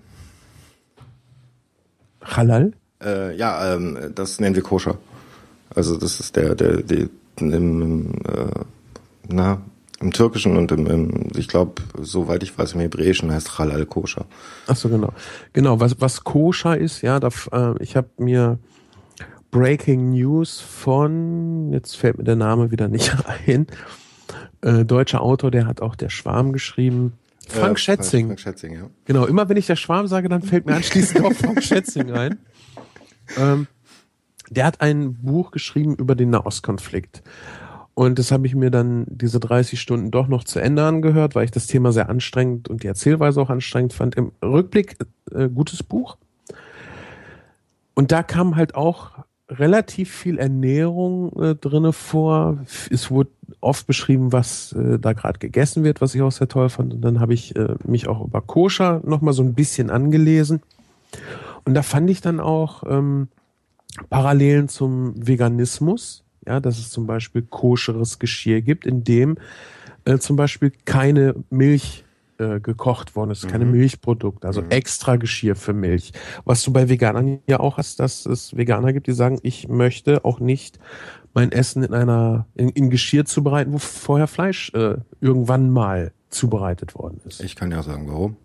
Äh, Halal? Äh, ja, ähm, das nennen wir koscher. Also das ist der, der, der im, im, äh, na, im Türkischen und im, im ich glaube, soweit ich weiß, im Hebräischen heißt Halal koscher. Ach so, genau. Genau, was, was koscher ist, ja, da, äh, ich habe mir Breaking News von, jetzt fällt mir der Name wieder nicht ein, Äh, deutscher Autor, der hat auch Der Schwarm geschrieben. Frank Äh, Schätzing. Frank Schätzing, ja. Genau, immer wenn ich der Schwarm sage, dann fällt mir anschließend auch Frank Schätzing ein. Ähm, der hat ein Buch geschrieben über den Nahostkonflikt. Und das habe ich mir dann diese 30 Stunden doch noch zu Ende angehört, weil ich das Thema sehr anstrengend und die Erzählweise auch anstrengend fand. Im Rückblick äh, gutes Buch. Und da kam halt auch relativ viel Ernährung äh, drinne vor. Es wurde oft beschrieben, was äh, da gerade gegessen wird, was ich auch sehr toll fand. Und dann habe ich äh, mich auch über Koscher noch mal so ein bisschen angelesen. Und da fand ich dann auch ähm, Parallelen zum Veganismus. Ja, dass es zum Beispiel koscheres Geschirr gibt, in dem äh, zum Beispiel keine Milch äh, gekocht worden ist, keine Milchprodukte, also extra Geschirr für Milch. Was du bei Veganern ja auch hast, dass es Veganer gibt, die sagen, ich möchte auch nicht mein Essen in einer in, in Geschirr zubereiten, wo vorher Fleisch äh, irgendwann mal zubereitet worden ist. Ich kann ja sagen, warum.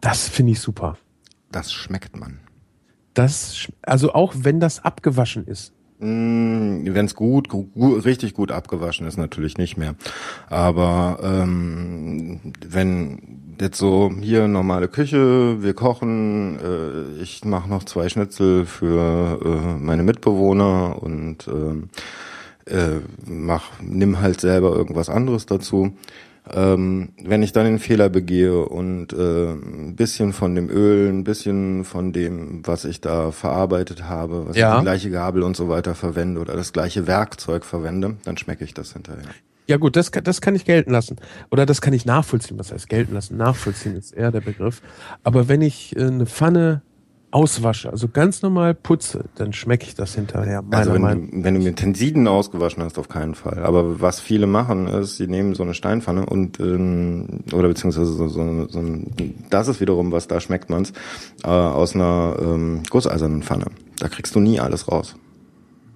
Das finde ich super. Das schmeckt man. Das, also auch wenn das abgewaschen ist. Mm, Wenn es gut, gu gu richtig gut abgewaschen ist, natürlich nicht mehr. Aber ähm, wenn jetzt so hier normale Küche, wir kochen, äh, ich mache noch zwei Schnitzel für äh, meine Mitbewohner und ähm, äh, mach, nimm halt selber irgendwas anderes dazu. Ähm, wenn ich dann den Fehler begehe und äh, ein bisschen von dem Öl, ein bisschen von dem, was ich da verarbeitet habe, was Ja. ich die gleiche Gabel und so weiter verwende oder das gleiche Werkzeug verwende, dann schmecke ich das hinterher. Ja gut, das, kann- das kann ich gelten lassen. Oder das kann ich nachvollziehen. Was heißt gelten lassen? Nachvollziehen ist eher der Begriff. Aber wenn ich äh, eine Pfanne auswasche, also ganz normal putze, dann schmecke ich das hinterher. Also wenn Meinung du, wenn du mit Tensiden ausgewaschen hast, auf keinen Fall. Aber was viele machen, ist, sie nehmen so eine Steinpfanne und ähm, oder beziehungsweise so, so, so ein, das ist wiederum, was da schmeckt man's, äh, aus einer ähm, gusseisernen Pfanne. Da kriegst du nie alles raus.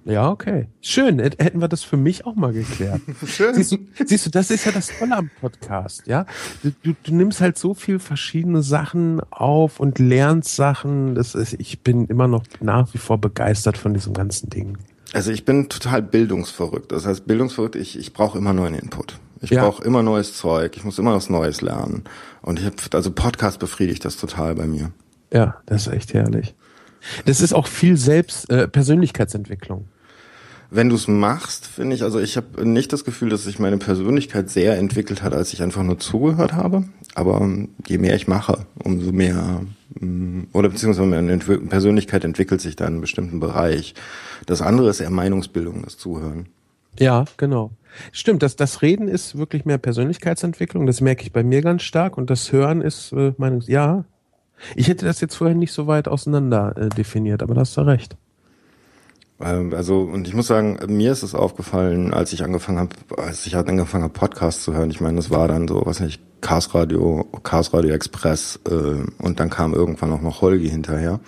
Ja, okay. Schön. Hät- Hätten wir das für mich auch mal geklärt. Schön. Siehst du, siehst du, das ist ja das Tolle am Podcast, ja. Du, du, nimmst halt so viel verschiedene Sachen auf und lernst Sachen. Das ist, ich bin immer noch nach wie vor begeistert von diesem ganzen Ding. Also ich bin total bildungsverrückt. Das heißt, bildungsverrückt, ich, ich brauche immer neuen Input. Ich Ja. brauche immer neues Zeug. Ich muss immer was Neues lernen. Und ich hab, also Podcast befriedigt das total bei mir. Ja, das ist echt herrlich. Das ist auch viel Selbst, äh, Persönlichkeitsentwicklung. Wenn du es machst, finde ich, also ich habe nicht das Gefühl, dass sich meine Persönlichkeit sehr entwickelt hat, als ich einfach nur zugehört habe. Aber ähm, je mehr ich mache, umso mehr ähm, oder beziehungsweise meine Persönlichkeit entwickelt sich da in einem bestimmten Bereich. Das andere ist eher Meinungsbildung, das Zuhören. Ja, genau. Stimmt, das, das Reden ist wirklich mehr Persönlichkeitsentwicklung. Das merke ich bei mir ganz stark. Und das Hören ist äh, Meinungs... Ja, ich hätte das jetzt vorher nicht so weit auseinander äh, definiert, aber da hast du recht. Also, und ich muss sagen, mir ist es aufgefallen, als ich angefangen habe, als ich halt angefangen habe, Podcasts zu hören. Ich meine, das war dann so, was nicht, Cars Radio, Cars Radio Express, äh, und dann kam irgendwann auch noch Holgi hinterher.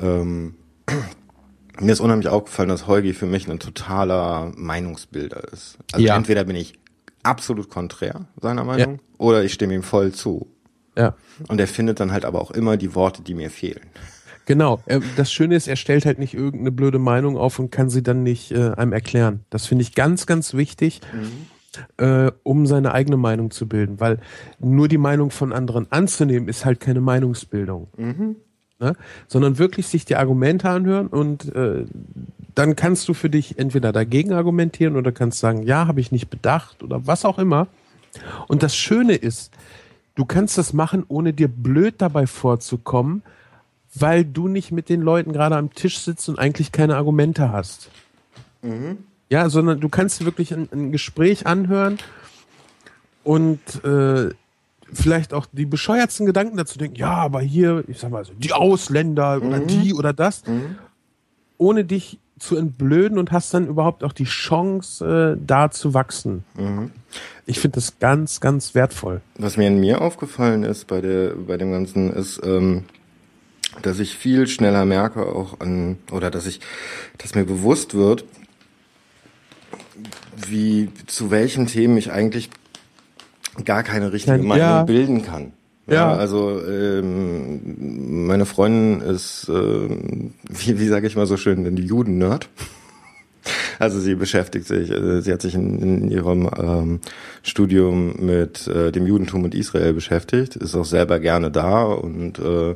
Ähm, mir ist unheimlich aufgefallen, dass Holgi für mich ein totaler Meinungsbilder ist. Also Ja. entweder bin ich absolut konträr seiner Meinung oder ich stimme ihm voll zu. Ja. Und er findet dann halt aber auch immer die Worte, die mir fehlen. Genau. Äh, Das Schöne ist, er stellt halt nicht irgendeine blöde Meinung auf und kann sie dann nicht äh, einem erklären. Das finde ich ganz, ganz wichtig, äh, um seine eigene Meinung zu bilden. Weil nur die Meinung von anderen anzunehmen, ist halt keine Meinungsbildung. Ne? Sondern wirklich sich die Argumente anhören und äh, dann kannst du für dich entweder dagegen argumentieren oder kannst sagen, ja, habe ich nicht bedacht oder was auch immer. Und das Schöne ist, du kannst das machen, ohne dir blöd dabei vorzukommen, weil du nicht mit den Leuten gerade am Tisch sitzt und eigentlich keine Argumente hast. Ja, sondern du kannst wirklich ein, ein Gespräch anhören und äh, vielleicht auch die bescheuertsten Gedanken dazu denken, ja, aber hier, ich sag mal so, die Ausländer oder die oder das, ohne dich zu entblöden und hast dann überhaupt auch die Chance, äh, da zu wachsen. Ich finde das ganz, ganz wertvoll. Was mir in mir aufgefallen ist bei der bei dem Ganzen ist, ähm, dass ich viel schneller merke auch an oder dass ich, dass mir bewusst wird, wie zu welchen Themen ich eigentlich gar keine richtige Meinung ja. bilden kann. Ja. also ähm, meine Freundin ist, ähm, wie, wie sage ich mal so schön, die Juden-Nerd. Also sie beschäftigt sich, äh, sie hat sich in, in ihrem ähm, Studium mit äh, dem Judentum und Israel beschäftigt, ist auch selber gerne da und äh,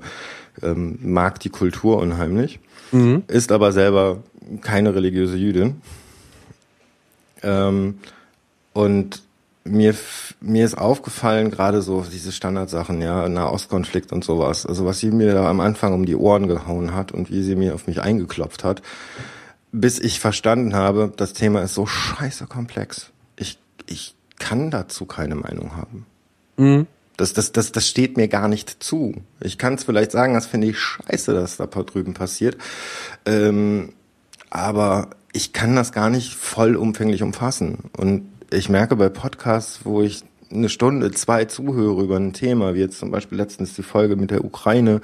ähm, mag die Kultur unheimlich, Mhm. ist aber selber keine religiöse Jüdin. Ähm, und mir, mir ist aufgefallen, gerade so diese Standardsachen, ja, Nahostkonflikt und sowas, also was sie mir da am Anfang um die Ohren gehauen hat und wie sie mir auf mich eingeklopft hat, bis ich verstanden habe, das Thema ist so scheiße komplex. Ich, ich kann dazu keine Meinung haben. Mhm. Das, das, das, das steht mir gar nicht zu. Ich kann es vielleicht sagen, das finde ich scheiße, dass da drüben passiert. Ähm, aber ich kann das gar nicht vollumfänglich umfassen. Und ich merke bei Podcasts, wo ich eine Stunde, zwei zuhöre über ein Thema, wie jetzt zum Beispiel letztens die Folge mit der Ukraine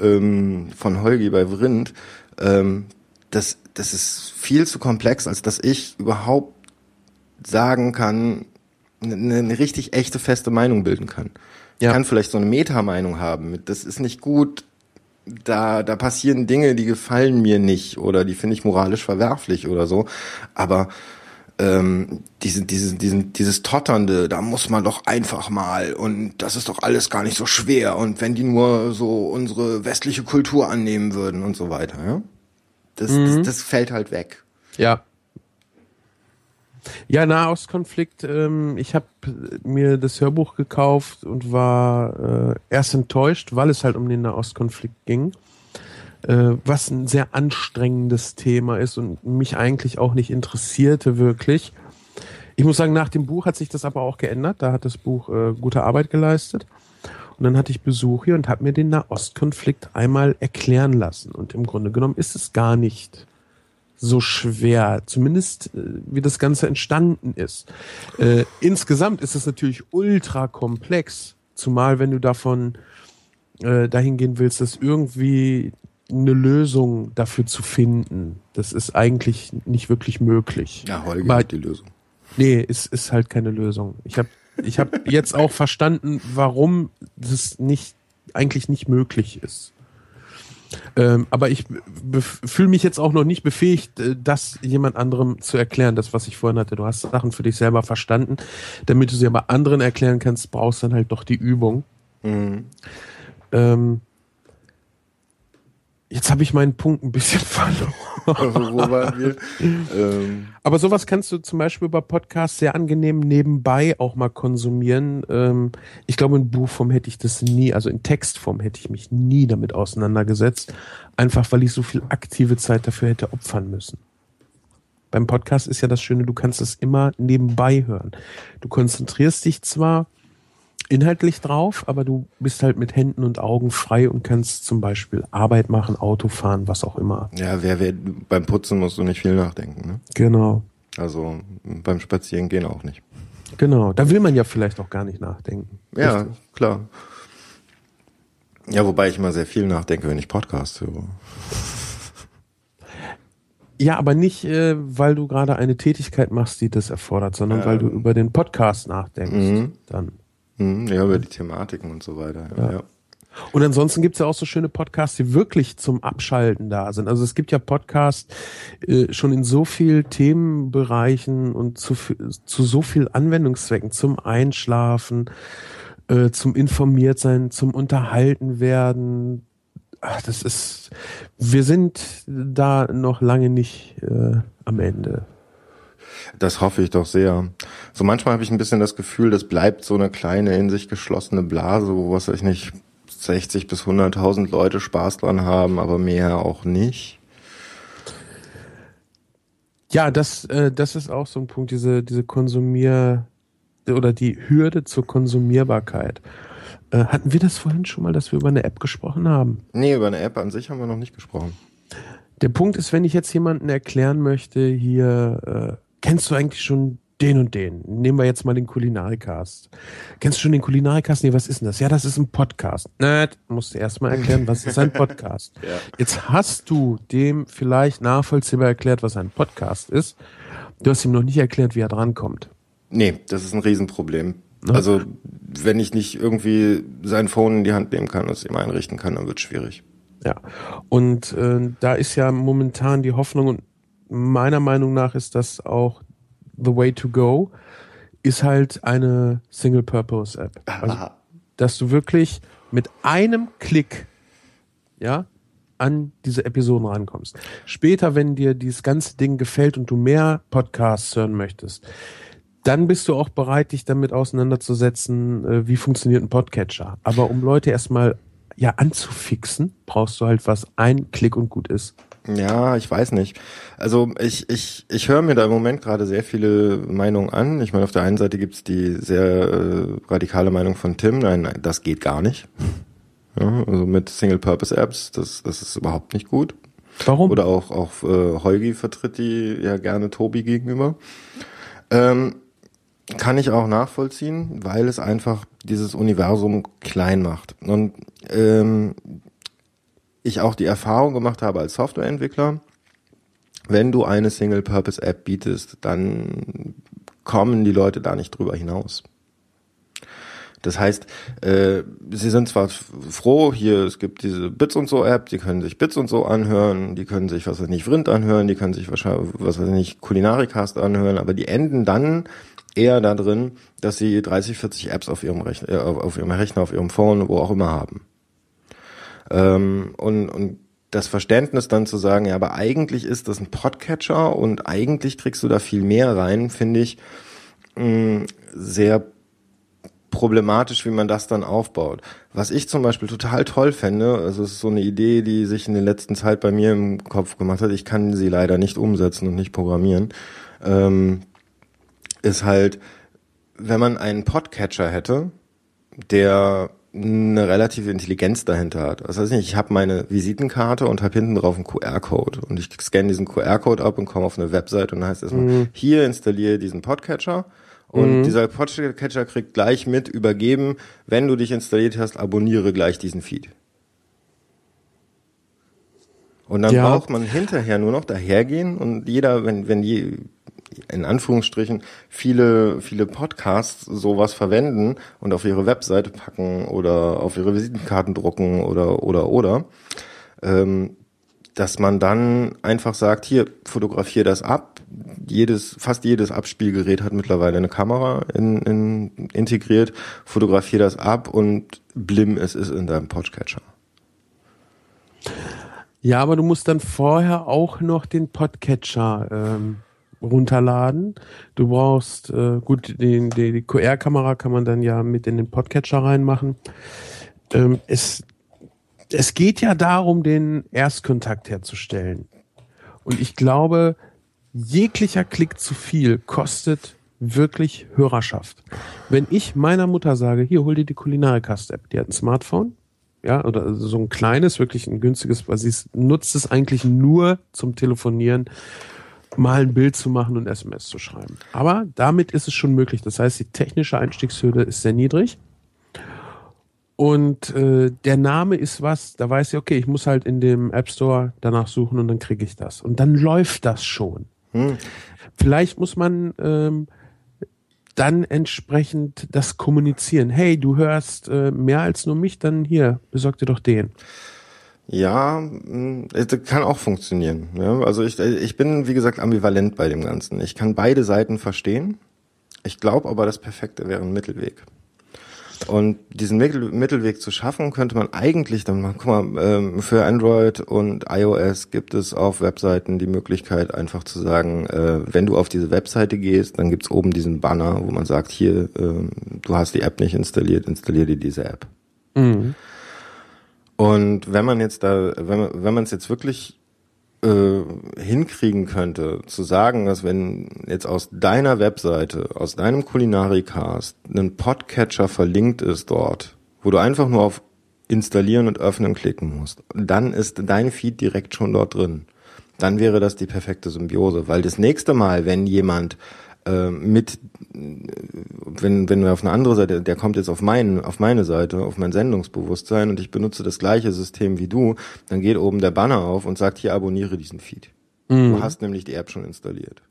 ähm, von Holgi bei Vrindt, ähm, das, das ist viel zu komplex, als dass ich überhaupt sagen kann, eine, eine richtig echte feste Meinung bilden kann. Ja. Kann vielleicht so eine Metameinung haben, das ist nicht gut, da, da passieren Dinge, die gefallen mir nicht oder die finde ich moralisch verwerflich oder so. Aber ähm, diese, diese, diesen, dieses Totternde, da muss man doch einfach mal und das ist doch alles gar nicht so schwer und wenn die nur so unsere westliche Kultur annehmen würden und so weiter, ja. Das, das, das fällt halt weg. Ja. Ja, Nahostkonflikt. Ähm, ich habe mir das Hörbuch gekauft und war äh, erst enttäuscht, weil es halt um den Nahostkonflikt ging. Äh, was ein sehr anstrengendes Thema ist und mich eigentlich auch nicht interessierte wirklich. Ich muss sagen, nach dem Buch hat sich das aber auch geändert. Da hat das Buch äh, gute Arbeit geleistet. Und dann hatte ich Besuch hier und habe mir den Nahostkonflikt einmal erklären lassen. Und im Grunde genommen ist es gar nicht so schwer, zumindest äh, wie das Ganze entstanden ist. Äh, insgesamt ist es natürlich ultra komplex, zumal wenn du davon äh, dahin gehen willst, dass irgendwie eine Lösung dafür zu finden. Das ist eigentlich nicht wirklich möglich. Ja, Holger Aber- hat die Lösung. Nee, es ist halt keine Lösung. Ich habe ich hab jetzt auch verstanden, warum das nicht eigentlich nicht möglich ist. Ähm, aber ich fühle mich jetzt auch noch nicht befähigt, äh, das jemand anderem zu erklären, das, was ich vorhin hatte. Du hast Sachen für dich selber verstanden. Damit du sie aber anderen erklären kannst, brauchst dann halt doch die Übung. Mhm. Ähm, jetzt habe ich meinen Punkt ein bisschen verloren. Also, wo waren wir? ähm, Aber sowas kannst du zum Beispiel bei Podcasts sehr angenehm nebenbei auch mal konsumieren. Ähm, ich glaube, in Buchform hätte ich das nie, also in Textform hätte ich mich nie damit auseinandergesetzt. Einfach weil ich so viel aktive Zeit dafür hätte opfern müssen. Beim Podcast ist ja das Schöne, du kannst es immer nebenbei hören. Du konzentrierst dich zwar inhaltlich drauf, aber du bist halt mit Händen und Augen frei und kannst zum Beispiel Arbeit machen, Auto fahren, was auch immer. ja, wer, wer, beim Putzen musst du nicht viel nachdenken. Ne? Genau. Also beim Spazierengehen auch nicht. Genau, da will man ja vielleicht auch gar nicht nachdenken. Ja, Richtig. klar. Ja, wobei ich immer sehr viel nachdenke, wenn ich Podcast höre. Ja, aber nicht, äh, weil du gerade eine Tätigkeit machst, die das erfordert, sondern weil du über den Podcast nachdenkst. Mhm. Dann. Mhm, ja, über die Thematiken und so weiter. Ja. ja. Und ansonsten gibt's ja auch so schöne Podcasts, die wirklich zum Abschalten da sind. Also es gibt ja Podcasts äh, schon in so viel Themenbereichen und zu, zu so viel Anwendungszwecken, zum Einschlafen, äh, zum Informiertsein, zum Unterhalten werden. Ach, das ist, wir sind da noch lange nicht äh, am Ende. Das hoffe ich doch sehr. So manchmal habe ich ein bisschen das Gefühl, das bleibt so eine kleine in sich geschlossene Blase, wo was weiß ich nicht 60 bis 100.000 Leute Spaß dran haben, aber mehr auch nicht. Ja, das, äh, das ist auch so ein Punkt, diese, diese Konsumier- oder die Hürde zur Konsumierbarkeit. Äh, hatten wir das vorhin schon mal, dass wir über eine App gesprochen haben? Nee, über eine App an sich haben wir noch nicht gesprochen. Der Punkt ist, wenn ich jetzt jemanden erklären möchte, hier, äh, kennst du eigentlich schon den und den? Nehmen wir jetzt mal den Kulinarikast. Kennst du schon den Kulinarikast? Nee, was ist denn das? Ja, das ist ein Podcast. Nett, musst du erstmal erklären, was ist ein Podcast? Jetzt hast du dem vielleicht nachvollziehbar erklärt, was ein Podcast ist. Du hast ihm noch nicht erklärt, wie er drankommt. Nee, das ist ein Riesenproblem. Also, wenn ich nicht irgendwie sein Phone in die Hand nehmen kann und es ihm einrichten kann, dann wird schwierig. Ja. Und äh, da ist ja momentan die Hoffnung, und meiner Meinung nach ist das auch the way to go, ist halt eine Single-Purpose-App. Also, dass du wirklich mit einem Klick, ja, an diese Episoden rankommst. Später, wenn dir dieses ganze Ding gefällt und du mehr Podcasts hören möchtest, dann bist du auch bereit, dich damit auseinanderzusetzen, äh, wie funktioniert ein Podcatcher. Aber um Leute erstmal ja anzufixen, brauchst du halt was ein Klick und gut ist. Ja, ich weiß nicht. Also ich, ich, ich höre mir da im Moment gerade sehr viele Meinungen an. Ich meine, auf der einen Seite gibt's die sehr äh, radikale Meinung von Tim, nein, nein, das geht gar nicht. Ja, also mit Single-Purpose-Apps, das, das ist überhaupt nicht gut. Warum? Oder auch, auch äh, Heugi vertritt die ja gerne Tobi gegenüber. Ähm, kann ich auch nachvollziehen, weil es einfach dieses Universum klein macht. Und ähm, ich auch die Erfahrung gemacht habe als Softwareentwickler, wenn du eine Single-Purpose-App bietest, dann kommen die Leute da nicht drüber hinaus. Das heißt, äh, sie sind zwar froh, hier, es gibt diese Bits und so App, die können sich Bits und so anhören, die können sich, was weiß ich nicht, Vrind anhören, die können sich wahrscheinlich, was weiß ich nicht, Kulinarikast anhören, aber die enden dann eher da drin, dass sie 30, 40 Apps auf ihrem Rechner, äh, auf ihrem Rechner, auf ihrem Phone, wo auch immer haben. Ähm, und, und das Verständnis dann zu sagen, ja, aber eigentlich ist das ein Podcatcher und eigentlich kriegst du da viel mehr rein, finde ich mh, sehr problematisch, wie man das dann aufbaut. Was ich zum Beispiel total toll fände, also es ist so eine Idee, die sich in der letzten Zeit bei mir im Kopf gemacht hat, ich kann sie leider nicht umsetzen und nicht programmieren, ähm, ist halt, wenn man einen Podcatcher hätte, der eine relative Intelligenz dahinter hat. Das heißt nicht, ich habe meine Visitenkarte und habe hinten drauf einen QR-Code und ich scanne diesen QR-Code ab und komme auf eine Website und dann heißt erstmal, mhm. hier installiere diesen Podcatcher und mhm. dieser Podcatcher kriegt gleich mit übergeben, wenn du dich installiert hast, abonniere gleich diesen Feed. Und dann ja. braucht man hinterher nur noch dahergehen und jeder, wenn, wenn je, in Anführungsstrichen viele, viele Podcasts sowas verwenden und auf ihre Webseite packen oder auf ihre Visitenkarten drucken oder, oder, oder, ähm, dass man dann einfach sagt, hier, fotografier das ab. Jedes, fast jedes Abspielgerät hat mittlerweile eine Kamera in, in, integriert. Fotografier das ab und blim, es ist in deinem Podcatcher. Ja, aber du musst dann vorher auch noch den Podcatcher ähm, runterladen. Du brauchst, äh, gut, die, die, die QR-Kamera kann man dann ja mit in den Podcatcher reinmachen. Ähm, es es geht ja darum, den Erstkontakt herzustellen. Und ich glaube, jeglicher Klick zu viel kostet wirklich Hörerschaft. Wenn ich meiner Mutter sage, hier, hol dir die Kulinarikast-App, die hat ein Smartphone, ja, oder so ein kleines, wirklich ein günstiges, weil sie nutzt es eigentlich nur zum Telefonieren, mal ein Bild zu machen und SMS zu schreiben. Aber damit ist es schon möglich. Das heißt, die technische Einstiegshürde ist sehr niedrig. Und äh, der Name ist was, da weiß ich, okay, ich muss halt in dem App Store danach suchen und dann kriege ich das. Und dann läuft das schon. Hm. Vielleicht muss man ähm, dann entsprechend das kommunizieren. Hey, du hörst äh, mehr als nur mich, dann hier, besorg dir doch den. Ja, hm, kann auch funktionieren. Ja? Also ich, ich bin, wie gesagt, ambivalent bei dem Ganzen. Ich kann beide Seiten verstehen. Ich glaube aber, das Perfekte wäre ein Mittelweg. Und diesen Mittel, Mittelweg zu schaffen, könnte man eigentlich dann mal, guck mal, ähm, für Android und iOS gibt es auf Webseiten die Möglichkeit, einfach zu sagen, äh, wenn du auf diese Webseite gehst, dann gibt's oben diesen Banner, wo man sagt, hier, äh, du hast die App nicht installiert, installier dir diese App. Mhm. Und wenn man jetzt da, wenn man, wenn man es jetzt wirklich äh, hinkriegen könnte, zu sagen, dass wenn jetzt aus deiner Webseite, aus deinem Kulinarikast ein Podcatcher verlinkt ist dort, wo du einfach nur auf installieren und öffnen klicken musst, dann ist dein Feed direkt schon dort drin. Dann wäre das die perfekte Symbiose, weil das nächste Mal, wenn jemand äh, mit, wenn, wenn wir auf eine andere Seite, der kommt jetzt auf meinen, auf meine Seite, auf mein Sendungsbewusstsein und ich benutze das gleiche System wie du, dann geht oben der Banner auf und sagt, hier abonniere diesen Feed. Mhm. Du hast nämlich die App schon installiert.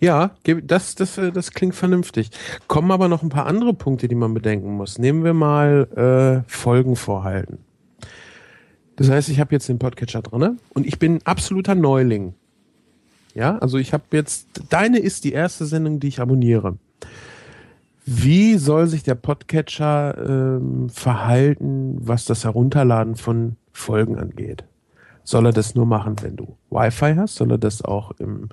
Ja, das, das, äh, das klingt vernünftig. Kommen aber noch ein paar andere Punkte, die man bedenken muss. Nehmen wir mal äh, Folgen vorhalten. Das heißt, ich habe jetzt den Podcatcher drinne und ich bin absoluter Neuling. Ja, also ich habe jetzt, deine ist die erste Sendung, die ich abonniere. Wie soll sich der Podcatcher ähm, verhalten, was das Herunterladen von Folgen angeht? Soll er das nur machen, wenn du Wi-Fi hast? Soll er das auch im,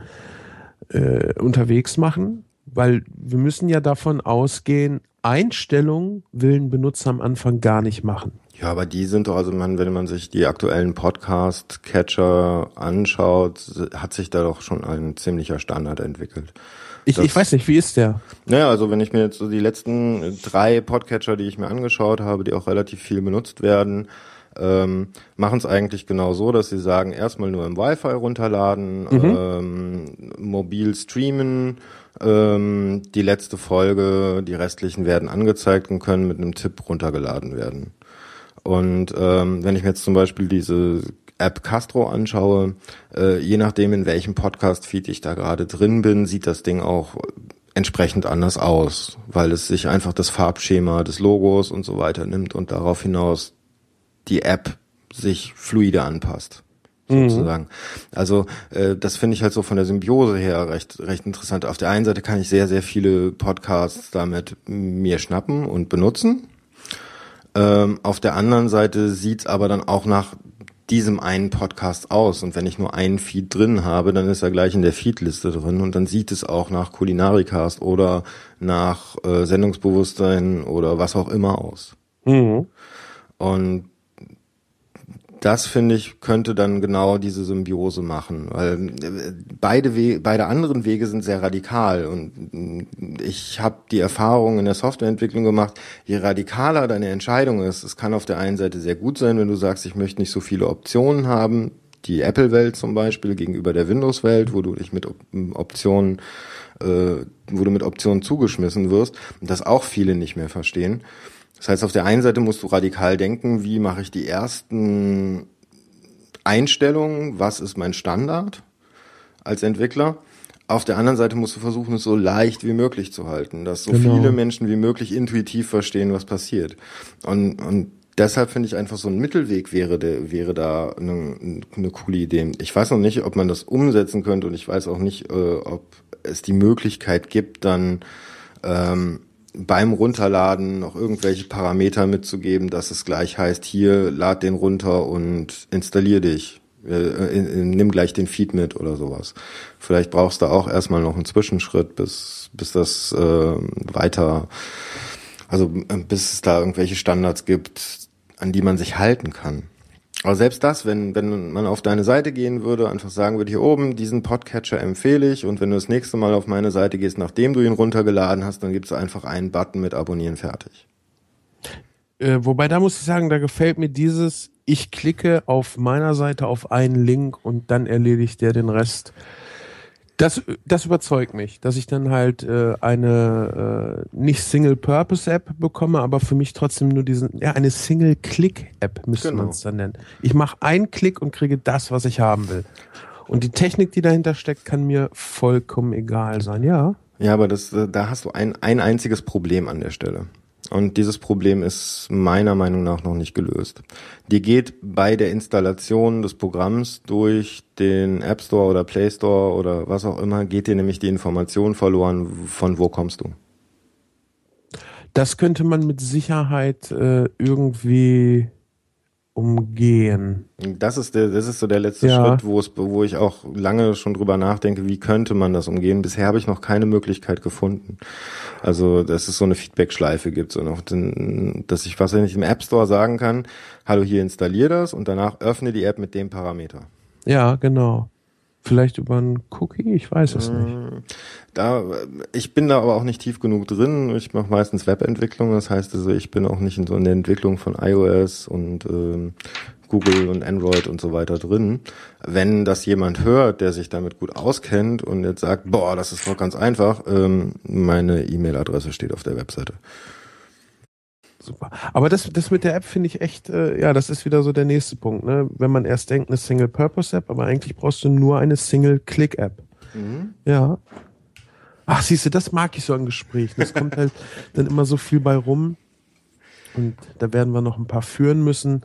äh, unterwegs machen? Weil wir müssen ja davon ausgehen, Einstellungen will ein Benutzer am Anfang gar nicht machen. Ja, aber die sind doch, also man, wenn man sich die aktuellen Podcast-Catcher anschaut, hat sich da doch schon ein ziemlicher Standard entwickelt. Ich, Das- ich weiß nicht, wie ist der? Naja, also wenn ich mir jetzt so die letzten drei Podcatcher, die ich mir angeschaut habe, die auch relativ viel benutzt werden, ähm, machen es eigentlich genau so, dass sie sagen, erstmal nur im Wi-Fi runterladen, ähm, mobil streamen, ähm, die letzte Folge, die restlichen werden angezeigt und können mit einem Tipp runtergeladen werden. Und ähm, wenn ich mir jetzt zum Beispiel diese App Castro anschaue, äh, je nachdem in welchem Podcast-Feed ich da gerade drin bin, sieht das Ding auch entsprechend anders aus, weil es sich einfach das Farbschema des Logos und so weiter nimmt und darauf hinaus die App sich fluide anpasst sozusagen. Also äh, das finde ich halt so von der Symbiose her recht recht interessant. Auf der einen Seite kann ich sehr sehr viele Podcasts damit mir schnappen und benutzen. Ähm, auf der anderen Seite sieht's aber dann auch nach diesem einen Podcast aus. Und wenn ich nur einen Feed drin habe, dann ist er gleich in der Feedliste drin und dann sieht es auch nach Kulinarikast oder nach äh, Sendungsbewusstsein oder was auch immer aus. Und das finde ich könnte dann genau diese Symbiose machen, weil äh, beide We beide anderen Wege sind sehr radikal und mm, ich habe die Erfahrung in der Softwareentwicklung gemacht, je radikaler deine Entscheidung ist, es kann auf der einen Seite sehr gut sein, wenn du sagst, ich möchte nicht so viele Optionen haben, die Apple-Welt zum Beispiel gegenüber der Windows-Welt, wo du dich mit Op Optionen äh, wo du mit Optionen zugeschmissen wirst und das auch viele nicht mehr verstehen. Das heißt, auf der einen Seite musst du radikal denken, wie mache ich die ersten Einstellungen, was ist mein Standard als Entwickler. Auf der anderen Seite musst du versuchen, es so leicht wie möglich zu halten, dass so Genau. viele Menschen wie möglich intuitiv verstehen, was passiert. Und, und deshalb finde ich einfach so ein Mittelweg wäre, wäre da eine, eine coole Idee. Ich weiß noch nicht, ob man das umsetzen könnte und ich weiß auch nicht, äh, ob es die Möglichkeit gibt, dann ähm, beim Runterladen noch irgendwelche Parameter mitzugeben, dass es gleich heißt, hier lad den runter und installier dich. Äh, nimm gleich den Feed mit oder sowas. Vielleicht brauchst du auch erstmal noch einen Zwischenschritt, bis, bis das äh, weiter, also äh, bis es da irgendwelche Standards gibt, an die man sich halten kann. Aber selbst das, wenn, wenn man auf deine Seite gehen würde, einfach sagen würde, hier oben, diesen Podcatcher empfehle ich und wenn du das nächste Mal auf meine Seite gehst, nachdem du ihn runtergeladen hast, dann gibst du einfach einen Button mit Abonnieren fertig. Äh, wobei da muss ich sagen, da gefällt mir dieses, ich klicke auf meiner Seite auf einen Link und dann erledigt der den Rest. Das, das überzeugt mich, dass ich dann halt äh, eine äh, nicht Single-Purpose-App bekomme, aber für mich trotzdem nur diesen, ja, eine Single-Click-App müsste Genau. man es dann nennen. Ich mache einen Klick und kriege das, was ich haben will. Und die Technik, die dahinter steckt, kann mir vollkommen egal sein, ja. Ja, aber das, äh, da hast du ein, ein einziges Problem an der Stelle. Und dieses Problem ist meiner Meinung nach noch nicht gelöst. Dir geht bei der Installation des Programms durch den App Store oder Play Store oder was auch immer, geht dir nämlich die Information verloren, von wo kommst du. Das könnte man mit Sicherheit äh, irgendwie umgehen. Das ist der, das ist so der letzte Ja. Schritt, wo es, wo ich auch lange schon drüber nachdenke, wie könnte man das umgehen. Bisher habe ich noch keine Möglichkeit gefunden. Also, dass es so eine Feedback-Schleife gibt, so noch, dass ich was, ich im App Store sagen kann, hallo, hier installier das und danach öffne die App mit dem Parameter. Ja, genau. Vielleicht über einen Cookie, ich weiß es nicht. Da, ich bin da aber auch nicht tief genug drin. Ich mache meistens Webentwicklung, das heißt also, ich bin auch nicht in so in der Entwicklung von iOS und ähm, Google und Android und so weiter drin. Wenn das jemand hört, der sich damit gut auskennt und jetzt sagt, boah, das ist doch ganz einfach, ähm, meine E-Mail-Adresse steht auf der Webseite. Super. Aber das, das mit der App finde ich echt, äh, ja, das ist wieder so der nächste Punkt. Ne? Wenn man erst denkt, eine Single-Purpose-App, aber eigentlich brauchst du nur eine Single-Click-App. Ja. Ach, siehst du, das mag ich so an Gesprächen. Es kommt halt dann immer so viel bei rum. Und da werden wir noch ein paar führen müssen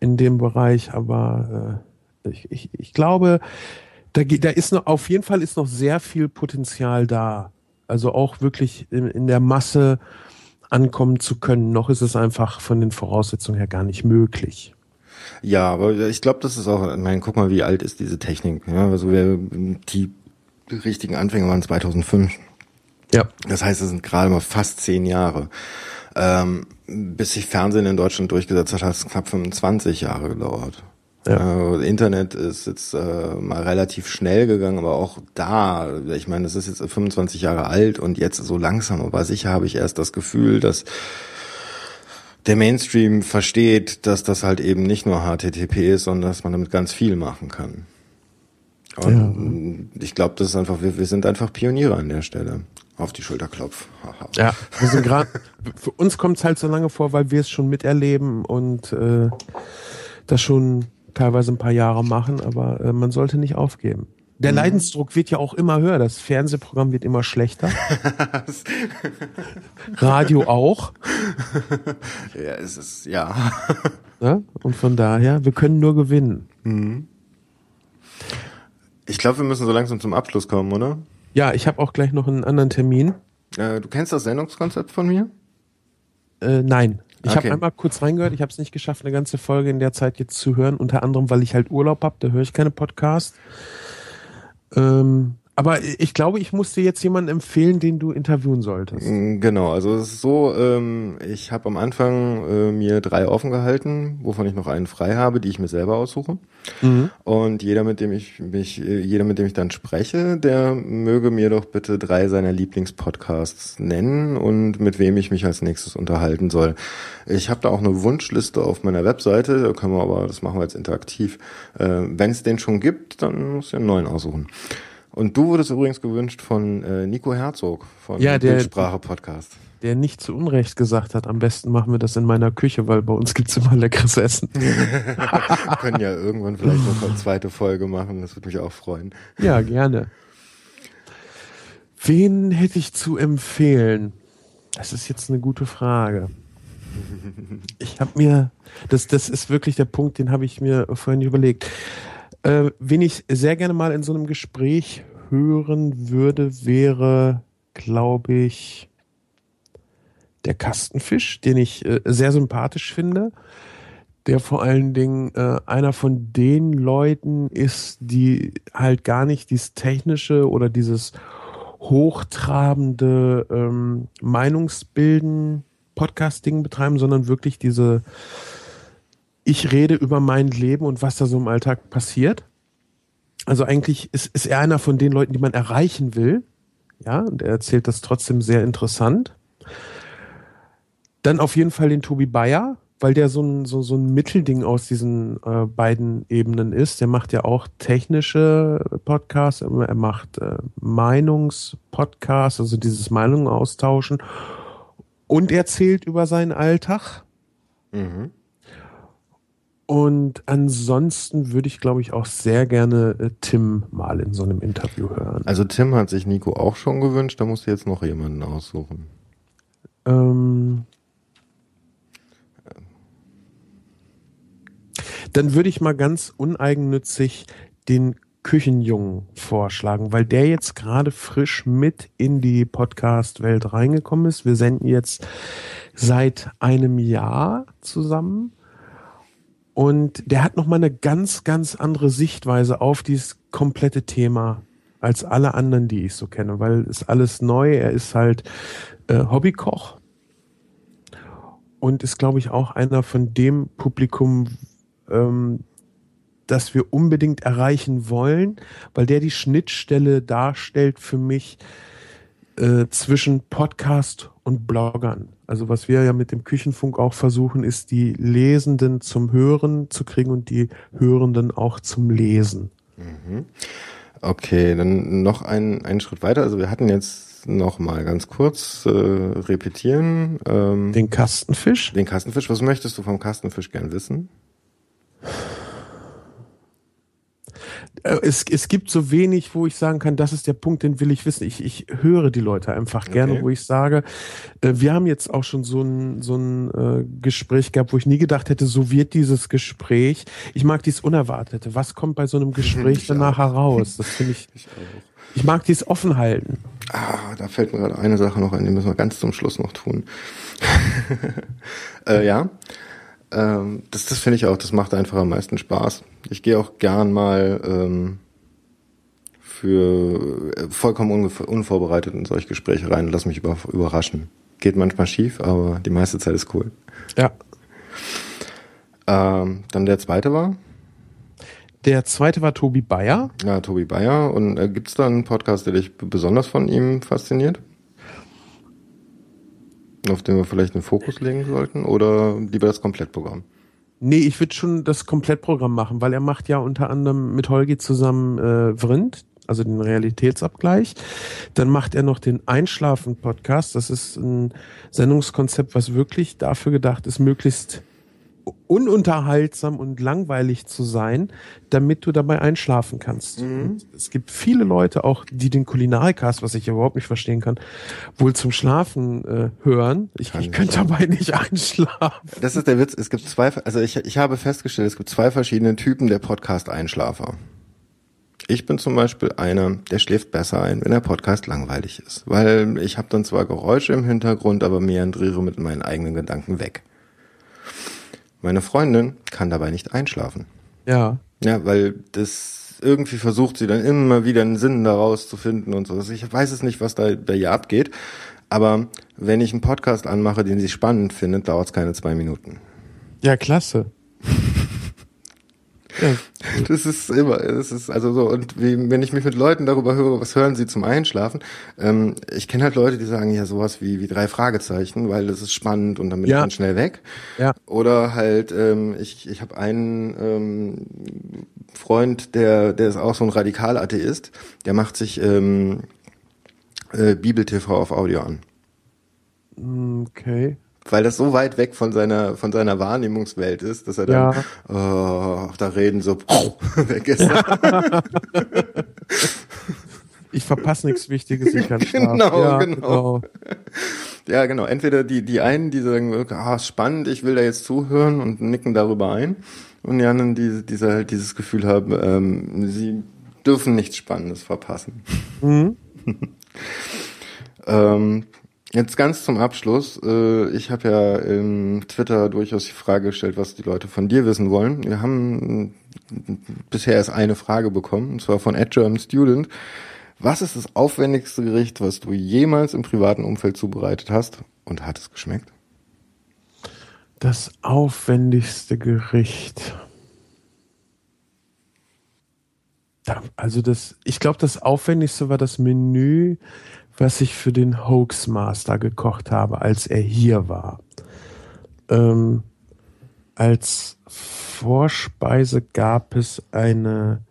in dem Bereich. Aber äh, ich, ich, ich glaube, Da, geht- da ist noch, auf jeden Fall ist noch sehr viel Potenzial da. Also auch wirklich in, in der Masse ankommen zu können. Noch ist es einfach von den Voraussetzungen her gar nicht möglich. Ja, aber ich glaube, das ist auch, ich meine, guck mal, wie alt ist diese Technik. Ja, also wir, die richtigen Anfänge waren 2005. Ja. Das heißt, es sind gerade mal fast zehn Jahre. Ähm, bis sich Fernsehen in Deutschland durchgesetzt hat, hat es knapp 25 Jahre gedauert. Ja. Äh, Internet ist jetzt äh, mal relativ schnell gegangen, aber auch da, ich meine, das ist jetzt 25 Jahre alt und jetzt so langsam, aber sicher habe ich erst das Gefühl, dass der Mainstream versteht, dass das halt eben nicht nur HTTP ist, sondern dass man damit ganz viel machen kann. Und ich glaube, das ist einfach, wir, wir sind einfach Pioniere an der Stelle. Auf die Schulter klopf. Ja, wir sind gerade, für uns kommt es halt so lange vor, weil wir es schon miterleben und äh, das schon teilweise ein paar Jahre machen, aber äh, man sollte nicht aufgeben. Der Leidensdruck wird ja auch immer höher, das Fernsehprogramm wird immer schlechter. Radio auch. Ja, es ist, ja. Ne? Und von daher, wir können nur gewinnen. Ich glaube, wir müssen so langsam zum Abschluss kommen, oder? Ja, ich habe auch gleich noch einen anderen Termin. Äh, du kennst das Sendungskonzept von mir? Äh, nein. Ich Okay. habe einmal kurz reingehört, ich habe es nicht geschafft, eine ganze Folge in der Zeit jetzt zu hören, unter anderem, weil ich halt Urlaub habe, da höre ich keine Podcasts. Ähm, aber ich glaube, ich muss dir jetzt jemanden empfehlen, den du interviewen solltest. Mm, Genau, also es ist so, ähm, ich habe am Anfang äh, mir drei offen gehalten, wovon ich noch einen frei habe, die ich mir selber aussuche. Und jeder, mit dem ich mich, äh, jeder, mit dem ich dann spreche, der möge mir doch bitte drei seiner Lieblingspodcasts nennen und mit wem ich mich als nächstes unterhalten soll. Ich habe da auch eine Wunschliste auf meiner Webseite, da können wir aber, das machen wir jetzt interaktiv. Äh, Wenn es den schon gibt, dann muss ich einen neuen aussuchen. Und du wurdest übrigens gewünscht von äh, Nico Herzog von Ja, der- Bildsprache Podcast. Der nicht zu Unrecht gesagt hat, am besten machen wir das in meiner Küche, weil bei uns gibt's immer leckeres Essen. Wir können ja irgendwann vielleicht noch eine zweite Folge machen, das würde mich auch freuen. Ja, gerne. Wen hätte ich zu empfehlen? Das ist jetzt eine gute Frage. Ich habe mir, das, das ist wirklich der Punkt, den habe ich mir vorhin überlegt. Äh, wen ich sehr gerne mal in so einem Gespräch hören würde, wäre, glaube ich, der Kastenfisch, den ich äh, sehr sympathisch finde der vor allen Dingen äh, einer von den Leuten ist, die halt gar nicht dieses technische oder dieses hochtrabende ähm, Meinungsbilden Podcasting betreiben, sondern wirklich diese ich rede über mein Leben und was da so im Alltag passiert. Also eigentlich ist, ist er einer von den Leuten, die man erreichen will. Ja, und er erzählt das trotzdem sehr interessant. Dann auf jeden Fall den Tobi Bayer, weil der so ein, so, so ein Mittelding aus diesen äh, beiden Ebenen ist. Der macht ja auch technische Podcasts, er macht äh, Meinungspodcasts, also dieses Meinungen austauschen und erzählt über seinen Alltag. Mhm. Und ansonsten würde ich, glaube ich, auch sehr gerne äh, Tim mal in so einem Interview hören. Also Tim hat sich Nico auch schon gewünscht, da musst du jetzt noch jemanden aussuchen. Ähm, dann würde ich mal ganz uneigennützig den Küchenjungen vorschlagen, weil der jetzt gerade frisch mit in die Podcast-Welt reingekommen ist. Wir senden jetzt seit einem Jahr zusammen und der hat nochmal eine ganz, ganz andere Sichtweise auf dieses komplette Thema als alle anderen, die ich so kenne, weil es alles neu. Er ist halt äh, Hobbykoch und ist, glaube ich, auch einer von dem Publikum, ähm, das wir unbedingt erreichen wollen, weil der die Schnittstelle darstellt für mich äh, zwischen Podcast und Bloggern. Also was wir ja mit dem Küchenfunk auch versuchen, ist die Lesenden zum Hören zu kriegen und die Hörenden auch zum Lesen. Okay, dann noch ein, einen Schritt weiter. Also wir hatten jetzt noch mal ganz kurz äh, repetieren. Ähm, den, Den Kastenfisch. den Kastenfisch. Was möchtest du vom Kastenfisch gern wissen? Äh, Es, es gibt so wenig, wo ich sagen kann, das ist der Punkt, den will ich wissen. Ich, ich höre die Leute einfach gerne, Okay. wo ich sage, äh, wir haben jetzt auch schon so ein, so ein äh, Gespräch gehabt, wo ich nie gedacht hätte, so wird dieses Gespräch. Ich mag dies Unerwartete. Was kommt bei so einem Gespräch Ich danach auch. heraus? Das finde ich, ich mag dies offen halten. Ah, da fällt mir gerade eine Sache noch ein, die müssen wir ganz zum Schluss noch tun. äh, ja, ähm, das, das finde ich auch, das macht einfach am meisten Spaß. Ich gehe auch gern mal ähm, für äh, vollkommen unvorbereitet in solche Gespräche rein und lass mich über, überraschen. Geht manchmal schief, aber die meiste Zeit ist cool. Ja. Ähm, dann der zweite war, Der zweite war Tobi Bayer. ja, Tobi Bayer. Und äh, gibt's da einen Podcast, der dich besonders von ihm fasziniert? Auf den wir vielleicht einen Fokus legen sollten? Oder lieber das Komplettprogramm? Nee, ich würde schon das Komplettprogramm machen, weil er macht ja unter anderem mit Holgi zusammen äh, Vrind, also den Realitätsabgleich. Dann macht er noch den Einschlafen-Podcast. Das ist ein Sendungskonzept, was wirklich dafür gedacht ist, möglichst ununterhaltsam und langweilig zu sein, damit du dabei einschlafen kannst. Und es gibt viele Leute auch, die den Kulinarikast, was ich überhaupt nicht verstehen kann, wohl zum Schlafen äh, hören. Ich, Kann ich könnte dabei nicht einschlafen. Das ist der Witz. Es gibt zwei, also ich, ich habe festgestellt, es gibt zwei verschiedene Typen der Podcast-Einschlafer. Ich bin zum Beispiel einer, der schläft besser ein, wenn der Podcast langweilig ist. Weil ich habe dann zwar Geräusche im Hintergrund, aber meandriere mit meinen eigenen Gedanken weg. Meine Freundin kann dabei nicht einschlafen. Ja. Ja, weil das irgendwie versucht sie dann immer wieder einen Sinn daraus zu finden und so. Also Ich weiß es nicht, was da bei ihr abgeht. Aber wenn ich einen Podcast anmache, den sie spannend findet, dauert es keine zwei Minuten. Ja, klasse. Das ist immer, das ist also so, und wie, wenn ich mich mit Leuten darüber höre, was hören sie zum Einschlafen, ähm, ich kenne halt Leute, die sagen ja sowas wie, wie drei Fragezeichen, weil das ist spannend und dann bin Ja. ich dann schnell weg. Ja. Oder halt, ähm, ich, ich habe einen ähm, Freund, der, der ist auch so ein Radikalatheist, der macht sich ähm, äh, Bibel-TV auf Audio an. okay. Weil das so weit weg von seiner, von seiner Wahrnehmungswelt ist, dass er dann, oh, da reden so, weg ist. Ich verpasse nichts Wichtiges, ich kann schlafen. Genau, ja, genau. Ja, genau. Entweder die, die einen, die sagen, ah, spannend, ich will da jetzt zuhören und nicken darüber ein. Und die anderen, die, die halt dieses Gefühl haben, ähm, sie dürfen nichts Spannendes verpassen. Mhm. Ähm, jetzt ganz zum Abschluss. Äh, ich habe ja im Twitter durchaus die Frage gestellt, was die Leute von dir wissen wollen. Wir haben bisher erst eine Frage bekommen, und zwar von Ed German Student. Was ist das aufwendigste Gericht, was du jemals im privaten Umfeld zubereitet hast und hat es geschmeckt? Das aufwendigste Gericht. Also das, ich glaube, das aufwendigste war das Menü, was ich für den Hoaxmaster gekocht habe, als er hier war. Ähm, als Vorspeise gab es eine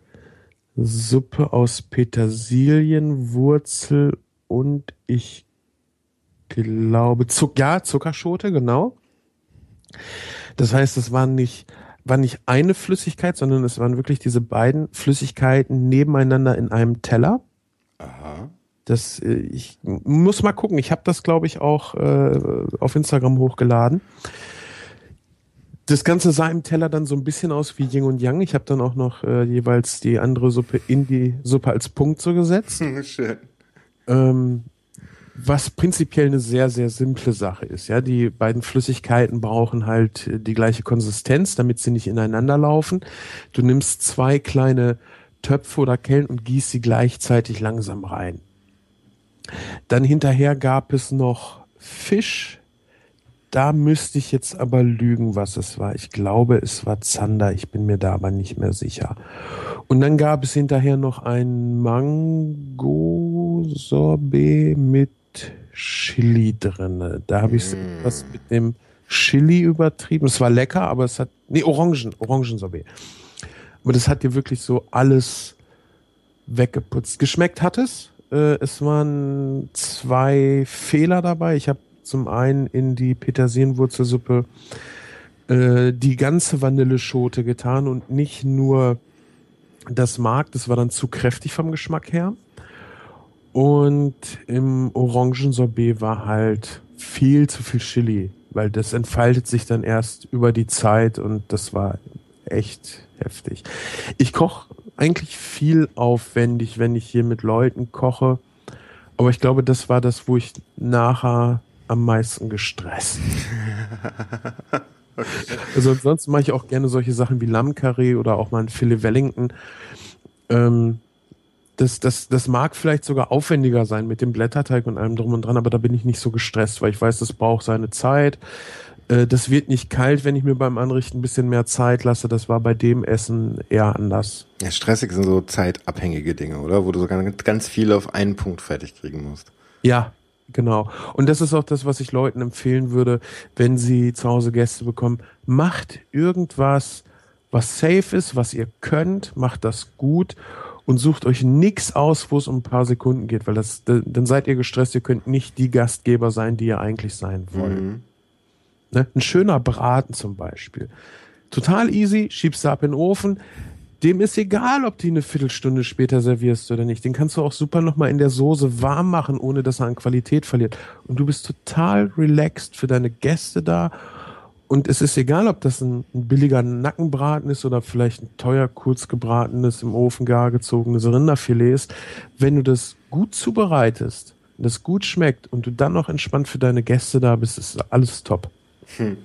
Suppe aus Petersilien, Wurzel und ich glaube Zuck ja, Zuckerschote, genau. Das heißt, es waren nicht, war nicht eine Flüssigkeit, sondern es waren wirklich diese beiden Flüssigkeiten nebeneinander in einem Teller. Aha. Das, äh, ich muss mal gucken. Ich habe das, glaube ich, auch äh, auf Instagram hochgeladen. Das Ganze sah im Teller dann so ein bisschen aus wie Yin und Yang. Ich habe dann auch noch äh, jeweils die andere Suppe in die Suppe als Punkt so gesetzt. Schön. Ähm, was prinzipiell eine sehr, sehr simple Sache ist. Ja, die beiden Flüssigkeiten brauchen halt äh, die gleiche Konsistenz, damit sie nicht ineinander laufen. Du nimmst zwei kleine Töpfe oder Kellen und gießt sie gleichzeitig langsam rein. Dann hinterher gab es noch Fisch. Da müsste ich jetzt aber lügen, was es war. Ich glaube, es war Zander. Ich bin mir da aber nicht mehr sicher. Und dann gab es hinterher noch ein Mango-Sorbet mit Chili drinne. Da habe ich Mm. was mit dem Chili übertrieben. Es war lecker, aber es hat, nee, Orangen, Orangensorbet. Aber das hat dir wirklich so alles weggeputzt. Geschmeckt hat es. Äh, es waren zwei Fehler dabei. Ich habe zum einen in die Das Mark, das war dann zu kräftig vom Geschmack her. Und im Orangensorbet war halt viel zu viel Chili, weil das entfaltet sich dann erst über die Zeit und das war echt heftig. Ich koche eigentlich viel aufwendig, wenn ich hier mit Leuten koche. Aber ich glaube, das war das, wo ich nachher am meisten gestresst. Also ansonsten mache ich auch gerne solche Sachen wie Lammkarree oder auch mal ein Filet Wellington. Ähm, das, das, das mag vielleicht sogar aufwendiger sein mit dem Blätterteig und allem drum und dran, aber da bin ich nicht so gestresst, weil ich weiß, das braucht seine Zeit. Äh, das wird nicht kalt, wenn ich mir beim Anrichten ein bisschen mehr Zeit lasse. Das war bei dem Essen eher anders. Ja, stressig sind so zeitabhängige Dinge, oder? Wo du so ganz, ganz viel auf einen Punkt fertig kriegen musst. Ja, genau. Und das ist auch das, was ich Leuten empfehlen würde, wenn sie zu Hause Gäste bekommen. Macht irgendwas, was safe ist, was ihr könnt, macht das gut und sucht euch nichts aus, wo es um ein paar Sekunden geht, weil das, dann seid ihr gestresst, ihr könnt nicht die Gastgeber sein, die ihr eigentlich sein wollt. Mhm. Ne? Ein schöner Braten zum Beispiel. Total easy, schiebst du ab in den Ofen. Dem ist egal, ob ihn eine Viertelstunde später servierst oder nicht. Den kannst du auch super nochmal in der Soße warm machen, ohne dass er an Qualität verliert. Und du bist total relaxed für deine Gäste da. Und es ist egal, ob das ein, ein billiger Nackenbraten ist oder vielleicht ein teuer, kurz gebratenes, im Ofen gar gezogenes Rinderfilet ist. Wenn du das gut zubereitest, das gut schmeckt und du dann noch entspannt für deine Gäste da bist, ist alles top. Hm.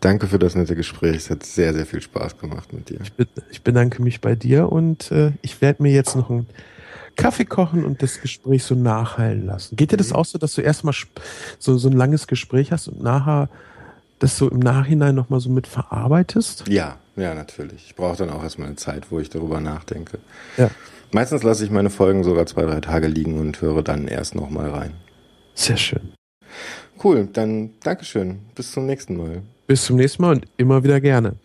Danke für das nette Gespräch. Es hat sehr, sehr viel Spaß gemacht mit dir. Ich, be ich bedanke mich bei dir und äh, ich werde mir jetzt noch einen Kaffee kochen und das Gespräch so nachhallen lassen. Geht dir das mhm. auch so, dass du erstmal so, so ein langes Gespräch hast und nachher das so im Nachhinein nochmal so mit verarbeitest? Ja, ja, natürlich. Ich brauche dann auch erstmal eine Zeit, wo ich darüber nachdenke. Ja. Meistens lasse ich meine Folgen sogar zwei, drei Tage liegen und höre dann erst nochmal rein. Sehr schön. Cool, dann Dankeschön. Bis zum nächsten Mal. Bis zum nächsten Mal und immer wieder gerne.